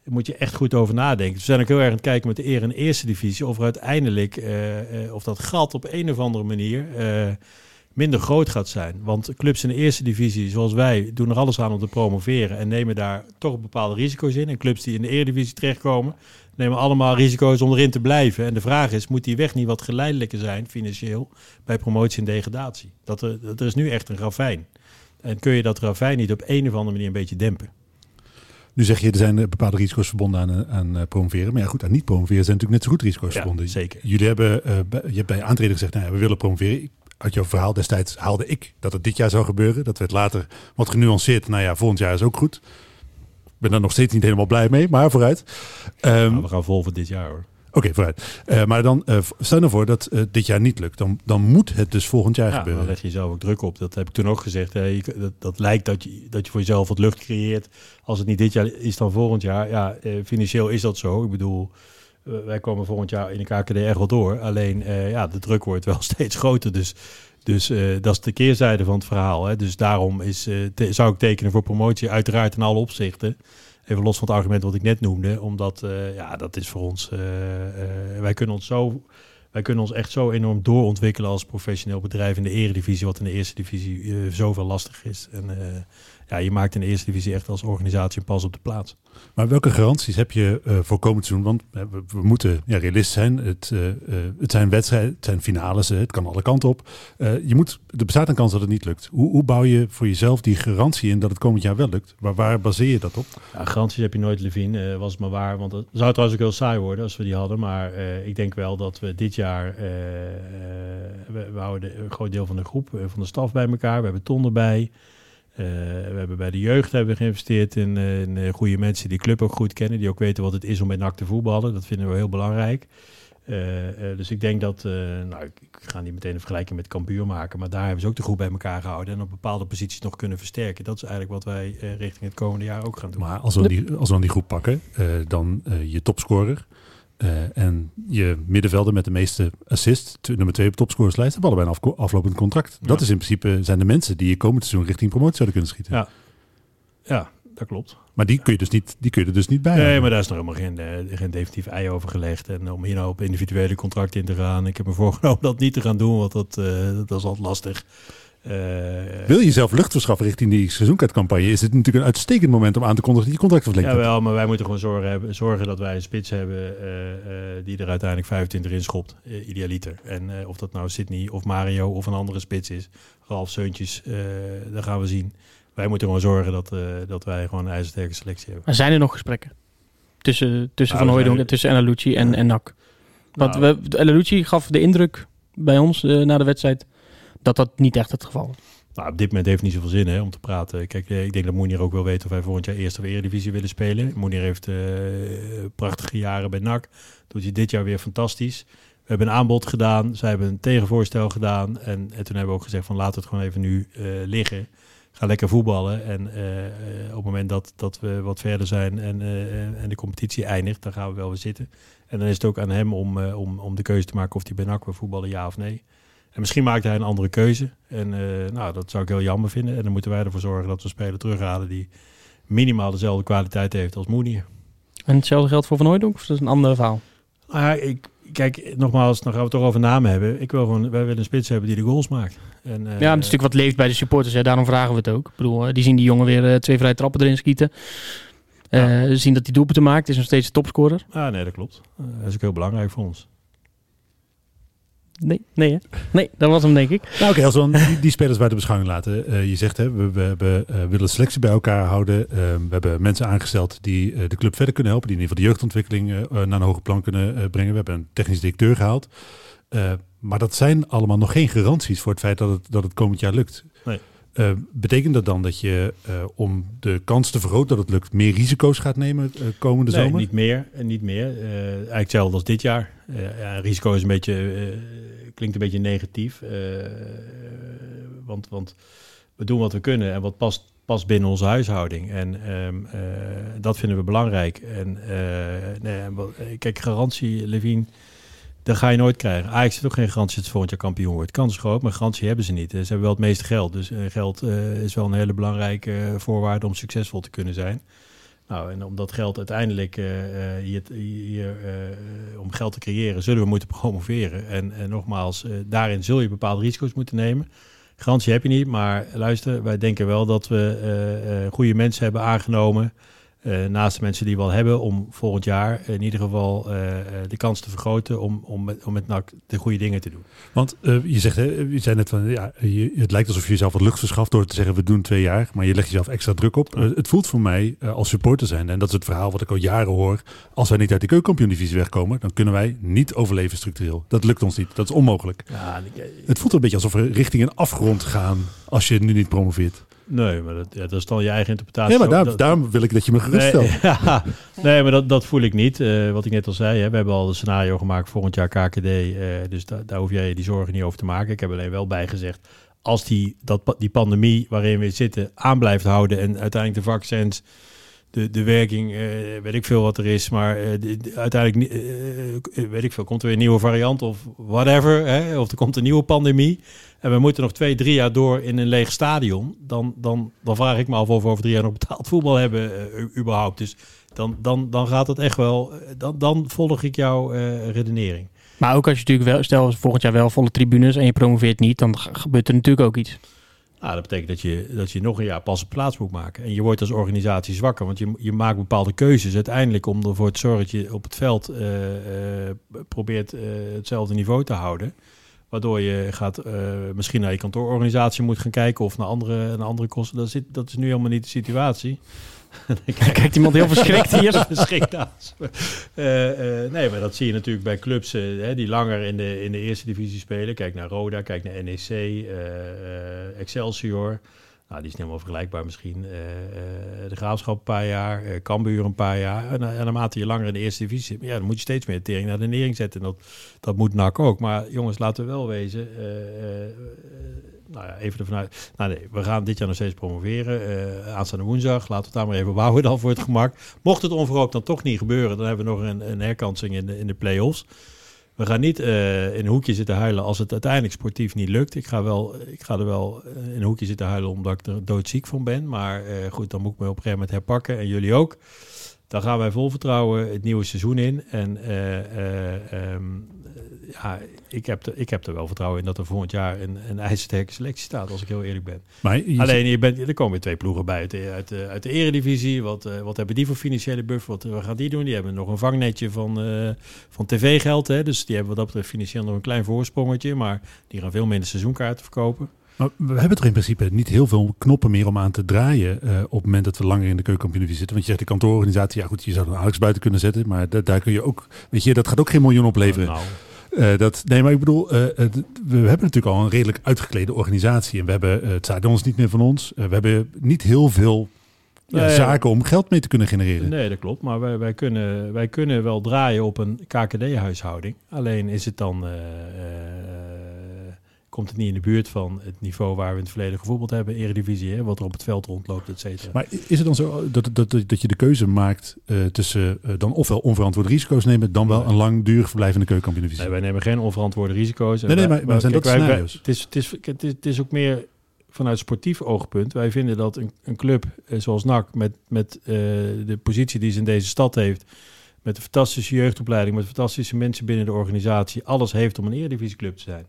moet je echt goed over nadenken. We zijn ook heel erg aan het kijken met de eer en eerste divisie... of er uiteindelijk, eh, eh, of dat gat op een of andere manier... eh, minder groot gaat zijn. Want clubs in de eerste divisie, zoals wij, doen er alles aan om te promoveren... en nemen daar toch bepaalde risico's in. En clubs die in de eredivisie terechtkomen... nemen allemaal risico's om erin te blijven. En de vraag is, moet die weg niet wat geleidelijker zijn, financieel... bij promotie en degradatie? Dat er, dat er is nu echt een ravijn. En kun je dat ravijn niet op een of andere manier een beetje dempen? Nu zeg je, er zijn eh, bepaalde risico's verbonden aan, eh, aan eh, promoveren. Maar ja, goed, aan niet promoveren zijn natuurlijk net zo goed risico's Ja, verbonden. zeker. Jullie hebben, bij- je hebt bij aantreden gezegd, nou ja, we willen promoveren. Uit jouw verhaal destijds haalde ik dat het dit jaar zou gebeuren. Dat werd later wat genuanceerd. Nou ja, volgend jaar is ook goed. Ik ben daar nog steeds niet helemaal blij mee, maar vooruit. Ehm, Nou, we gaan vol voor dit jaar hoor. Oké, vooruit. Eh, maar dan, eh, stel nou voor dat eh, dit jaar niet lukt. Dan, dan moet het dus volgend jaar Ja, dan gebeuren. leg je jezelf ook druk op. Dat heb ik toen ook gezegd. Hè. Je- dat, dat lijkt dat je, dat je voor jezelf wat lucht creëert. Als het niet dit jaar is, dan volgend jaar. Ja, financieel is dat zo. Ik bedoel, wij komen volgend jaar in de KKD echt wel door. Alleen, ja, de druk wordt wel steeds groter. Dus, dus dat is de keerzijde van het verhaal. Hè. Dus daarom is, zou ik tekenen voor promotie uiteraard in alle opzichten. Even los van het argument wat ik net noemde. Omdat, eh, ja, dat is voor ons... eh, eh, wij kunnen ons zo wij kunnen ons echt zo enorm doorontwikkelen als professioneel bedrijf in de eredivisie, wat in de eerste divisie zoveel lastig is. En ja, je maakt in de eerste divisie echt als organisatie een pas op de plaats. Maar welke garanties heb je eh, voor komend seizoen? Want we, we moeten ja, realist zijn. Het, eh, eh, het zijn wedstrijden, het zijn finales, het kan alle kanten op. Eh, je moet, er bestaat een kans dat het niet lukt. Hoe, hoe bouw je voor jezelf die garantie in dat het komend jaar wel lukt? Waar, waar baseer je dat op? Ja, garanties heb je nooit, Levin, eh, was het maar waar. Want het zou trouwens ook heel saai worden als we die hadden. Maar eh, ik denk wel dat we dit jaar, we, we houden een groot deel van de groep, van de staf bij elkaar. We hebben Ton erbij. Eh, we hebben bij de jeugd hebben we geïnvesteerd in, eh, in eh, goede mensen die de club ook goed kennen. Die ook weten wat het is om bij NAC te voetballen. Dat vinden we heel belangrijk. Dus ik denk dat, nou, ik, ga niet meteen een vergelijking met Cambuur maken, maar daar hebben ze ook de groep bij elkaar gehouden en op bepaalde posities nog kunnen versterken. Dat is eigenlijk wat wij richting het komende jaar ook gaan doen. Maar als we, die, als we dan die groep pakken, dan je topscorer eh, en je middenvelder met de meeste assists, nummer twee op topscorerslijst, hebben allebei een aflopend contract. Dat is in principe zijn de mensen die je komend seizoen richting promotie zouden kunnen schieten. Ja. Ja, dat klopt. Maar die kun je dus niet, die kun je er dus niet bij. Nee, maar daar is nog helemaal geen, eh, geen definitief ei over gelegd. En om hier nou op individuele contracten in te gaan. Ik heb me voorgenomen dat niet te gaan doen, want dat, eh, dat is altijd lastig. Eh, Wil je jezelf lucht verschaffen richting die seizoenkaartcampagne, is dit natuurlijk een uitstekend moment om aan te kondigen dat je contract verlengd hebt. Jawel, maar wij moeten gewoon zorgen, hebben, zorgen dat wij een spits hebben eh, eh, die er uiteindelijk 25 in schopt, idealiter. En eh, of dat nou Sydney of Mario of een andere spits is, Ralf Seuntjes, eh dat gaan we zien. Wij moeten gewoon zorgen dat, eh, dat wij gewoon een ijzersterke selectie hebben. Maar zijn er nog gesprekken? Tussen, tussen Nou, Van zijn- en tussen en, Ja. en NAC. Want Nou, we, gaf de indruk bij ons eh, na de wedstrijd dat dat niet echt het geval was. Nou, op dit moment heeft het niet zoveel zin hè, om te praten. Kijk, eh, ik denk dat Moenier ook wel weet of wij volgend jaar eerste of eredivisie willen spelen. Moenier heeft eh, prachtige jaren bij NAC. Doet hij dit jaar weer fantastisch. We hebben een aanbod gedaan. Zij hebben een tegenvoorstel gedaan. En, en toen hebben we ook gezegd van laat het gewoon even nu eh, liggen. Ga lekker voetballen. En op het moment dat, dat we wat verder zijn en, en de competitie eindigt, dan gaan we wel weer zitten. En dan is het ook aan hem om, om, om de keuze te maken of hij bij NAC wil voetballen, ja of nee. En misschien maakt hij een andere keuze. En eh, nou, dat zou ik heel jammer vinden. En dan moeten wij ervoor zorgen dat we een speler terughalen die minimaal dezelfde kwaliteit heeft als Moenier. En hetzelfde geldt voor Van Hooijdonk, of is dat een ander verhaal? Nou ja, ik, kijk, nogmaals, dan gaan we het toch over namen hebben. Ik wil gewoon, wij willen een spits hebben die de goals maakt. En, eh, ja, het is natuurlijk wat leeft bij de supporters. Hè. Daarom vragen we het ook. Ik bedoel, eh, die zien die jongen weer eh, twee vrije trappen erin schieten. Eh, Ze zien dat hij doelpunten maakt. Is nog steeds de topscorer. Ah, nee, dat klopt. Eh, dat is ook heel belangrijk voor ons. Nee, nee, hè? nee, dat was hem denk ik. Nou oké, als we dan die, die spelers bij de beschouwing laten. eh, je zegt, hè, we, we, eh, willen selectie bij elkaar houden. Eh, we hebben mensen aangesteld die de club verder kunnen helpen. Die in ieder geval de jeugdontwikkeling naar een hoger plan kunnen brengen. We hebben een technisch directeur gehaald. Eh, maar dat zijn allemaal nog geen garanties voor het feit dat het, dat het komend jaar lukt. Nee. Eh, betekent dat dan dat je eh, om de kans te vergroten dat het lukt, meer risico's gaat nemen eh, komende nee, zomer? niet meer en niet meer. Eigenlijk hetzelfde als dit jaar. Ja, risico is een beetje, klinkt een beetje negatief. want, want we doen wat we kunnen en wat past, past binnen onze huishouding. En ehm, eh, dat vinden we belangrijk. En nee, kijk, garantie, Levine, dat ga je nooit krijgen. Ajax heeft ook geen garantie dat ze volgend jaar kampioen wordt. Kans groot, maar garantie hebben ze niet. Ze hebben wel het meeste geld. Dus eh, geld eh, is wel een hele belangrijke eh, voorwaarde om succesvol te kunnen zijn. Nou, en om dat geld uiteindelijk eh, om geld te creëren, zullen we moeten promoveren. En, en nogmaals, daarin zul je bepaalde risico's moeten nemen. Garantie heb je niet, maar luister, wij denken wel dat we goede mensen hebben aangenomen. Eh, naast de mensen die we al hebben, om volgend jaar in ieder geval eh, eh, de kans te vergroten om, om, met, om met NAC de goede dingen te doen. Want eh, je zegt, hè, je zei net van, ja, je, het lijkt alsof je jezelf wat lucht verschaft door te zeggen, we doen twee jaar, maar je legt jezelf extra druk op. Eh, het voelt voor mij eh, als supporter zijn, en dat is het verhaal wat ik al jaren hoor, als wij niet uit de keukenkampioen-divisie wegkomen, dan kunnen wij niet overleven structureel. Dat lukt ons niet, dat is onmogelijk. Ja, Het voelt een beetje alsof we richting een afgrond gaan als je nu niet promoveert. Nee, maar dat, ja, dat is dan je eigen interpretatie. Ja, maar daar, Dat- daarom wil ik dat je me gerust stelt. Nee, ja, nee, maar dat, dat voel ik niet. Eh, wat ik net al zei, hè, we hebben al een scenario gemaakt volgend jaar KKD. eh, dus da- daar hoef jij je die zorgen niet over te maken. Ik heb alleen wel bijgezegd, als die, dat, die pandemie waarin we zitten aan blijft houden... en uiteindelijk de vaccins, de, de werking, eh, weet ik veel wat er is... maar eh, de- de- uiteindelijk, eh, weet ik veel, komt er weer een nieuwe variant of whatever... Hè, of er komt een nieuwe pandemie... En we moeten nog twee, drie jaar door in een leeg stadion. Dan, dan, dan vraag ik me af of we over drie jaar nog betaald voetbal hebben, überhaupt. Dus dan, dan, dan gaat het echt wel. Dan, dan volg ik jouw redenering. Maar ook als je natuurlijk wel, stel volgend jaar wel volle tribunes en je promoveert niet, dan gebeurt er natuurlijk ook iets. Nou, dat betekent dat je, dat je nog een jaar pas op plaats moet maken. En je wordt als organisatie zwakker, want je, je maakt bepaalde keuzes uiteindelijk om ervoor te zorgen dat je op het veld eh, eh, probeert eh, hetzelfde niveau te houden. Waardoor je gaat, misschien naar je kantoororganisatie moet gaan kijken of naar andere, naar andere kosten. Dat, zit, dat is nu helemaal niet de situatie. Kijkt iemand heel verschrikt hier. Verschrikt naast me. Eh, eh, nee, maar dat zie je natuurlijk bij clubs eh, die langer in de, in de eerste divisie spelen. Kijk naar Roda, kijk naar NEC, Excelsior. Nou, die is helemaal vergelijkbaar misschien. Eh, eh, de Graafschap een paar jaar, Cambuur een paar jaar. En, naarmate je langer in de eerste divisie ja, dan moet je steeds meer tering naar de nering zetten. En dat, dat moet NAC ook. Maar jongens, laten we wel wezen. nou ja, even ervan uit. Nou nee, we gaan dit jaar nog steeds promoveren. aanstaande woensdag. Laten we het daar maar even bouwen dan voor het gemak. Mocht het onverhoopt dan toch niet gebeuren, dan hebben we nog een, een herkansing in de, in de play-offs. We gaan niet eh, in een hoekje zitten huilen als het uiteindelijk sportief niet lukt. Ik ga, wel, ik ga er wel eh, in een hoekje zitten huilen omdat ik er doodziek van ben. Maar eh, goed, dan moet ik me op een gegeven moment herpakken en jullie ook. Dan gaan wij vol vertrouwen het nieuwe seizoen in. En eh, eh, ehm, eh, ja, ik heb, er, ik heb er wel vertrouwen in dat er volgend jaar een, een ijzersterke selectie staat, als ik heel eerlijk ben. Maar je Alleen, je bent, er komen weer twee ploegen bij uit de, uit de, uit de eredivisie. Wat, eh, wat hebben die voor financiële buffer? Wat, wat gaan die doen? Die hebben nog een vangnetje van, van tv-geld. Hè? Dus die hebben wat dat betreft financieel nog een klein voorsprongetje. Maar die gaan veel minder seizoenkaarten verkopen. Maar we hebben toch in principe niet heel veel knoppen meer om aan te draaien eh, op het moment dat we langer in de keukenkampioen zitten. Want je zegt de kantoororganisatie, ja goed, je zou een Alex buiten kunnen zetten, maar da- daar kun je ook, weet je, dat gaat ook geen miljoen opleveren. Nou, Eh, dat, nee, maar ik bedoel, eh, we hebben natuurlijk al een redelijk uitgeklede organisatie en we hebben het is niet meer van ons. We hebben niet heel veel ja, Nee. zaken om geld mee te kunnen genereren. nee, dat klopt. Maar wij, wij, kunnen, wij kunnen wel draaien op een KKD-huishouding. Alleen is het dan... komt het niet in de buurt van het niveau waar we in het verleden gevoetbald hebben. Eredivisie, hè, wat er op het veld rondloopt, et cetera. Maar is het dan zo dat, dat, dat, dat je de keuze maakt eh, tussen eh, dan ofwel onverantwoord risico's nemen, dan wel een langdurig verblijf in de Nee, wij nemen geen onverantwoorde risico's. Nee, nee, wij- maar- maar zijn kijk, dat wij-? Het is, het, is, het, is, het is ook meer vanuit sportief oogpunt. Wij vinden dat een, een club eh, zoals NAC, met, met de positie die ze in deze stad heeft, met een fantastische jeugdopleiding, met fantastische mensen binnen de organisatie, alles heeft om een eredivisieclub te zijn.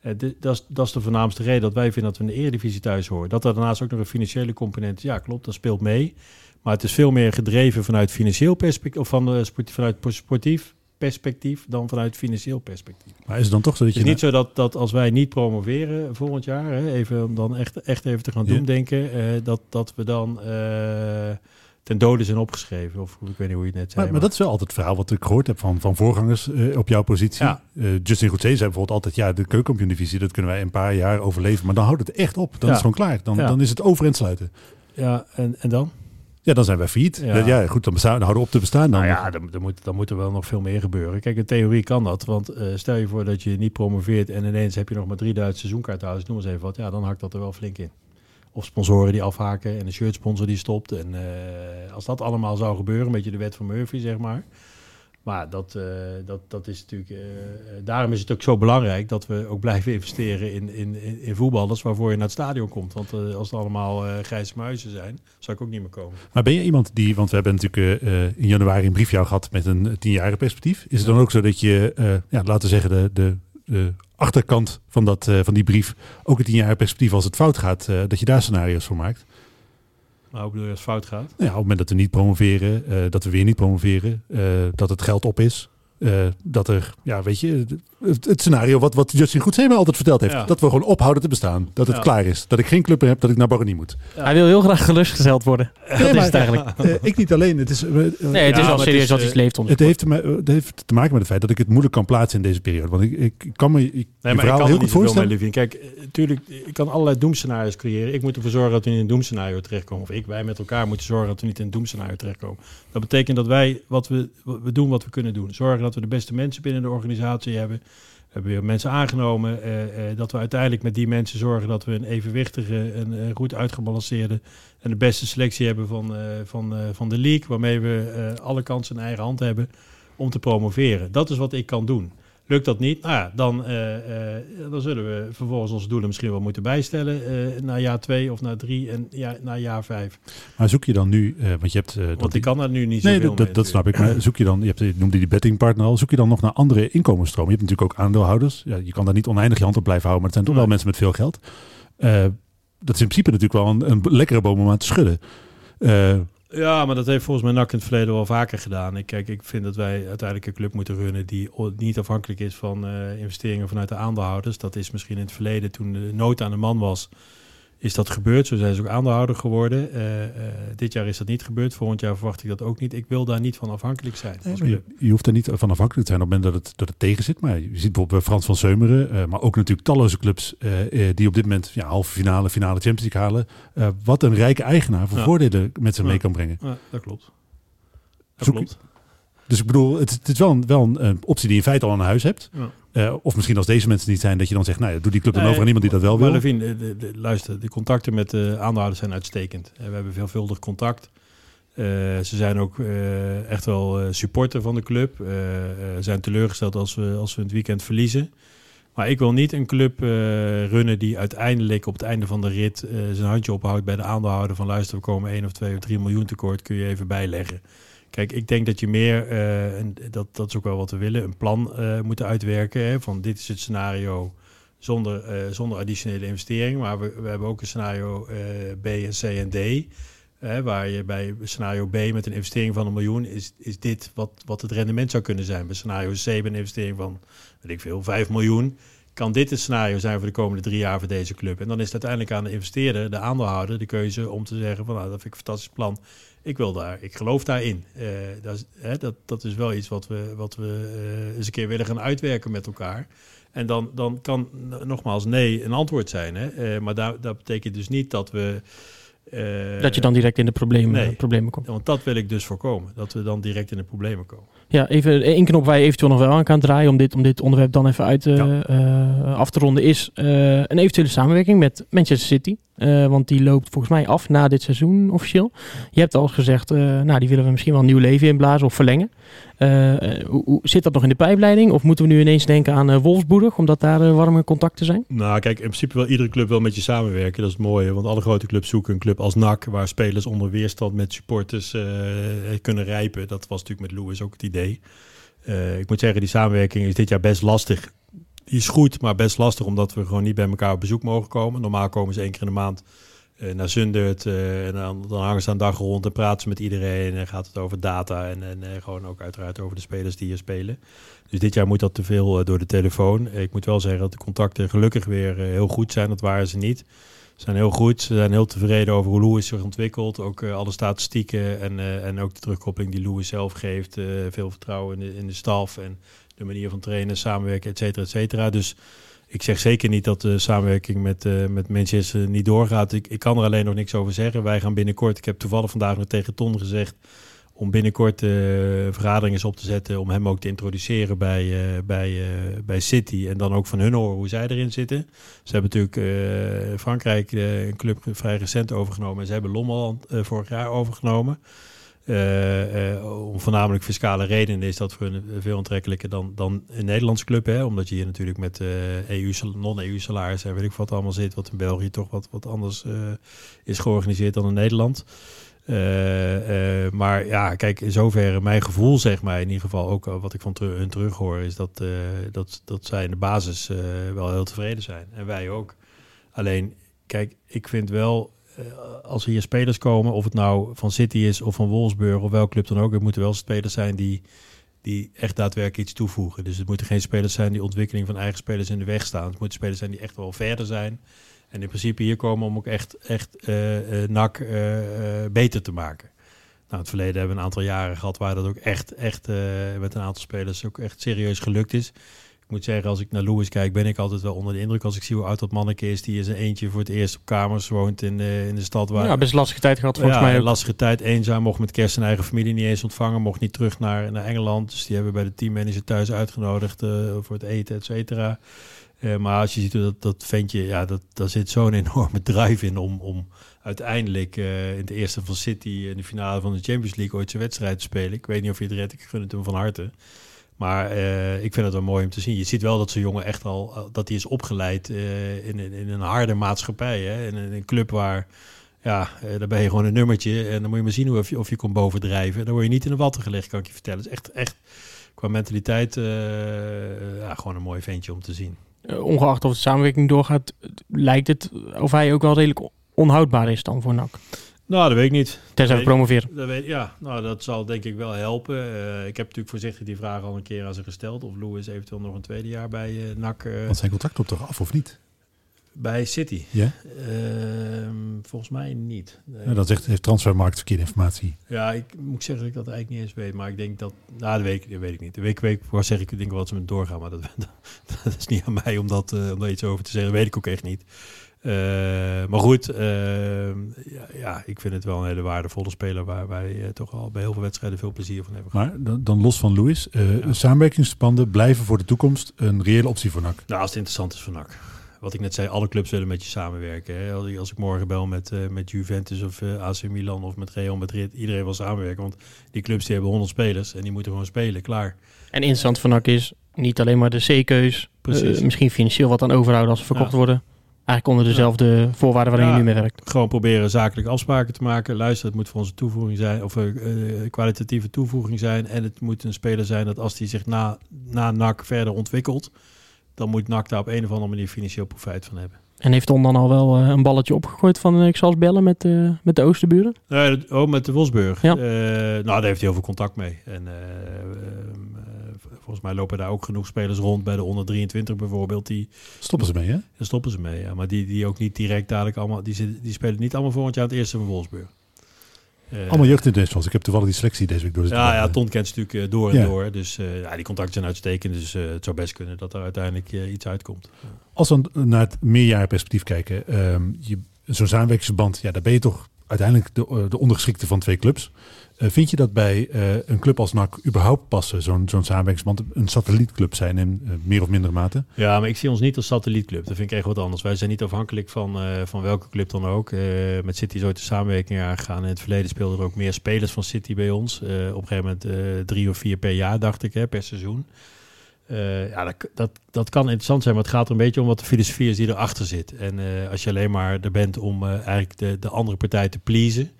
Eh, dat, is, dat is de voornaamste reden dat wij vinden dat we in de eredivisie thuis horen. Dat er daarnaast ook nog een financiële component is. Ja, klopt, dat speelt mee. Maar het is veel meer gedreven vanuit financieel perspectief, of van, vanuit sportief perspectief dan vanuit financieel perspectief. Maar is het dan toch zo dat Het je... is niet zo dat, dat als wij niet promoveren volgend jaar, hè, even om dan echt, echt even te gaan Ja. doen denken, eh, dat, dat we dan eh, ten dode zijn opgeschreven. Of ik weet niet hoe je het net zei. Maar, maar dat is wel altijd het verhaal wat ik gehoord heb van, van voorgangers eh, op jouw positie. Ja. Eh, Justin Goedzee zei bijvoorbeeld altijd, ja, de keukenkampioen-divisie, dat kunnen wij een paar jaar overleven. Maar dan houdt het echt op. Dan Ja. is het gewoon klaar. Dan, Ja. dan is het over en sluiten. ja, en, en dan? Ja, dan zijn wij failliet. Ja. Ja, ja goed, dan, bestaan, dan houden we op te bestaan. Dan. Nou ja, dan, dan, moet, dan moet er wel nog veel meer gebeuren. Kijk, in theorie kan dat. Want eh, stel je voor dat je niet promoveert en ineens heb je nog maar 3000 seizoenkaarthouders, noem eens even wat. Ja, dan hakt dat er wel flink in. Of sponsoren die afhaken en een shirtsponsor die stopt. En eh, als dat allemaal zou gebeuren, een beetje de wet van Murphy, zeg maar. Maar dat, eh, dat, dat is natuurlijk. eh, daarom is het ook zo belangrijk dat we ook blijven investeren in, in, in, in voetbal. Dat is waarvoor je naar het stadion komt. Want als het allemaal grijze muizen zijn, zou ik ook niet meer komen. Maar ben je iemand die, want we hebben natuurlijk in januari een brief jou gehad met een tienjarige perspectief. Is het dan ook zo dat je, ja, laten we zeggen, de, de, de achterkant van, dat, eh, van die brief, ook een tienjarige perspectief als het fout gaat, eh, dat je daar scenario's voor maakt? Maar hoe bedoel je als het fout gaat? Nou ja, op het moment dat we niet promoveren, eh, dat we weer niet promoveren, dat het geld op is. Eh, dat er, ja, weet je, het, het scenario wat, wat Justin Goedzee mij altijd verteld heeft. Ja. Dat we gewoon ophouden te bestaan. Dat het Ja. klaar is. Dat ik geen club meer heb, dat ik naar Baronie moet. Hij wil heel graag gerustgesteld worden. dat is het eigenlijk. Eh, ik niet alleen. Het is, eh, Nee, het Ja, is wel serieus is, dat iets leeft om. Het heeft, te ma- het heeft te maken met het feit dat ik het moeilijk kan plaatsen in deze periode. Want ik, ik kan me ik, Nee, maar ik verhaal kan heel er goed mee, voorstellen. Kijk, eh, tuurlijk, ik kan allerlei doemscenario's creëren. Ik moet ervoor zorgen dat we niet in een doemscenario terechtkomen. Of ik, wij met elkaar moeten zorgen dat we niet in een doemscenario terechtkomen. Dat betekent dat wij, wat we, we doen wat we kunnen doen. Zorgen dat we de beste mensen binnen de organisatie hebben. We hebben weer mensen aangenomen. eh, eh, dat we uiteindelijk met die mensen zorgen dat we een evenwichtige en eh, goed uitgebalanceerde en de beste selectie hebben van, eh, van, eh, van de league. Waarmee we eh, alle kansen in eigen hand hebben om te promoveren. Dat is wat ik kan doen. Lukt dat niet, nou ja, dan, eh, eh, dan zullen we vervolgens onze doelen misschien wel moeten bijstellen eh naar jaar twee of naar drie en ja, naar jaar vijf. Maar zoek je dan nu, want je hebt... Want dat, ik kan daar nu niet zo Nee, dat, dat, dat snap ik. Maar zoek je dan, je, hebt, je noemde die bettingpartner al, zoek je dan nog naar andere inkomensstromen? Je hebt natuurlijk ook aandeelhouders. Ja, je kan daar niet oneindig je hand op blijven houden, maar het zijn toch wel mensen met veel geld. Dat is in principe natuurlijk wel een, een lekkere boom om aan te schudden. Ja, maar dat heeft volgens mij NAC in het verleden wel vaker gedaan. Ik, kijk, ik vind dat wij uiteindelijk een club moeten runnen die niet afhankelijk is van eh, investeringen vanuit de aandeelhouders. Dat is misschien in het verleden, toen de nood aan de man was, is dat gebeurd. Zo zijn ze ook aandeelhouder geworden. Eh, eh, dit jaar is dat niet gebeurd. Volgend jaar verwacht ik dat ook niet. Ik wil daar niet van afhankelijk zijn. Nee, je, hoeft er niet van afhankelijk te zijn op het moment dat het, dat het tegen zit. Maar je ziet bijvoorbeeld bij Frans van Seumeren, eh, maar ook natuurlijk talloze clubs die op dit moment ja, halve finale, finale Champions League halen. Wat een rijke eigenaar voor Ja. voordelen met zich Ja. mee kan brengen. Ja, dat klopt. Dat Zoek- klopt. Dus ik bedoel, het, het is wel, een, wel een, optie die je in feite al aan huis hebt. Eh, of misschien als deze mensen niet zijn, dat je dan zegt, nou ja, doe die club dan Nee, over aan iemand die dat wel wil. Levine, de, de- de- luister, de contacten met de aandeelhouders zijn uitstekend. Eh, We hebben veelvuldig contact. Eh, ze zijn ook echt wel supporter van de club. Eh, zijn teleurgesteld als we, als we het weekend verliezen. Maar ik wil niet een club runnen die uiteindelijk op het einde van de rit zijn handje ophoudt bij de aandeelhouder van luister, we komen 1 of 2 of 3 miljoen tekort, kun je even bijleggen. Kijk, ik denk dat je meer, eh, en dat, dat is ook wel wat we willen, een plan eh moeten uitwerken. Hè, van dit is het scenario zonder, eh, zonder additionele investering. Maar we, we hebben ook een scenario B en C en D. Hè, waar je bij scenario B met een investering van een miljoen is, is dit wat, wat het rendement zou kunnen zijn. Bij scenario C met een investering van, weet ik veel, 5 miljoen. Kan dit het scenario zijn voor de komende drie jaar voor deze club? En dan is het uiteindelijk aan de investeerder, de aandeelhouder, de keuze om te zeggen van nou, dat vind ik een fantastisch plan. Ik wil daar, ik geloof daarin. Eh, dat, is, hè, dat, dat is wel iets wat we, wat we eh, eens een keer willen gaan uitwerken met elkaar. En dan, dan kan nogmaals nee een antwoord zijn. Hè? Eh, maar daar, dat betekent dus niet dat we. dat je dan direct in de problemen, nee. problemen komt. Want dat wil ik dus voorkomen. Dat we dan direct in de problemen komen. Ja, even één knop waar je eventueel nog wel aan kan draaien om dit, om dit onderwerp dan even uit eh, Ja. eh, af te ronden, is eh, een eventuele samenwerking met Manchester City. Want die loopt volgens mij af na dit seizoen officieel. Je hebt al eens gezegd, nou die willen we misschien wel een nieuw leven inblazen of verlengen. Hoe, hoe- zit dat nog in de pijpleiding? Of moeten we nu ineens denken aan Wolfsburg, omdat daar warme contacten zijn? Nou, kijk, in principe wil iedere club wel met je samenwerken. Dat is het mooie, want alle grote clubs zoeken een club als NAC, waar spelers onder weerstand met supporters kunnen rijpen. Dat was natuurlijk met Lewis ook het idee. Eh, ik moet zeggen, die samenwerking is dit jaar best lastig. Is goed, maar best lastig, omdat we gewoon niet bij elkaar op bezoek mogen komen. Normaal komen ze één keer in de maand uh, naar Zundert. en dan, hangen ze een dag rond en praten ze met iedereen. En gaat het over data en, en gewoon ook uiteraard over de spelers die hier spelen. Dus dit jaar moet dat te veel door de telefoon. Ik moet wel zeggen dat de contacten gelukkig weer heel goed zijn. Dat waren ze niet. Zijn heel goed. Ze zijn heel tevreden over hoe Louis zich ontwikkelt. Ook alle statistieken en, en ook de terugkoppeling die Louis zelf geeft. veel vertrouwen in de, in de staf en de manier van trainen, samenwerken, et cetera, et cetera. Dus ik zeg zeker niet dat de samenwerking met, met Manchester niet doorgaat. Ik, ik kan er alleen nog niks over zeggen. Wij gaan binnenkort, ik heb toevallig vandaag nog tegen Ton gezegd, om binnenkort uh, vergaderingen op te zetten, om hem ook te introduceren bij, uh, bij, bij City. En dan ook van hun horen hoe zij erin zitten. Ze hebben natuurlijk Frankrijk een club vrij recent overgenomen. En ze hebben Lommel vorig jaar overgenomen. Om voornamelijk fiscale redenen is dat voor hun veel aantrekkelijker dan, dan een Nederlandse club. Hè? Omdat je hier natuurlijk met EU, non-EU salaris en weet ik wat allemaal zit. Wat in België toch wat, wat anders is georganiseerd dan in Nederland. Maar ja, kijk, in zoverre mijn gevoel zeg maar, in ieder geval ook wat ik van hun terug hoor, is dat, dat, dat zij in de basis wel heel tevreden zijn. En wij ook. Alleen, kijk, ik vind wel eh, als er hier spelers komen, of het nou van City is of van Wolfsburg of welke club dan ook, het moeten wel spelers zijn die, die echt daadwerkelijk iets toevoegen. Dus het moeten geen spelers zijn die ontwikkeling van eigen spelers in de weg staan. Het moeten spelers zijn die echt wel verder zijn. En in principe hier komen om ook echt, echt uh, uh, NAC beter te maken. Nou, in het verleden hebben we een aantal jaren gehad waar dat ook echt, echt met een aantal spelers ook echt serieus gelukt is. Ik moet zeggen, als ik naar Louis kijk, ben ik altijd wel onder de indruk als ik zie hoe oud dat manneke is. Die is een eentje voor het eerst op kamers woont in, uh, in de stad. Waar, ja, best lastige tijd gehad volgens ja, mij ook. lastige tijd, eenzaam, mocht met kerst zijn eigen familie niet eens ontvangen. Mocht niet terug naar, naar Engeland. Dus die hebben bij de teammanager thuis uitgenodigd uh, voor het eten, et cetera. Uh, maar als je ziet dat, dat ventje, ja, dat, daar zit zo'n enorme drive in om, om uiteindelijk in de eerste van City in de finale van de Champions League ooit zijn wedstrijd te spelen. Ik weet niet of je het redt, ik gun het hem van harte. Maar uh, ik vind het wel mooi om te zien. Je ziet wel dat zo'n jongen echt al eh, dat hij is opgeleid in, in, in, een harde maatschappij. Hè? In, een club waar, ja, daar ben je gewoon een nummertje. En dan moet je maar zien of, je, of je komt bovendrijven. Dan word je niet in de watten gelegd, kan ik je vertellen. Het is echt, echt qua mentaliteit ja, gewoon een mooi ventje om te zien. Ongeacht of de samenwerking doorgaat, lijkt het of hij ook wel redelijk onhoudbaar is dan voor NAC. Nou, dat weet ik niet. Tenzij we promoveren. Dat weet, ja, nou, dat zal denk ik wel helpen. Uh, ik heb natuurlijk voorzichtig die vraag al een keer aan ze gesteld. Of Louis eventueel nog een tweede jaar bij uh, NAC... Uh, Want zijn contract op toch af, of niet? Bij City? Ja. Ehm, volgens mij niet. Nee. Ja, dat zegt, heeft Transfermarkt verkeerde informatie. Ja, ik moet zeggen dat ik dat eigenlijk niet eens weet. Maar ik denk dat... Nou, dat weet ik, dat weet ik niet. De week, week was zeg ik denk wel dat ze met doorgaan. Maar dat, dat, is niet aan mij om, dat, om daar iets over te zeggen. Dat weet ik ook echt niet. Uh, maar goed, uh, ja, ja, ik vind het wel een hele waardevolle speler waar wij uh, toch al bij heel veel wedstrijden veel plezier van hebben. Maar dan, dan los van Louis, ja. samenwerkingsverbanden blijven voor de toekomst een reële optie voor NAC? Nou, als het interessant is voor NAC. Wat ik net zei, alle clubs willen met je samenwerken. Hè. Als, ik, morgen bel met, met Juventus of AC Milan of met Real Madrid, iedereen wil samenwerken. Want die clubs die hebben 100 spelers en die moeten gewoon spelen, klaar. En interessant voor NAC is niet alleen maar de C-keus, misschien financieel wat dan overhouden als ze verkocht ja. worden. Eigenlijk onder dezelfde voorwaarden waarin ja, je nu mee werkt. Gewoon proberen zakelijk afspraken te maken. Luister, het moet voor onze toevoeging zijn, of uh, kwalitatieve toevoeging zijn. En het moet een speler zijn dat als die zich na, na NAC verder ontwikkelt, dan moet NAC daar op een of andere manier financieel profijt van hebben. En heeft Don dan al wel uh, een balletje opgegooid van ik zal eens bellen met, uh, met de Oosterburen? Nee, oh, met de Wolfsburg. Ja. Uh, nou, daar heeft hij heel veel contact mee. En volgens mij lopen daar ook genoeg spelers rond bij de onder 23 bijvoorbeeld. Die, stoppen ze mee, hè? Daar stoppen ze mee, ja. Maar die, die ook niet direct dadelijk allemaal... Die, zitten, die spelen niet allemaal volgend jaar het eerste van Wolfsburg. Uh, Allemaal jeugdinternationals. Ik heb toevallig die selectie deze week door. Ja, ja, Ton kent natuurlijk uh, door en ja. door. Dus uh, ja, die contacten zijn uitstekend. Dus het zou best kunnen dat er uiteindelijk iets uitkomt. Als we naar het meerjarenperspectief kijken. Um, Zo'n samenwerkingsverband, ja, daar ben je toch uiteindelijk de, de ondergeschikte van twee clubs. Uh, vind je dat bij uh, een club als NAC überhaupt passen, zo'n zo'n samenwerkingsband, een satellietclub zijn in uh, meer of mindere mate? Ja, maar ik zie ons niet als satellietclub. Dat vind ik echt wat anders. Wij zijn niet afhankelijk van, van welke club dan ook. met City is ooit de samenwerking aangegaan. In het verleden speelden er ook meer spelers van City bij ons. op een gegeven moment drie of vier per jaar, dacht ik, hè, per seizoen. ja, dat, dat, dat kan interessant zijn, maar het gaat er een beetje om wat de filosofie is die erachter zit. En als je alleen maar er bent om eigenlijk de, de andere partij te pleasen,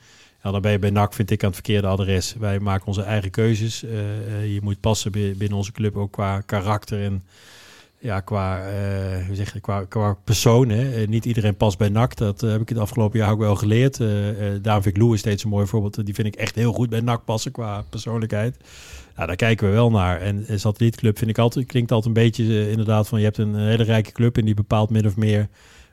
ja, dan ben je bij NAC, vind ik, aan het verkeerde adres. Wij maken onze eigen keuzes. Uh, uh, je moet passen binnen onze club ook qua karakter en ja, qua, eh, hoe zeg je, qua, qua persoon. Eh, niet iedereen past bij NAC. Dat eh, heb ik het afgelopen jaar ook wel geleerd. Uh, uh, David Lou is steeds een mooi voorbeeld. Die vind ik echt heel goed bij NAC passen qua persoonlijkheid. Ja, daar kijken we wel naar. En een satellietclub vind ik altijd, klinkt altijd een beetje inderdaad van... je hebt een hele rijke club en die bepaalt min of meer...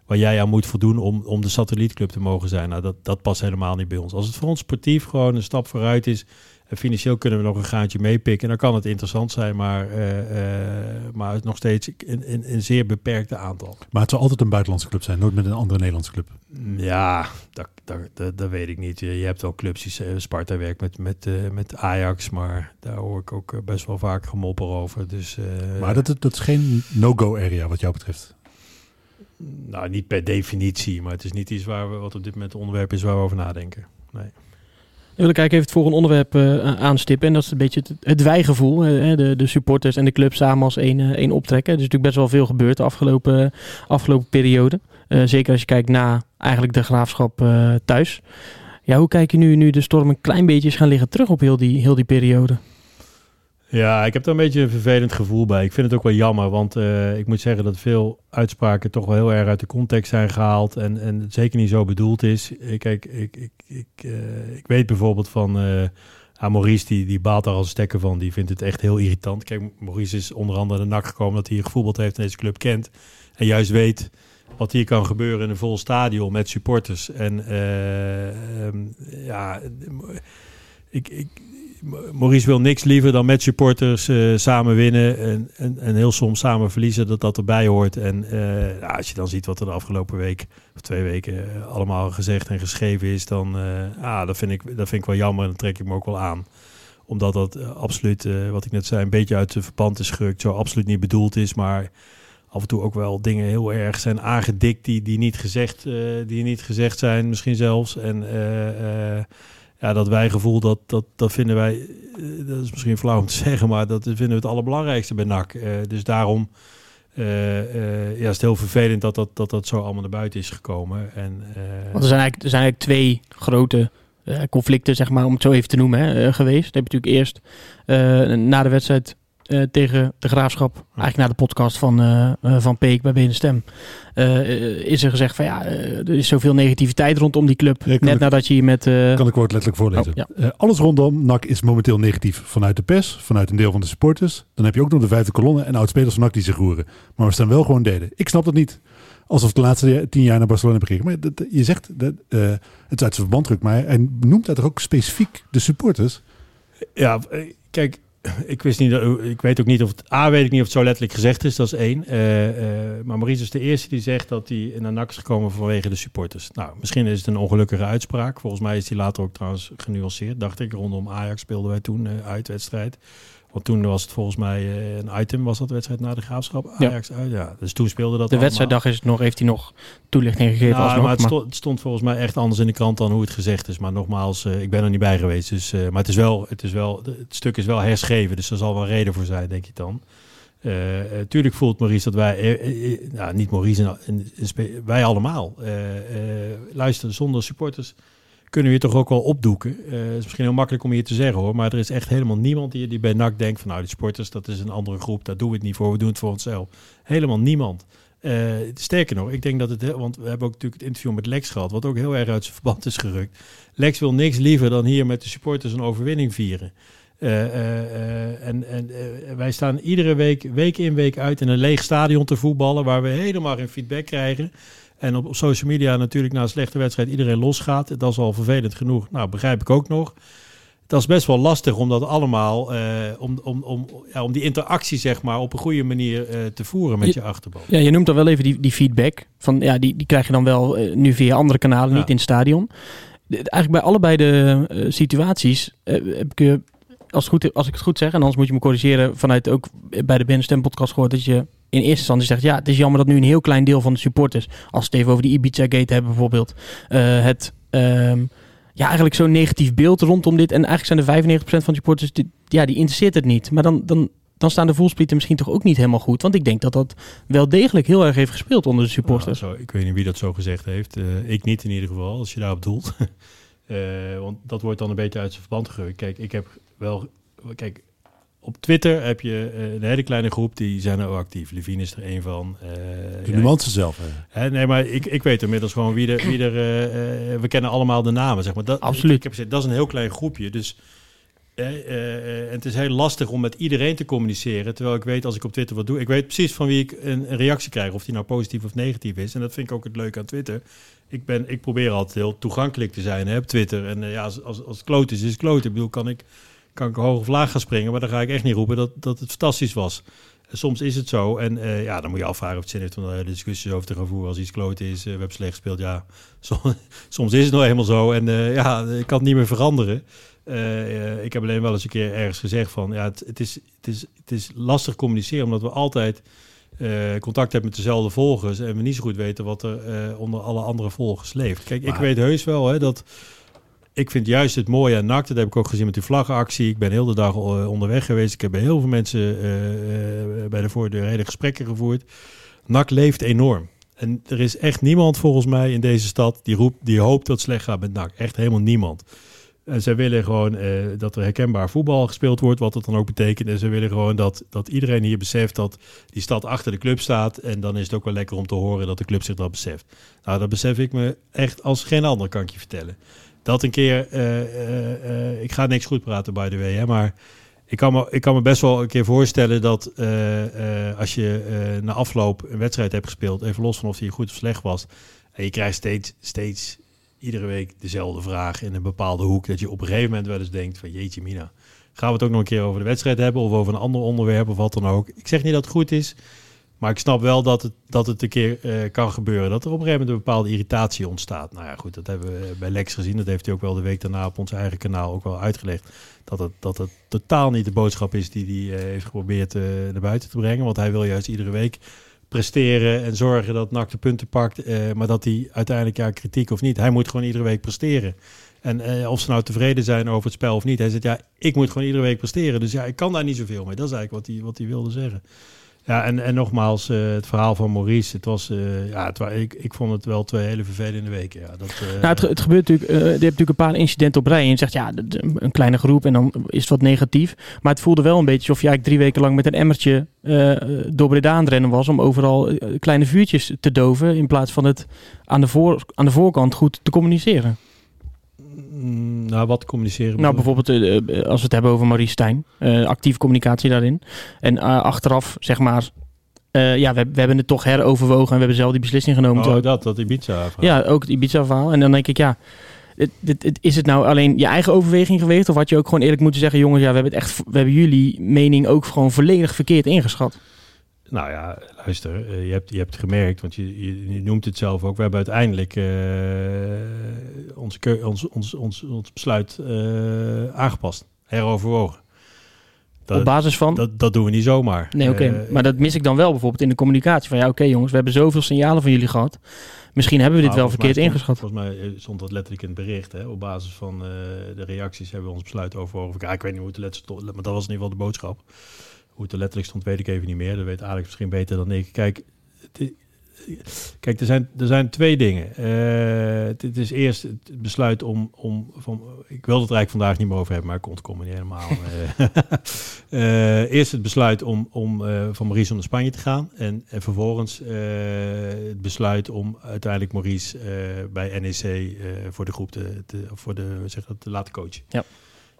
waar jij aan moet voldoen om, om de satellietclub te mogen zijn. Nou, dat, dat past helemaal niet bij ons. Als het voor ons sportief gewoon een stap vooruit is en financieel kunnen we nog een gaatje meepikken. Dan kan het interessant zijn, maar, uh, uh, maar nog steeds in, in, in zeer beperkte aantal. Maar het zal altijd een buitenlandse club zijn, nooit met een andere Nederlandse club. Ja, dat, dat, dat, dat weet ik niet. Je, hebt wel clubs die eh, Sparta werkt met, met, uh, met Ajax, maar daar hoor ik ook best wel vaak gemopper over. Dus, maar dat, dat is geen no-go area wat jou betreft? Nou, niet per definitie, maar het is niet iets waar we, wat op dit moment het onderwerp is waar we over nadenken. Nee. We willen kijken even het volgende onderwerp uh, aanstippen. En dat is een beetje het, het wijgevoel. De, de, supporters en de club samen als één, uh, één optrekken. Er is natuurlijk best wel veel gebeurd de afgelopen, afgelopen periode. zeker als je kijkt naar eigenlijk de graafschap thuis. Ja, hoe kijk je nu, nu de storm een klein beetje is gaan liggen terug op heel die, heel die periode? Ja, ik heb er een beetje een vervelend gevoel bij. Ik vind het ook wel jammer, want uh, ik moet zeggen dat veel uitspraken toch wel heel erg uit de context zijn gehaald en, en het zeker niet zo bedoeld is. Kijk, ik, ik, ik, uh, ik weet bijvoorbeeld van uh, Maurice, die, die baalt daar als stekker van, die vindt het echt heel irritant. Kijk, Maurice is onder andere de nak gekomen dat hij hier gevoetbald heeft en deze club kent en juist weet wat hier kan gebeuren in een vol stadion met supporters. En um, ja, ik, ik, Maurice wil niks liever dan met supporters uh, samen winnen en, en, en, heel soms samen verliezen, dat dat erbij hoort. En ja, als je dan ziet wat er de afgelopen week of twee weken uh, allemaal gezegd en geschreven is, dan ah, dat, vind ik, dat vind ik wel jammer en dan trek ik me ook wel aan. Omdat dat absoluut, wat ik net zei, een beetje uit de verband is gerukt, zo absoluut niet bedoeld is, maar af en toe ook wel dingen heel erg zijn aangedikt die, die, niet, gezegd, die niet gezegd zijn, misschien zelfs. En ja, dat wij gevoel, dat, dat, dat vinden wij, eh, dat is misschien flauw om te zeggen, maar dat vinden we het allerbelangrijkste bij NAC. Uh, dus daarom uh, ja, is het heel vervelend dat dat, dat dat zo allemaal naar buiten is gekomen. En, Want er zijn, eigenlijk, er zijn eigenlijk twee grote conflicten, zeg maar, om het zo even te noemen, hè, geweest. Dan heb je natuurlijk eerst na de wedstrijd uh, tegen de graafschap, eigenlijk na de podcast van, uh, uh, van Peek bij Benen Stem, is er gezegd van ja, er is zoveel negativiteit rondom die club. Ja, net ik, nadat je hier met... Kan ik woord letterlijk voorlezen. Oh, ja. alles rondom NAC is momenteel negatief vanuit de pers, vanuit een deel van de supporters. Dan heb je ook nog de vijfde kolonne en oudspelers van NAC die zich roeren. Maar we staan wel gewoon derde. Ik snap dat niet. Alsof de laatste tien jaar naar Barcelona hebben gekeken. Maar dat, je zegt, dat, het is uit zijn verband druk, maar hij noemt daar toch ook specifiek de supporters? Ja, kijk, ik wist niet, ik weet ook niet of het, A, weet ik niet of het zo letterlijk gezegd is, dat is één. Uh, uh, maar Maurice is de eerste die zegt dat hij naar NAC is gekomen vanwege de supporters. Nou, misschien is het een ongelukkige uitspraak. Volgens mij is die later ook trouwens genuanceerd, dacht ik. Rondom Ajax speelden wij toen uh, uitwedstrijd. Want toen was het volgens mij een item, was dat wedstrijd na de graafschap Ajax ja. uit. Ja, dus toen speelde dat De wedstrijddag is het nog, heeft hij nog toelichting gegeven nou, alsnog, maar het, stond, het, stond, volgens mij echt anders in de krant dan hoe het gezegd is. Maar nogmaals, uh, ik ben er niet bij geweest. Dus, uh, maar het, is wel, het, is wel, het stuk is wel herschreven, dus er zal wel reden voor zijn, denk ik dan. Uh, tuurlijk voelt Maurice dat wij, nou niet Maurice, wij allemaal. luister, zonder supporters kunnen we je toch ook wel opdoeken. Uh, het is misschien heel makkelijk om hier te zeggen hoor, maar er is echt helemaal niemand hier die bij NAC denkt van nou die sporters dat is een andere groep, daar doen we het niet voor, we doen het voor onszelf. Helemaal niemand. Uh, sterker nog, ik denk dat het, want we hebben ook natuurlijk het interview met Lex gehad, wat ook heel erg uit zijn verband is gerukt. Lex wil niks liever dan hier met de supporters een overwinning vieren. Uh, en en wij staan iedere week, week in, week uit in een leeg stadion te voetballen, waar we helemaal geen feedback krijgen. En op, social media natuurlijk na een slechte wedstrijd iedereen losgaat. Dat is al vervelend genoeg. Nou, begrijp ik ook nog. Dat is best wel lastig om dat allemaal, uh, om, om, om, ja, om die interactie zeg maar op een goede manier uh, te voeren met je, je achterban. Ja, je noemt dan wel even die, die feedback. Van, ja, die, die krijg je dan wel uh, nu via andere kanalen, ja. niet in het stadion. De, eigenlijk bij allebei de situaties heb ik als, goed, als ik het goed zeg, en anders moet je me corrigeren, vanuit ook bij de Binnenstem podcast gehoord dat je in eerste instantie zegt, ja, het is jammer dat nu een heel klein deel van de supporters, als we het even over die Ibiza-gate hebben bijvoorbeeld, uh, het um, ja, eigenlijk zo'n negatief beeld rondom dit. En eigenlijk zijn de 95% van de supporters, die, ja, die interesseert het niet. Maar dan, dan, dan staan de voelsprieten misschien toch ook niet helemaal goed. Want ik denk dat dat wel degelijk heel erg heeft gespeeld onder de supporters. Nou, zo, ik weet niet wie dat zo gezegd heeft. Uh, ik niet in ieder geval, als je daarop doelt. uh, want dat wordt dan een beetje uit zijn verband gerukt. Kijk, ik heb wel... Kijk, op Twitter heb je eh, een hele kleine groep, die zijn er ook actief. Levine is er een van. eh, De ja, nuance zelf. hè. Nee, maar ik, ik weet inmiddels gewoon wie er... Wie er eh, we kennen allemaal de namen, zeg maar. Dat, Absoluut. Ik, ik heb gezegd, dat is een heel klein groepje. Dus en het is heel lastig om met iedereen te communiceren. Terwijl ik weet, als ik op Twitter wat doe... Ik weet precies van wie ik een, een reactie krijg. Of die nou positief of negatief is. En dat vind ik ook het leuke aan Twitter. Ik, ben, ik probeer altijd heel toegankelijk te zijn hè, op Twitter. En ja, als, als, als het kloot is, is het kloot. Ik bedoel, kan ik, kan ik hoog of laag gaan springen. Maar dan ga ik echt niet roepen dat, dat het fantastisch was. Soms is het zo. En eh, ja, dan moet je afvragen of het zin heeft om daar hele discussies over te gaan voeren. Als iets kloot is, eh, we hebben slecht gespeeld. Ja, soms, soms is het nou eenmaal zo. En eh, ja, ik kan het niet meer veranderen. Ik heb alleen wel eens een keer ergens gezegd van... Ja, het, het, is, het, is, het is lastig communiceren omdat we altijd... contact hebben met dezelfde volgers en we niet zo goed weten wat er onder alle andere volgers leeft. Kijk, ik weet heus wel hè, dat ik vind juist het mooie aan NAC, dat heb ik ook gezien met die vlaggenactie. Ik ben heel de dag eh, onderweg geweest. Ik heb bij heel veel mensen eh, eh, bij de voordeur hele gesprekken gevoerd. NAC leeft enorm. En er is echt niemand volgens mij in deze stad die roept, die hoopt dat het slecht gaat met NAC. Echt helemaal niemand. En zij willen gewoon dat er herkenbaar voetbal gespeeld wordt, wat dat dan ook betekent. En ze willen gewoon dat, dat iedereen hier beseft dat die stad achter de club staat. En dan is het ook wel lekker om te horen dat de club zich dat beseft. Nou, dat besef ik me echt als geen ander, kan je vertellen. Dat een keer, eh, eh, eh, ik ga niks goed praten by the way, hè, maar ik kan, me, ik kan me best wel een keer voorstellen dat als je na afloop een wedstrijd hebt gespeeld, even los van of die goed of slecht was, en je krijgt steeds, steeds iedere week dezelfde vraag in een bepaalde hoek, dat je op een gegeven moment wel eens denkt van jeetje mina, gaan we het ook nog een keer over de wedstrijd hebben of over een ander onderwerp of wat dan ook. Ik zeg niet dat het goed is, maar ik snap wel dat het, dat het een keer eh, kan gebeuren. Dat er op een gegeven moment een bepaalde irritatie ontstaat. Nou ja, goed, dat hebben we bij Lex gezien. Dat heeft hij ook wel de week daarna op ons eigen kanaal ook wel uitgelegd. Dat het, dat het totaal niet de boodschap is die hij eh, heeft geprobeerd eh, naar buiten te brengen. Want hij wil juist iedere week presteren en zorgen dat NAC de punten pakt. eh, maar dat hij uiteindelijk, ja, kritiek of niet, hij moet gewoon iedere week presteren. En eh, of ze nou tevreden zijn over het spel of niet. Hij zegt, ja, ik moet gewoon iedere week presteren. Dus ja, ik kan daar niet zoveel mee. Dat is eigenlijk wat hij, wat hij wilde zeggen. Ja, en, en nogmaals, eh, het verhaal van Maurice. Het was, eh, ja, het ik, ik vond het wel twee hele vervelende weken. Ja, dat, eh, Nou, het, het gebeurt natuurlijk, je hebt natuurlijk een paar incidenten op rij. En je zegt, ja, een kleine groep en dan is het wat negatief. Maar het voelde wel een beetje alsof je eigenlijk drie weken lang met een emmertje door Breda aan rennen was. Om overal kleine vuurtjes te doven. In plaats van het aan de, voor, aan de voorkant goed te communiceren. Mm, nou, wat communiceren? Nou, bijvoorbeeld eh, eh, als we het hebben over Maurice Stijn. eh, actieve communicatie daarin. En achteraf, zeg maar, ja, we, we hebben het toch heroverwogen. En we hebben zelf die beslissing genomen. Oh, dat, dat Ibiza. -verhaal. Ja, ook het Ibiza-verhaal. En dan denk ik, ja, het, het, het- is het nou alleen je eigen overweging geweest? Of had je ook gewoon eerlijk moeten zeggen, jongens, ja, we hebben, het echt, we hebben jullie mening ook gewoon volledig verkeerd ingeschat? Nou ja, luister, eh, je, hebt, je hebt gemerkt, want je, je, je noemt het zelf ook. We hebben uiteindelijk eh, onze keu- ons, ons, ons, ons besluit eh, aangepast, heroverwogen. Dat, Op basis van... dat, dat doen we niet zomaar. nee, oké. Eh, maar dat mis ik dan wel bijvoorbeeld in de communicatie. Van ja, oké jongens, we hebben zoveel signalen van jullie gehad. Misschien hebben we dit nou, wel verkeerd stond- ingeschat. Volgens mij eh, stond dat letterlijk in het bericht. Hè? Op basis van eh, de reacties hebben we ons besluit overwogen. Ja, ik weet niet hoe het stond, maar dat was in ieder geval de boodschap. Hoe het er letterlijk stond, weet ik even niet meer. Dat weet Alex misschien beter dan ik. Kijk, het, kijk er, zijn, er zijn twee dingen. Het, het is eerst het besluit om... om van, ik wilde het er eigenlijk vandaag niet meer over hebben, maar ik kon het komen niet helemaal. eh. Eh, eerst het besluit om, om van Maurice om naar Spanje te gaan. En, en vervolgens het besluit om uiteindelijk Maurice bij NEC voor de groep te, te, voor de, zeg dat, te laten coachen. Ja.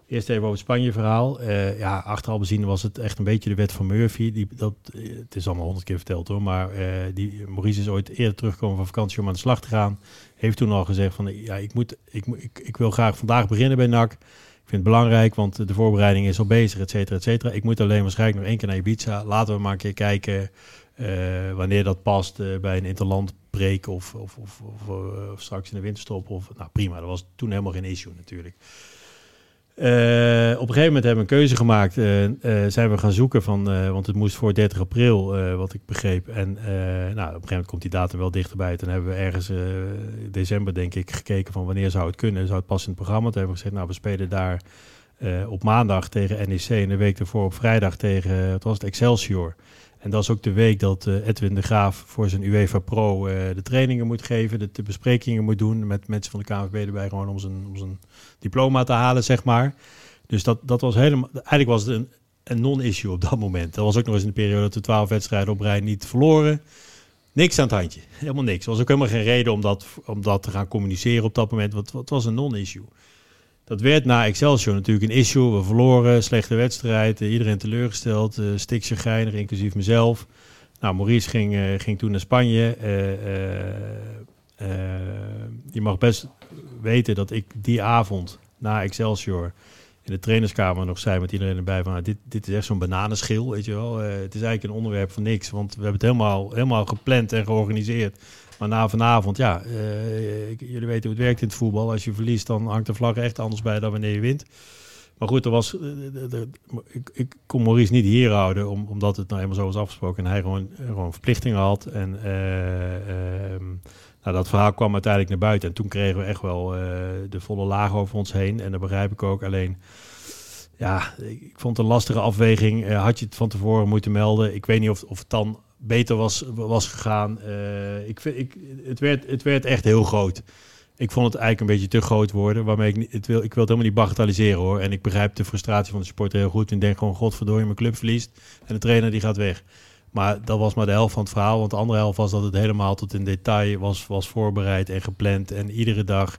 Eerst even over het Spanje-verhaal. Eh, ja, achteraf bezien was het echt een beetje de wet van Murphy. Die, dat, eh, het is allemaal honderd keer verteld hoor. Maar eh, die, Maurice is ooit eerder teruggekomen van vakantie om aan de slag te gaan. Heeft toen al gezegd van ja, ik, moet, ik, ik, ik wil graag vandaag beginnen bij NAC. Ik vind het belangrijk, want de voorbereiding is al bezig, et cetera, et cetera. Ik moet alleen waarschijnlijk nog één keer naar Ibiza. Laten we maar een keer kijken wanneer dat past bij een interlandbreek of, of, of, of straks in de winterstop. Of, nou prima, dat was toen helemaal geen issue natuurlijk. Eh, op een gegeven moment hebben we een keuze gemaakt. eh, zijn we gaan zoeken van, want het moest voor 30 april, wat ik begreep. En nou, op een gegeven moment komt die datum wel dichterbij. Toen hebben we ergens december, denk ik, gekeken van wanneer zou het kunnen. Zou het passen in het programma? Toen hebben we gezegd, nou, we spelen daar op maandag tegen NEC en de week ervoor op vrijdag tegen, wat was het, Excelsior. En dat is ook de week dat eh, Edwin de Graaf voor zijn UEFA Pro eh, de trainingen moet geven, de, de besprekingen moet doen met mensen van de KNVB erbij, gewoon om zijn, om zijn diploma te halen, zeg maar. Dus dat, dat was helemaal, eigenlijk was het een, een non-issue op dat moment. Dat was ook nog eens in de periode dat we twaalf wedstrijden op rij niet verloren. Niks aan het handje. Helemaal niks. Er was ook helemaal geen reden om dat, om dat te gaan communiceren op dat moment. Want het was een non-issue. Dat werd na Excelsior natuurlijk een issue. We verloren, slechte wedstrijd, eh, iedereen teleurgesteld, uh, inclusief mezelf. Nou, Maurice ging, uh, ging toen naar Spanje. je mag best weten dat ik die avond na Excelsior in de trainerskamer nog zei met iedereen erbij van... Nou, dit, dit is echt zo'n bananenschil, weet je wel. het is eigenlijk een onderwerp van niks, want we hebben het helemaal, helemaal gepland en georganiseerd. Maar na vanavond, ja, uh, jullie weten hoe het werkt in het voetbal. Als je verliest, dan hangt de vlag echt anders bij dan wanneer je wint. Maar goed, er was, uh, de, ik, ik, kon Maurice niet hier houden, om, omdat het nou helemaal zo was afgesproken. En hij gewoon, gewoon verplichtingen had. En uh, nou, dat verhaal kwam uiteindelijk naar buiten. En toen kregen we echt wel de volle laag over ons heen. En dat begrijp ik ook. Alleen, ja, ik vond het een lastige afweging. had je het van tevoren moeten melden? Ik weet niet of, of het dan beter was, was gegaan. Uh, ik, ik, het, werd, het werd echt heel groot. Ik vond het eigenlijk een beetje te groot worden. Waarmee ik, het wil, ik wil het helemaal niet bagatelliseren hoor. En ik begrijp de frustratie van de supporter heel goed. En denk gewoon, godverdorie, mijn club verliest. En de trainer die gaat weg. Maar dat was maar de helft van het verhaal. Want de andere helft was dat het helemaal tot in detail was, was voorbereid en gepland. En iedere dag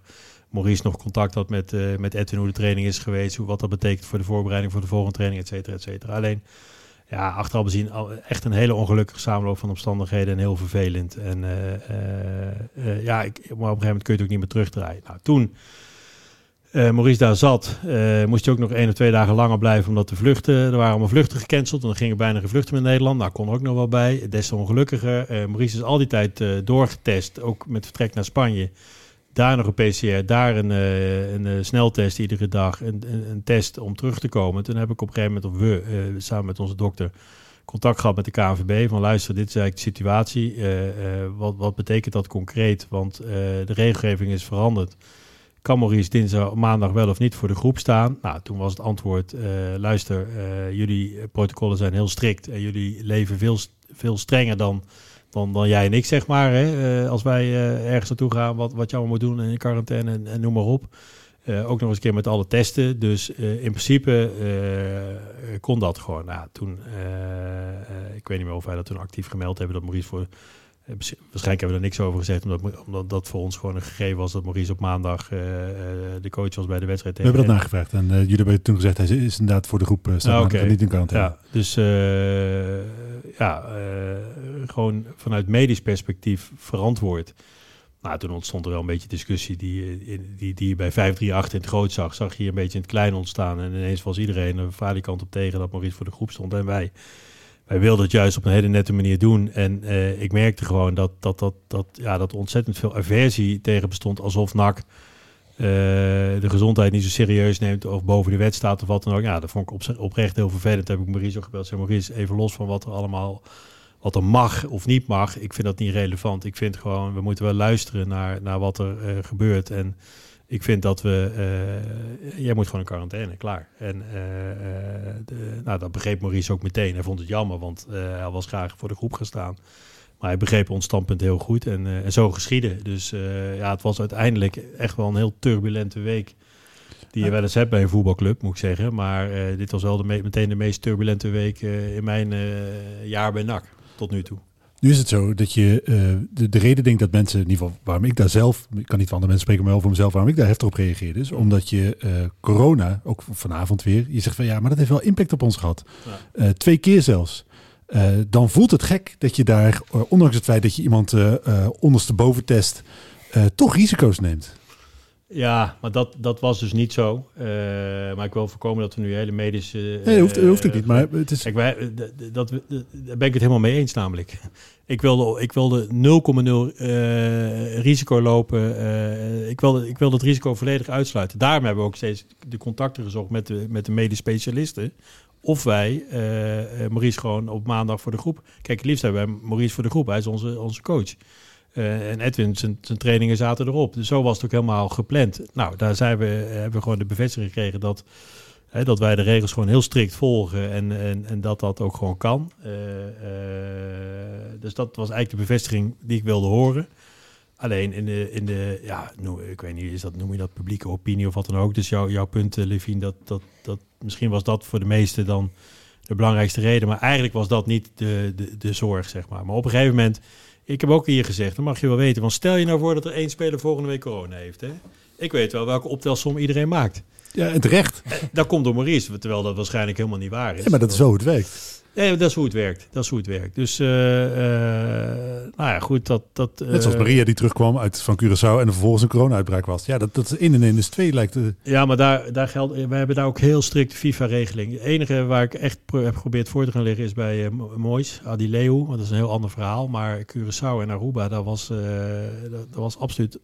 Maurice nog contact had met, uh, met Edwin hoe de training is geweest. Hoe, wat dat betekent voor de voorbereiding voor de volgende training, et cetera, et cetera. Alleen ja, achteraf bezien echt een hele ongelukkige samenloop van omstandigheden en heel vervelend. En uh, ja, ik, maar op een gegeven moment kun je het ook niet meer terugdraaien. Nou, toen Maurice daar zat, moest je ook nog één of twee dagen langer blijven omdat de vluchten, er waren allemaal vluchten gecanceld en er gingen bijna geen vluchten met Nederland. Nou, kon er ook nog wel bij. Des te ongelukkiger. Maurice is al die tijd doorgetest, ook met vertrek naar Spanje daar nog een PCR, daar een, uh, een uh, sneltest iedere dag, een, een, test om terug te komen. Toen heb ik op een gegeven moment, of we, uh, samen met onze dokter, contact gehad met de KNVB. Van luister, dit is eigenlijk de situatie. wat, wat betekent dat concreet? Want de regelgeving is veranderd. Kan Maurice dinsdag, maandag wel of niet voor de groep staan? Nou, toen was het antwoord, luister, jullie protocollen zijn heel strikt en jullie leven veel, veel strenger dan dan, jij en ik, zeg maar. Hè? Uh, als wij uh, ergens naartoe gaan, wat, wat allemaal moet doen in quarantaine en, en noem maar op. Uh, ook nog eens een keer met alle testen. Dus in principe kon dat gewoon. Nou, toen, ik weet niet meer of wij dat toen actief gemeld hebben, dat Maurice voor Waarschijnlijk hebben we er niks over gezegd, omdat, omdat dat voor ons gewoon een gegeven was dat Maurice op maandag uh, de coach was bij de wedstrijd. We hebben dat nagevraagd en uh, jullie hebben toen gezegd, hij is inderdaad voor de groep uh, staan, okay. niet in quarantaine. Ja, dus ja, gewoon vanuit medisch perspectief verantwoord. Nou, toen ontstond er wel een beetje discussie die, die, die je bij 538 in het groot zag. Zag je een beetje in het klein ontstaan en ineens was iedereen een falikant op tegen dat Maurice voor de groep stond en wij wij wilden het juist op een hele nette manier doen. En uh, ik merkte gewoon dat, dat, dat, dat, ja, dat ontzettend veel aversie tegen bestond. Alsof NAC uh, de gezondheid niet zo serieus neemt of boven de wet staat of wat dan ook. Ja, dat vond ik op, oprecht heel vervelend. heb ik Maurice ook gebeld. Zeg Maurice, even los van wat er allemaal wat er mag of niet mag. Ik vind dat niet relevant. Ik vind gewoon, we moeten wel luisteren naar, naar wat er uh, gebeurt. En ik vind dat we. Uh, jij moet gewoon in quarantaine, klaar. En uh, de, nou, dat begreep Maurice ook meteen. Hij vond het jammer, want hij was graag voor de groep gestaan. Maar hij begreep ons standpunt heel goed en, en zo geschieden. Dus ja, het was uiteindelijk echt wel een heel turbulente week. Die je wel eens hebt bij een voetbalclub, moet ik zeggen. Maar dit was wel de meteen de meest turbulente week in mijn jaar bij NAC tot nu toe. Nu is het zo dat je uh, de, de reden denkt dat mensen, in ieder geval waarom ik daar zelf, ik kan niet van andere mensen spreken, maar wel voor mezelf, waarom ik daar heftig op reageerde, is omdat je uh, corona, ook vanavond weer, je zegt van ja, maar dat heeft wel impact op ons gehad. Ja. Uh, twee keer zelfs. dan voelt het gek dat je daar, ondanks het feit dat je iemand ondersteboven test, toch risico's neemt. Ja, maar dat, dat was dus niet zo. Uh, maar ik wil voorkomen dat we nu hele medische... Uh, nee, hoeft, hoeft ook niet, maar het is... Kijk, wij, dat, daar ben ik het helemaal mee eens namelijk. Ik wilde, ik wilde 0,0 uh, risico lopen. ik, wilde, ik wilde het risico volledig uitsluiten. Daarom hebben we ook steeds de contacten gezocht met de, met de medisch specialisten. Of wij Maurice gewoon op maandag voor de groep... Kijk, het liefst hebben wij Maurice voor de groep. Hij is onze, onze coach. Uh, en Edwin, zijn, trainingen zaten erop. Dus zo was het ook helemaal gepland. Nou, daar zijn we, hebben we gewoon de bevestiging gekregen dat, hè, dat wij de regels gewoon heel strikt volgen en, en, en dat dat ook gewoon kan. Uh, dus dat was eigenlijk de bevestiging die ik wilde horen. Alleen in de, in de ja, noem, ik weet niet, is dat, noem je dat publieke opinie of wat dan ook. Dus jouw jouw punt, Levine, dat, dat, dat misschien was dat voor de meesten dan de belangrijkste reden. Maar eigenlijk was dat niet de, de, de zorg, zeg maar. Maar op een gegeven moment, ik heb ook hier gezegd, dat mag je wel weten. Want stel je nou voor dat er één speler volgende week corona heeft. Hè? Ik weet wel welke optelsom iedereen maakt. Ja, en terecht. Dat komt door Maurice, terwijl dat waarschijnlijk helemaal niet waar is. Ja, maar dat is zo het werkt. Nee, dat is hoe het werkt. Dat is hoe het werkt. Dus, uh, uh, nou ja, goed. Dat, dat, Net zoals Maria die terugkwam uit van Curaçao en er vervolgens een corona-uitbraak was. Ja, dat, dat is 1 en 1 is 2 lijkt. Uh... Ja, maar daar, daar geldt, we hebben daar ook heel strikt FIFA-regeling. Het enige waar ik echt pro heb geprobeerd voor te gaan liggen is bij Moois, Adileu. Want dat is een heel ander verhaal. Maar Curaçao en Aruba, dat was, dat, dat was absoluut...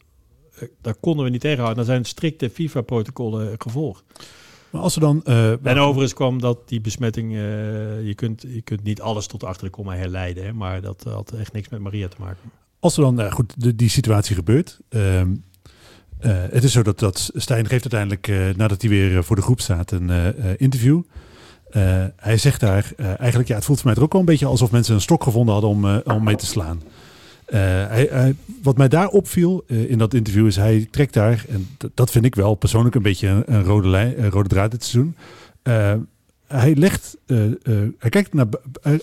daar konden we niet tegenhouden. Daar zijn strikte FIFA-protocollen gevolgd. Maar als we dan. Uh, en overigens kwam dat die besmetting. Uh, je, kunt, je kunt niet alles tot achter de komma herleiden. Hè, maar dat had echt niks met Maria te maken. Als er dan. Uh, goed, de, die situatie gebeurt. Ehm, het is zo dat, dat Stijn geeft uiteindelijk. nadat hij weer voor de groep staat. een interview. hij zegt daar. eigenlijk. Ja, het voelt voor mij er ook wel een beetje alsof mensen een stok gevonden hadden om, om mee te slaan. Uh, hij, hij, wat mij daar opviel uh, in dat interview is hij trekt daar, en dat vind ik wel persoonlijk een beetje een, een rode, lijn, een rode draad dit seizoen. Uh, hij legt, hij kijkt naar,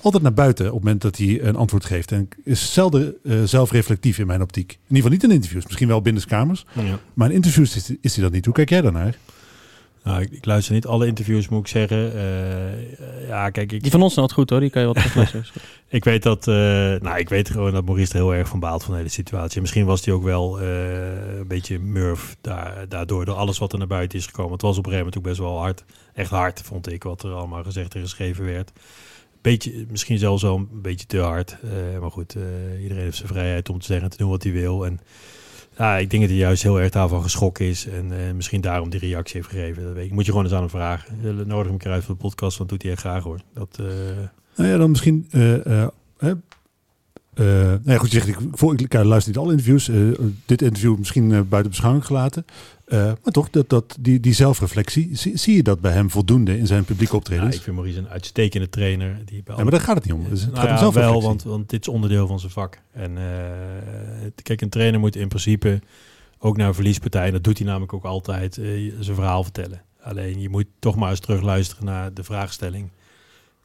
altijd naar buiten op het moment dat hij een antwoord geeft. En is zelden zelfreflectief in mijn optiek. In ieder geval niet in interviews, misschien wel binnen kamers. Ja. Maar in interviews is, is hij dat niet. Hoe kijk jij daarnaar? Nou, ik, ik, luister niet alle interviews, moet ik zeggen. Uh, ja, kijk, ik, die van ons nou goed hoor, die kan je wat teruglezen. ik weet dat, uh, nou, ik weet gewoon dat Maurice er heel erg van baalt van de hele situatie. Misschien was hij ook wel uh, een beetje murf daar, daardoor, door alles wat er naar buiten is gekomen. Het was op een gegeven moment ook best wel hard, echt hard, vond ik, wat er allemaal gezegd en geschreven werd. Beetje, misschien zelfs wel een beetje te hard. maar goed, iedereen heeft zijn vrijheid om te zeggen en te doen wat hij wil. En ja, ik denk dat hij juist heel erg daarvan geschrokken is. En uh, misschien daarom die reactie heeft gegeven. Dat weet ik. Moet je gewoon eens aan hem vragen. Uh, nodig hem een keer uit voor de podcast, want doet hij echt graag hoor. Dat, uh... Nou ja, dan misschien... nou ja, goed, je zegt, ik, ik, ik luister niet alle interviews. dit interview misschien buiten beschouwing gelaten. maar toch, dat, dat, die, die zelfreflectie, zie, zie, je dat bij hem voldoende in zijn publieke optredens? Ja, ik vind Maurice een uitstekende trainer. Die ja, maar daar gaat het niet om. Het nou gaat ja, om wel, want, want dit is onderdeel van zijn vak. En kijk, een trainer moet in principe ook naar een verliespartij, dat doet hij namelijk ook altijd, uh, zijn verhaal vertellen. Alleen je moet toch maar eens terugluisteren naar de vraagstelling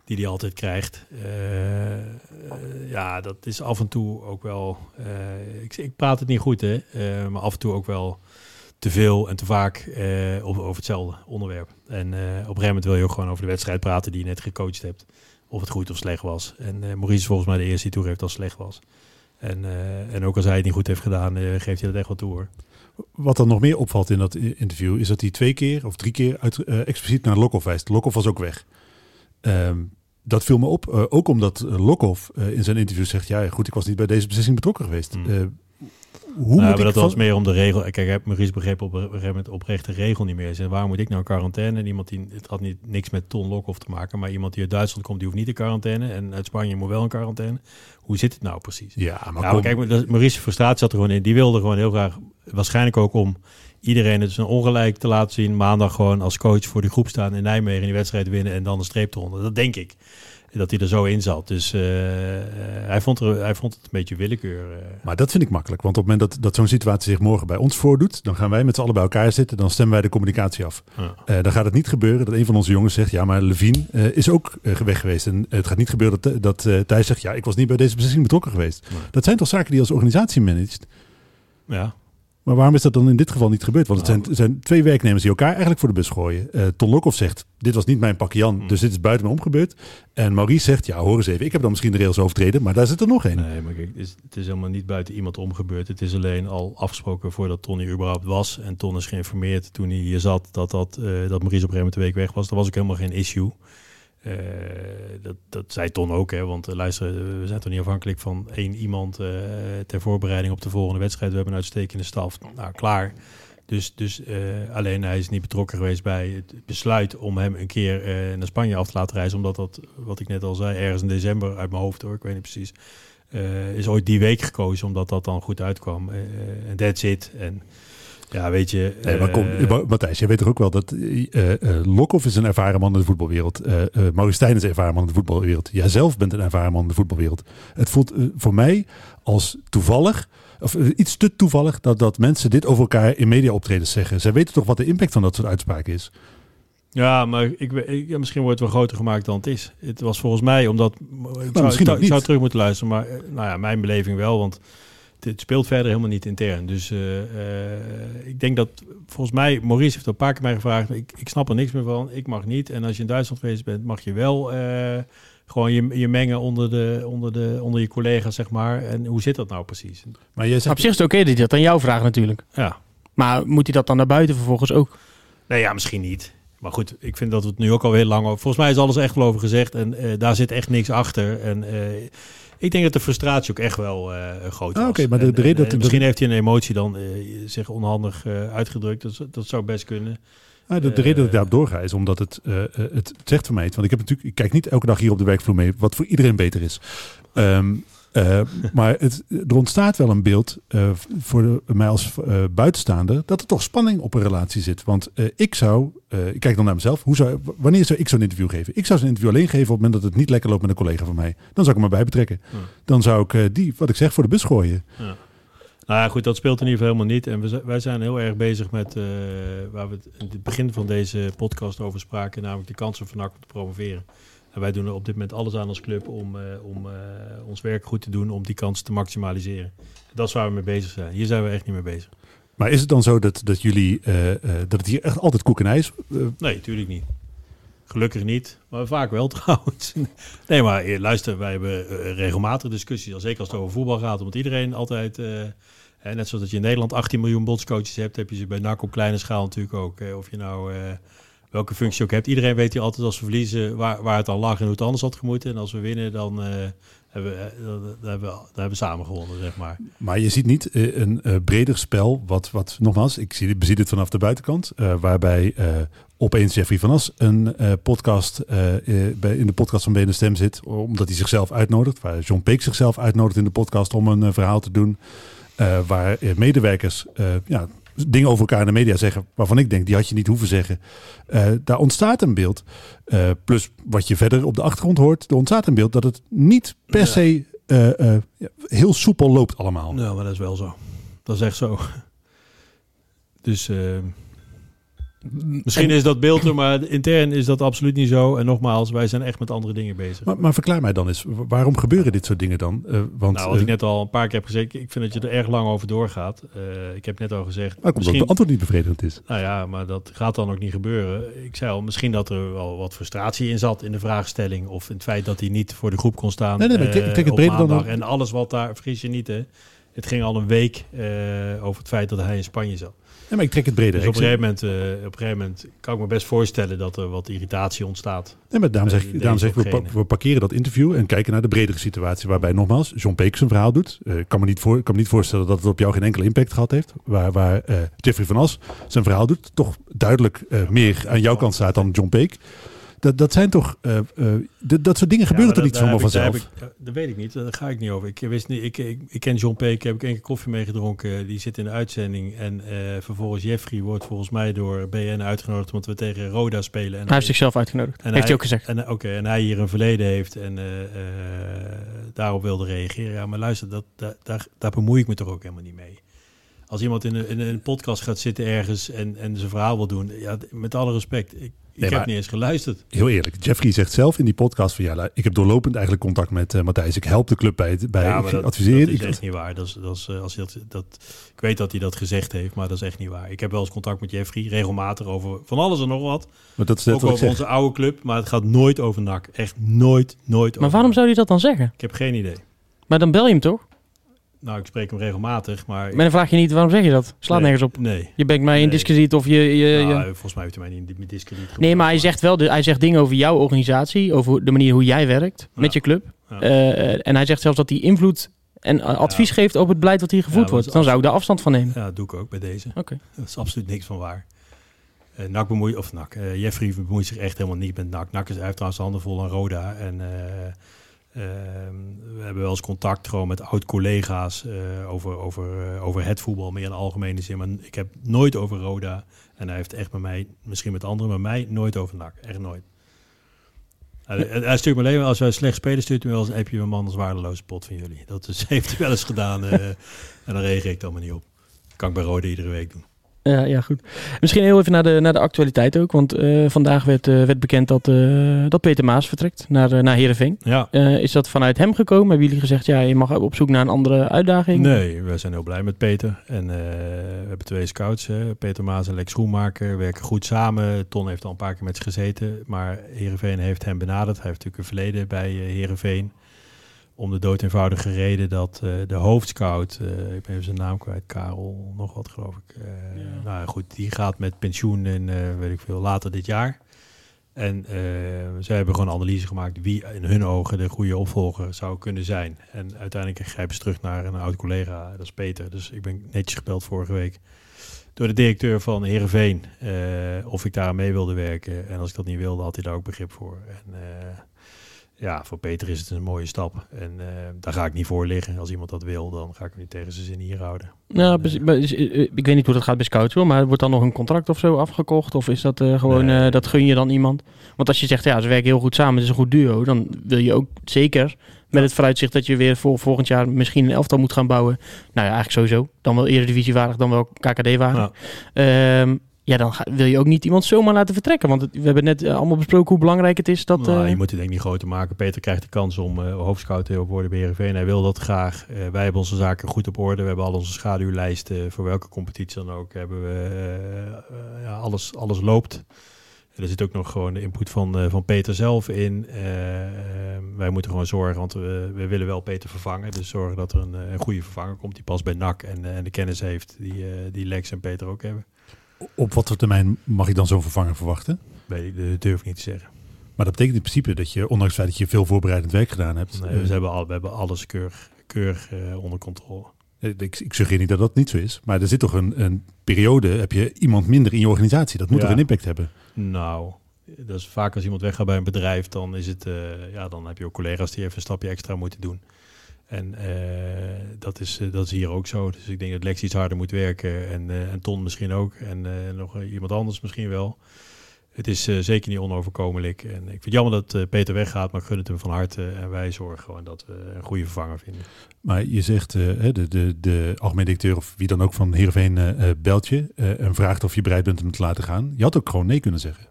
die hij altijd krijgt. Uh, ja, dat is af en toe ook wel. Ik, ik, praat het niet goed, hè, maar af en toe ook wel te veel en te vaak over, hetzelfde onderwerp. En op een gegeven moment wil je ook gewoon over de wedstrijd praten die je net gecoacht hebt. Of het goed of slecht was. En Maurice is volgens mij de eerste die toegeeft het slecht was. En, en ook als hij het niet goed heeft gedaan, geeft hij dat echt wel toe hoor. Wat dan nog meer opvalt in dat interview, is dat hij twee keer of drie keer uit, expliciet naar Lokhoff wijst. Lokhoff was ook weg. Um, dat viel me op, ook omdat Lokhoff in zijn interview zegt, ja goed, ik was niet bij deze beslissing betrokken geweest. Mm hoe nou, moet dat van... was meer om de regel. Kijk, ik heb Maurice begreep op een gegeven moment oprecht de regel niet meer. Zei, waarom moet ik nou in quarantaine? En iemand die, het had niet, niks met Ton Lokhoff te maken, maar iemand die uit Duitsland komt, die hoeft niet in quarantaine. En uit Spanje moet wel in quarantaine. Hoe zit het nou precies? Ja, maar nou, kijk, Maurice frustratie zat er gewoon in. Die wilde gewoon heel graag, waarschijnlijk ook om iedereen het zijn ongelijk te laten zien. Maandag gewoon als coach voor die groep staan in Nijmegen die wedstrijd winnen en dan een streep eronder. Dat denk ik dat hij er zo in zat. Dus uh, hij, vond er, hij vond het een beetje willekeur. Uh. Maar dat vind ik makkelijk. Want op het moment dat, dat zo'n situatie zich morgen bij ons voordoet, dan gaan wij met z'n allen bij elkaar zitten. Dan stemmen wij de communicatie af. Ja. Uh, dan gaat het niet gebeuren dat een van onze jongens zegt, ja, maar Levine is ook weg geweest. En het gaat niet gebeuren dat, dat Thijs zegt, ja, ik was niet bij deze beslissing betrokken geweest. Nee. Dat zijn toch zaken die je als organisatie managt? Ja, maar waarom is dat dan in dit geval niet gebeurd? Want het zijn, het zijn twee werknemers die elkaar eigenlijk voor de bus gooien. Uh, Ton Lokhoff zegt, dit was niet mijn pakje Jan, dus dit is buiten me omgebeurd. En Maurice zegt, ja hoor eens even, ik heb dan misschien de rails overtreden, maar daar zit er nog één. Nee, maar kijk, het is, het is, helemaal niet buiten iemand omgebeurd. Het is alleen al afgesproken voordat Tony überhaupt was. En Ton is geïnformeerd toen hij hier zat dat, dat, uh, dat Maurice op een gegeven moment de week weg was. Dat was ook helemaal geen issue. Uh, dat, dat zei Ton ook, hè, want uh, luister, we zijn toch niet afhankelijk van één iemand ter voorbereiding op de volgende wedstrijd. We hebben een uitstekende staf. Nou, klaar. Dus, dus alleen hij is niet betrokken geweest bij het besluit om hem een keer naar Spanje af te laten reizen. Omdat dat, wat ik net al zei, ergens in december uit mijn hoofd hoor, ik weet niet precies, is ooit die week gekozen omdat dat dan goed uitkwam. En that's it. En ja, weet je... Nee, maar kom, uh, Matthijs, jij weet toch ook wel dat uh, uh, Lokhoff is een ervaren man in de voetbalwereld. Uh, Maurice Stijn is een ervaren man in de voetbalwereld. Jij zelf bent een ervaren man in de voetbalwereld. Het voelt voor mij als toevallig, of iets te toevallig, dat, dat mensen dit over elkaar in mediaoptredens zeggen. Zij weten toch wat de impact van dat soort uitspraken is? Ja, maar ik, ik, misschien wordt het wel groter gemaakt dan het is. Het was volgens mij, omdat... Ik zou, Nou, misschien ik ook niet. zou terug moeten luisteren, maar eh, nou ja, mijn beleving wel, want het speelt verder helemaal niet intern. Dus eh, eh, ik denk dat, volgens mij, Maurice heeft er een paar keer mij gevraagd, ik, ik snap er niks meer van, ik mag niet. En als je in Duitsland geweest bent, mag je wel eh, gewoon je, je mengen onder, de, onder, de, onder je collega's, zeg maar. En hoe zit dat nou precies? Maar Op zegt, zich is het oké dat hij dat aan jou vraagt natuurlijk. Ja, Maar moet hij dat dan naar buiten vervolgens ook? Nee, ja, misschien niet. Maar goed, ik vind dat we het nu ook al heel lang over... Volgens mij is alles echt wel over gezegd en eh, daar zit echt niks achter. En eh, ik denk dat de frustratie ook echt wel eh, groot Ah, was. oké, maar de- En- de reden en, dat- eh, misschien heeft hij een emotie dan eh, zich onhandig uitgedrukt. Dat, dat zou best kunnen. Ah, de, de reden dat ik daarop doorga is omdat het, het zegt voor mij iets. Want ik heb natuurlijk, ik kijk niet elke dag hier op de werkvloer mee, wat voor iedereen beter is. Ehm, eh, maar het, er ontstaat wel een beeld eh, voor de- mij als eh, buitenstaander dat er toch spanning op een relatie zit. Want ik zou, ik kijk dan naar mezelf, hoe zou, wanneer zou ik zo'n interview geven? Ik zou zo'n interview alleen geven op het moment dat het niet lekker loopt met een collega van mij. Dan zou ik hem erbij betrekken. Ja. Dan zou ik die, wat ik zeg, voor de bus gooien. Nou ja, goed, dat speelt in ieder geval helemaal niet. En we, wij zijn heel erg bezig met, waar we het in het begin van deze podcast over spraken, namelijk de kansen van NAC om te promoveren. En wij doen er op dit moment alles aan als club om, eh, om eh, ons werk goed te doen, om die kansen te maximaliseren. Dat is waar we mee bezig zijn. Hier zijn we echt niet mee bezig. Maar is het dan zo dat, dat jullie, eh, dat het hier echt altijd koek en ijs? Nee, natuurlijk niet. Gelukkig niet, maar vaak wel trouwens. Nee, maar luister, wij hebben regelmatig discussies, al zeker als het over voetbal gaat, omdat iedereen altijd, eh, hè, net zoals dat je in Nederland 18 miljoen bondscoaches hebt, heb je ze bij NAC op kleine schaal natuurlijk ook. hè. Of je nou eh, welke functie ook hebt. Iedereen weet hier altijd als we verliezen waar, waar het aan lag en hoe het anders had gemoeten. En als we winnen, dan eh, hebben, we, eh, dan, hebben, we, dan hebben we samen gewonnen, zeg maar. Maar je ziet niet eh, een breder spel, wat, wat nogmaals, ik zie, bezie dit vanaf de buitenkant, waarbij opeens Jeffrey van As een podcast bij, in de podcast van BNS Stem zit, omdat hij zichzelf uitnodigt, waar John Peek zichzelf uitnodigt in de podcast om een verhaal te doen, waar medewerkers ja, dingen over elkaar in de media zeggen, waarvan ik denk, die had je niet hoeven zeggen. Eh, daar ontstaat een beeld, eh, plus wat je verder op de achtergrond hoort, er ontstaat een beeld dat het niet per Ja. se eh, heel soepel loopt allemaal. Nou, maar dat is wel zo. Dat is echt zo. Dus misschien is dat beeld er, maar intern is dat absoluut niet zo. En nogmaals, wij zijn echt met andere dingen bezig. Maar, maar verklaar mij dan eens, wa- waarom gebeuren dit soort dingen dan? Eh, want nou, wat ik eh, net al een paar keer heb gezegd, ik vind dat je er erg lang over doorgaat. Eh, ik heb net al gezegd, dat omdat misschien, de antwoord niet bevredigend is. nou ja, maar dat gaat dan ook niet gebeuren. Ik zei al, misschien dat er wel wat frustratie in zat in de vraagstelling. Of in het feit dat hij niet voor de groep kon staan. Nee, nee, maar ik ik het breder dan maandag. ook. En alles wat daar, vergis je niet hè. Het ging al een week over het feit dat hij in Spanje zat. Ja, maar ik trek het breder. Dus op Ik een, zeg- gegeven moment, eh, op een gegeven moment kan ik me best voorstellen dat er wat irritatie ontstaat. nee, maar daarom zeg, ik- deze daarom zeg ik, we, pa- parkeren dat interview en kijken naar de bredere situatie. Waarbij nogmaals, John Peek zijn verhaal doet. Eh, Ik kan, me niet voor, kan me niet voorstellen dat het op jou geen enkele impact gehad heeft. Waar, waar eh, Jeffrey van As zijn verhaal doet. Toch duidelijk meer aan jouw kant staat dan John Peek. Dat, dat zijn toch, eh, eh, d- dat soort dingen gebeuren Ja, toch niet zomaar daar heb vanzelf? ik- Dat weet ik niet, daar ga ik niet over. Ik, wist niet, ik, ik, ik ken John Peek, heb ik één keer koffie mee gedronken. Die zit in de uitzending. En eh, vervolgens Jeffrey wordt volgens mij door BN uitgenodigd omdat we tegen Roda spelen. En Hij heeft zichzelf uitgenodigd. En heeft hij ook gezegd. En, Oké, en hij hier een verleden heeft en eh, eh, daarop wilde reageren. Ja, maar luister, dat, daar, daar, daar bemoei ik me toch ook helemaal niet mee. Als iemand in een, in een podcast gaat zitten ergens en, en zijn verhaal wil doen, ja, met alle respect, ik, ik Nee, heb maar- niet eens geluisterd. Heel eerlijk, Jeffrey zegt zelf in die podcast van ja, ik heb doorlopend eigenlijk contact met eh, Matthijs. Ik help de club bij, het- bij ja, maar dat, is echt niet waar. Dat is, dat is, eh, als je dat, dat, ik weet dat hij dat gezegd heeft, maar dat is echt niet waar. Ik heb wel eens contact met Jeffrey, regelmatig over van alles en nog wat. maar dat is net ook wat ik over onze oude club, maar het gaat nooit over NAC. Echt nooit, nooit Maar over waarom NAC. zou hij dat dan zeggen? Ik heb geen idee. Maar dan bel je hem toch? Nou, ik spreek hem regelmatig, maar... Maar dan vraag je niet, waarom zeg je dat? Slaat Nee, nergens op. Nee. Je brengt mij in Nee. discrediet of je... je, Nou, volgens mij heeft hij mij niet in discrediet Nee, maar hij zegt wel, de, hij zegt dingen over jouw organisatie, over de manier hoe jij werkt met je club. Ja. Eh, en hij zegt zelfs dat hij invloed en eh, advies Ja. geeft op het beleid wat hier gevoerd wordt. dat Dan zou ik daar afstand van nemen. Ja, dat doe ik ook bij deze. Oké. Dat is absoluut niks van waar. Eh NAC bemoeit, of NAC, eh, Jeffrey bemoeit zich echt helemaal niet met NAC. NAC is, heeft trouwens de handen vol aan Roda. En eh, we hebben wel eens contact gewoon met oud-collega's eh, over, over, eh, over het voetbal, meer in algemene zin. Maar ik heb nooit over Roda. En hij heeft echt met mij, misschien met anderen, maar mij nooit over NAC. Echt nooit. Hij, stuurt me alleen als wij slecht spelen, stuurt hij wel eens een appje, mijn man is waardeloze pot van jullie. Dat heeft hij wel eens gedaan eh, en dan reageer ik dan maar niet op. kan ik bij Rode iedere week doen. Ja, ja, goed. Misschien heel even naar de, naar de actualiteit ook. Want eh, vandaag werd, eh, werd bekend dat, eh, dat Peter Maas vertrekt naar, naar Heerenveen. Ja. is dat vanuit hem gekomen? Hebben jullie gezegd, ja, je mag op zoek naar een andere uitdaging? Nee, we zijn heel blij met Peter. En we hebben twee scouts, hè. Peter Maas en Lex Schoenmaker. werken goed samen. Ton heeft al een paar keer met ze gezeten. Maar Heerenveen heeft hem benaderd. Hij heeft natuurlijk een verleden bij Heerenveen. Om de dood eenvoudige reden dat uh, de hoofdscout, uh, ik ben even zijn naam kwijt, Karel, nog wat geloof ik. Uh, ja. Nou goed, die gaat met pensioen en weet ik veel later dit jaar. En zij hebben gewoon analyse gemaakt wie in hun ogen de goede opvolger zou kunnen zijn. En uiteindelijk grijpen ze terug naar een oud collega, dat is Peter. Dus ik ben netjes gebeld vorige week door de directeur van Heerenveen of ik daar mee wilde werken. En als ik dat niet wilde, had hij daar ook begrip voor. En ja, voor Peter is het een mooie stap. En uh, daar ga ik niet voor liggen. Als iemand dat wil, dan ga ik hem niet tegen zijn zin hier houden. Nou, en, uh, ik weet niet hoe dat gaat bij Scouts, maar wordt dan nog een contract of zo afgekocht? Of is dat uh, gewoon, nee. dat gun je dan iemand? Want als je zegt, ja, ze werken heel goed samen, het is een goed duo, dan wil je ook zeker met het vooruitzicht dat je weer voor volgend jaar misschien een elftal moet gaan bouwen. Nou ja, eigenlijk sowieso. Dan wel eredivisiewaardig, dan wel KKD-waardig. Ja. Um, ja, dan ga, wil je ook niet iemand zomaar laten vertrekken. Want het, we hebben net uh, allemaal besproken hoe belangrijk het is dat... Nou, uh... je moet het denk ik niet groter maken. Peter krijgt de kans om uh, hoofdscout te worden bij Heerenveen. Hij wil dat graag. wij hebben onze zaken goed op orde. We hebben al onze schaduwlijsten voor welke competitie dan ook. Hebben we, ja, alles, alles loopt. Er zit ook nog gewoon de input van, van Peter zelf in. wij moeten gewoon zorgen, want we, we, willen wel Peter vervangen. Dus zorgen dat er een, een goede vervanger komt die past bij NAC en, en de kennis heeft die, die Lex en Peter ook hebben. Op wat voor termijn mag ik dan zo'n vervanger verwachten? Nee, dat durf ik niet te zeggen. Maar dat betekent in principe dat je, ondanks het feit dat je veel voorbereidend werk gedaan hebt... Nee, we, hebben al, we hebben alles keurig, keurig uh, onder controle. Ik, ik suggereer niet dat dat niet zo is. Maar er zit toch een, een periode, heb je iemand minder in je organisatie. Dat moet ja. toch een impact hebben? Nou, dat is vaak als iemand weggaat bij een bedrijf, dan, is het, uh, ja, dan heb je ook collega's die even een stapje extra moeten doen. En uh, dat, is, uh, dat is hier ook zo. Dus ik denk dat Lex iets harder moet werken. En, en Ton misschien ook. En nog iemand anders misschien wel. Het is zeker niet onoverkomelijk. En ik vind het jammer dat Peter weggaat, maar ik gun het hem van harte. En wij zorgen gewoon dat we een goede vervanger vinden. Maar je zegt, de, de, de algemeen directeur of wie dan ook van Heerenveen belt je en vraagt of je bereid bent om te laten gaan. Je had ook gewoon nee kunnen zeggen.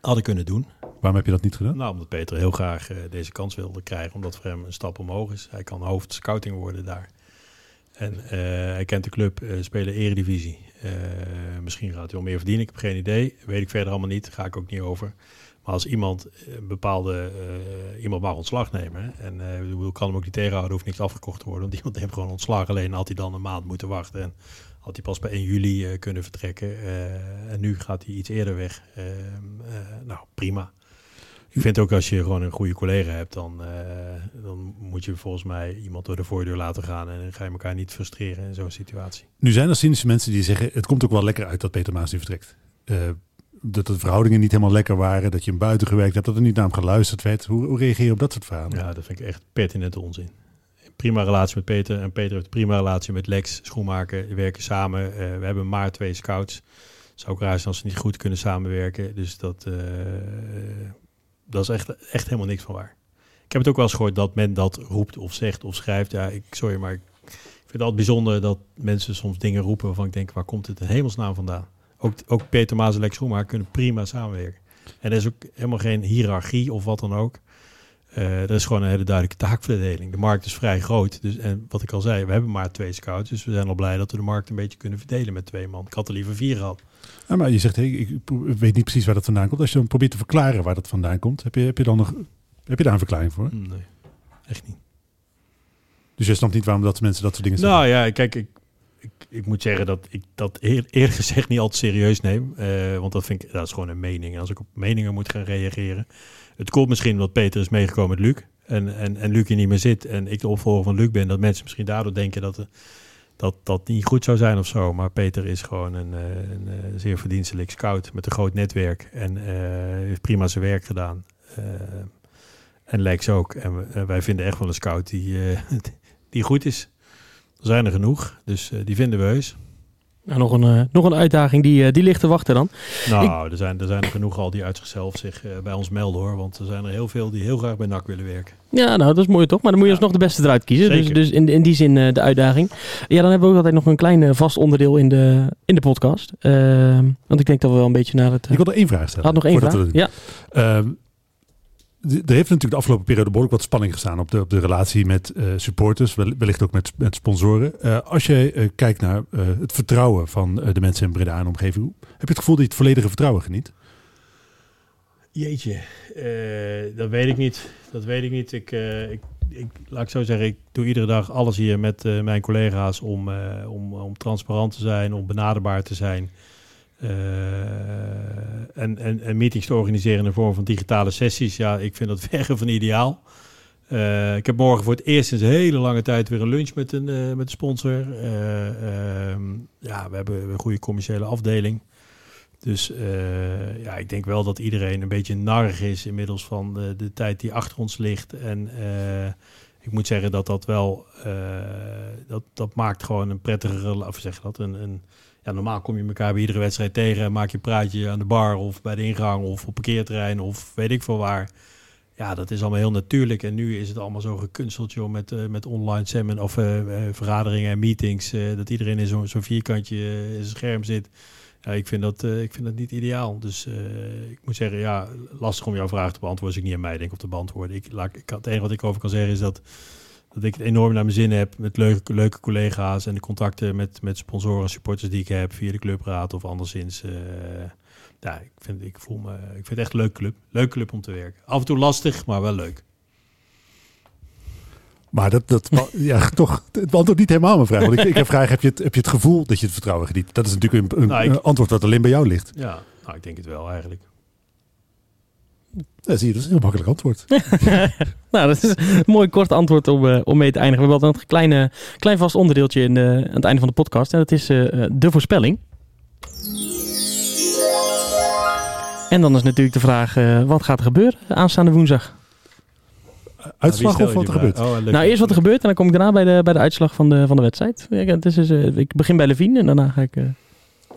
Hadden kunnen doen. Waarom heb je dat niet gedaan? Nou, omdat Peter heel graag uh, deze kans wilde krijgen, omdat voor hem een stap omhoog is. Hij kan hoofd scouting worden daar. En uh, hij kent de club, uh, spelen eredivisie. misschien gaat hij wel meer verdienen, ik heb geen idee. Weet ik verder allemaal niet, ga ik ook niet over. Maar als iemand bepaalde, iemand mag ontslag nemen. En kan hem ook niet tegenhouden, hoeft niks afgekocht te worden. Want iemand heeft gewoon ontslag, alleen had hij dan een maand moeten wachten. En had hij pas bij 1 juli kunnen vertrekken. En nu gaat hij iets eerder weg. Uh, nou, prima. Ik vind ook als je gewoon een goede collega hebt, dan, dan moet je volgens mij iemand door de voordeur laten gaan. En dan ga je elkaar niet frustreren in zo'n situatie. Nu zijn er cynische mensen die zeggen, het komt ook wel lekker uit dat Peter Maas nu vertrekt. dat de verhoudingen niet helemaal lekker waren, dat je hem buiten gewerkt hebt, dat er niet naar hem geluisterd werd. Hoe, hoe reageer je op dat soort verhalen? Ja, dat vind ik echt pertinente onzin prima relatie met Peter. En Peter heeft een prima relatie met Lex, schoenmaker. Die werken samen. Uh, we hebben maar twee scouts. Zou ook raar zijn als ze niet goed kunnen samenwerken. Dus dat, uh, dat is echt, echt helemaal niks van waar. Ik heb het ook wel eens gehoord dat men dat roept of zegt of schrijft. Ja, ik, sorry, maar ik vind het altijd bijzonder dat mensen soms dingen roepen waarvan ik denk, waar komt het in hemelsnaam vandaan? Ook, ook Peter Maas en Lex Schoenmaker kunnen prima samenwerken. En er is ook helemaal geen hiërarchie of wat dan ook. Uh, er is gewoon een hele duidelijke taakverdeling. De markt is vrij groot. Dus, en wat ik al zei, we hebben maar twee scouts. Dus we zijn al blij dat we de markt een beetje kunnen verdelen met twee man. Ik had er liever vier gehad. Ja, maar je zegt, hey, ik weet niet precies waar dat vandaan komt. Als je dan probeert te verklaren waar dat vandaan komt, heb je, heb je dan nog heb je daar een verklaring voor? Nee, echt niet. Dus je snapt niet waarom dat mensen dat soort dingen zeggen? Nou ja, kijk, ik, ik, ik moet zeggen dat ik dat eer, eerlijk gezegd niet altijd serieus neem. Uh, want dat vind ik, dat is gewoon een mening. En als ik op meningen moet gaan reageren, het komt misschien omdat Peter is meegekomen met Luc. En, en, en Luc hier niet meer zit. En ik de opvolger van Luc ben. Dat mensen misschien daardoor denken dat, dat dat niet goed zou zijn of zo. Maar Peter is gewoon een, een, een zeer verdienstelijk scout met een groot netwerk. En uh, heeft prima zijn werk gedaan. En Lex ook. En wij vinden echt wel een scout die, die goed is. Er zijn er genoeg. Dus die vinden we heus. Nou, nog, een, eh, nog een uitdaging die, eh, die ligt te wachten dan. Nou, er, zijn, er zijn er genoeg al die uit zichzelf zich eh, bij ons melden hoor. Want er zijn er heel veel die heel graag bij NAC willen werken. Ja, nou, dat is mooi toch? Maar dan moet je Ja. alsnog de beste eruit kiezen. Dus, Zeker. dus in, in die zin de uitdaging. Ja, dan hebben we ook altijd nog een klein vast onderdeel in de, in de podcast. Ehm, want ik denk dat we wel een beetje naar het... Ik wil er één vraag stellen. had nog één vraag? Ja. Er heeft natuurlijk de afgelopen periode behoorlijk wat spanning gestaan op de, op de relatie met eh, supporters, wel- wellicht ook met, met sponsoren. Eh, als je eh, kijkt naar het vertrouwen van de mensen in Breda en omgeving, heb je het gevoel dat je het volledige vertrouwen geniet? Jeetje, dat weet ik niet. Dat weet ik niet. Ik, ik, ik, laat ik zo zeggen, ik doe iedere dag alles hier met mijn collega's om, om, om transparant te zijn, om benaderbaar te zijn. Eh, en, en, meetings te organiseren in de vorm van digitale sessies. Ja, ik vind dat verre van ideaal. Eh, ik heb morgen voor het eerst sinds een hele lange tijd weer een lunch met een, eh, met een sponsor. Eh, ehm, ja, we hebben een goede commerciële afdeling. Dus ja, ik denk wel dat iedereen een beetje narig is inmiddels van de, de tijd die achter ons ligt. En ik moet zeggen dat dat wel, dat, dat maakt gewoon een prettige relatie. Of zeg dat, een, een, ja, normaal kom je elkaar bij iedere wedstrijd tegen en maak je een praatje aan de bar of bij de ingang of op parkeerterrein of weet ik veel waar. Ja, dat is allemaal heel natuurlijk. En nu is het allemaal zo gekunsteld, joh, met, eh, met online seminar of eh, vergaderingen en meetings. dat iedereen in zo'n vierkantje in scherm zit. Ja, ik vind dat, ik vind dat niet ideaal. Dus ik moet zeggen, ja, lastig om jouw vraag te beantwoorden. Als ik niet aan mij denk of te beantwoorden. Ik, laat, ik, het enige wat ik over kan zeggen is dat, dat ik het enorm naar mijn zin heb met leuke, leuke collega's en de contacten met, met sponsoren en supporters die ik heb via de clubraad of anderszins. eh, ja, ik vind, ik voel me, ik vind het echt een leuke club. Leuke club om te werken. Af en toe lastig, maar wel leuk. Maar dat, dat ja, toch, het beantwoordt niet helemaal mijn vraag. Want ik, ik vraag, heb je, het, heb je het gevoel dat je het vertrouwen geniet? Dat is natuurlijk een, een, Nou, ik- antwoord dat alleen bij jou ligt. Ja, nou, ik denk het wel eigenlijk. Ja, zie je, dat is een heel makkelijk antwoord. nou, dat is een mooi kort antwoord om, eh, om mee te eindigen. We hebben altijd een kleine, klein vast onderdeeltje in de, aan het einde van de podcast. En dat is eh, eh, de voorspelling. En dan is natuurlijk de vraag, eh, wat gaat er gebeuren aanstaande woensdag? Uitslag of wat er gebeurt? Oh, Nou, eerst wat er gebeurt en dan kom ik daarna bij de, bij de uitslag van de, van de wedstrijd. Ja, het is, dus, ik begin bij Levine en daarna ga ik...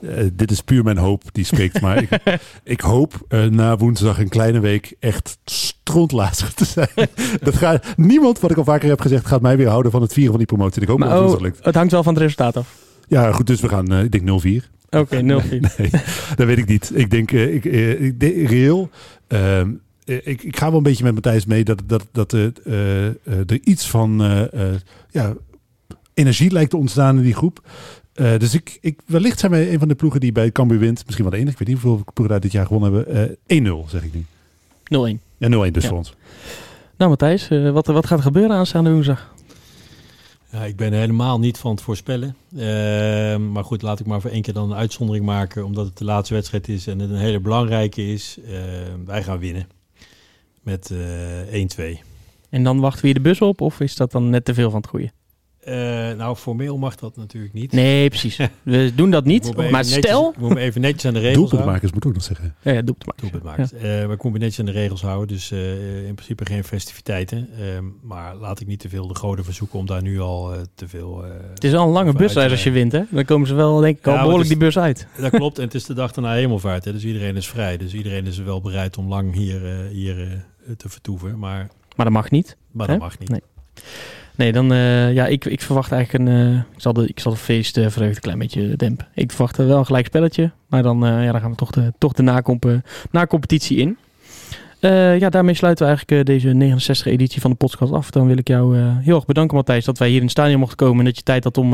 eh, dit is puur mijn hoop die spreekt. Maar ik, ik hoop eh, na woensdag een kleine week echt strontlazer te zijn. dat gaat, niemand, wat ik al vaker heb gezegd, gaat mij weer houden van het vieren van die promotie. Ik hoop maar dat het oh, lukt. het hangt wel van het resultaat af. Ja, goed, dus we gaan, eh, ik denk 0-4. Oké, 0-4. Nee, dat weet ik niet. Ik denk, ik, ik reëel. ehm, eh, ik, ik ga wel een beetje met Matthijs mee dat, dat, dat er iets van ja, energie lijkt te ontstaan in die groep. Eh, dus ik, ik, wellicht zijn wij een van de ploegen die bij Cambuur wint. Misschien wel de enige. Ik weet niet hoeveel ploegen daar dit jaar gewonnen hebben. Eh 1-0 zeg ik nu. 0-1. Ja, 0-1 dus Ja. voor ons. Nou Matthijs, eh, wat, wat gaat er gebeuren aanstaande woensdag? Ja, ik ben helemaal niet van het voorspellen. Ehm, maar goed, laat ik maar voor één keer dan een uitzondering maken. Omdat het de laatste wedstrijd is en het een hele belangrijke is. Ehm, wij gaan winnen. Met eh 1-2. En dan wachten we hier de bus op of is dat dan net te veel van het goede? Eh, nou, formeel mag dat natuurlijk niet. Nee, precies. We doen dat niet. Maar netjes- stel... Ik moet me even netjes aan de regels houden. Doelpuntmakers moet ik ook nog zeggen. Ja, ja. Doelpuntmakers. Eh, maar ik moet me netjes aan de regels houden. Dus eh, in principe geen festiviteiten. Ehm, maar laat ik niet te veel de goden verzoeken om daar nu al eh, te veel... eh, Het is al een lange busreis als je wint, hè? Dan komen ze wel, denk ik, al Ja, behoorlijk die bus uit. Dat klopt. En het is de dag daarna hemelvaart. Hè? Dus iedereen is vrij. Dus iedereen is wel bereid om lang hier, eh, hier eh, te vertoeven. Maar, Maar dat mag niet. maar Hè? dat mag niet. Nee. Nee, dan, eh, ja, ik, ik verwacht eigenlijk een, eh, ik zal de, ik zal de feestvreugde een klein beetje dempen. Ik verwacht wel een gelijk spelletje, maar dan, eh, ja, dan gaan we toch de, toch de na-competitie in. Eh, ja, daarmee sluiten we eigenlijk eh, deze 69 editie van de podcast af. Dan wil ik jou eh, heel erg bedanken, Matthijs, dat wij hier in het stadion mochten komen en dat je tijd had om,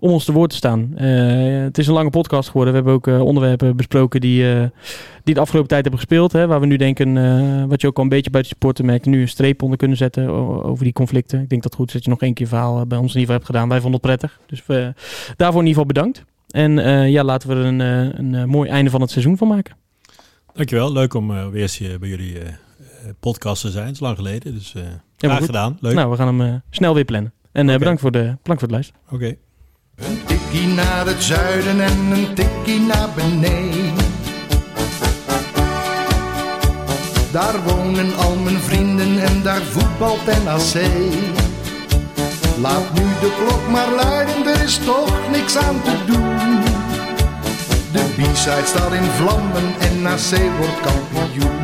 om ons te woord te staan. Het is een lange podcast geworden. We hebben ook onderwerpen besproken die, die de afgelopen tijd hebben gespeeld. Hè, waar we nu denken, wat je ook al een beetje bij de merkt, nu een streep onder kunnen zetten over die conflicten. Ik denk dat het goed is dat je nog één keer verhaal bij ons in ieder geval hebt gedaan. Wij vonden het prettig. Dus daarvoor in ieder geval bedankt. En ja, laten we er een, een mooi einde van het seizoen van maken. Dankjewel. Leuk om eh, weer eens eh, bij jullie eh, eh, podcast te zijn. Het is lang geleden. Dus eh graag goed. gedaan. Leuk. Nou, we gaan hem snel weer plannen. En eh, Oké. bedankt, voor de, bedankt voor het luisteren. Oké. Een tikkie naar het zuiden en een tikkie naar beneden. Daar wonen al mijn vrienden en daar voetbalt NAC. Laat nu de klok maar luiden, er is toch niks aan te doen. De B-side staat in vlammen en na C wordt kampioen.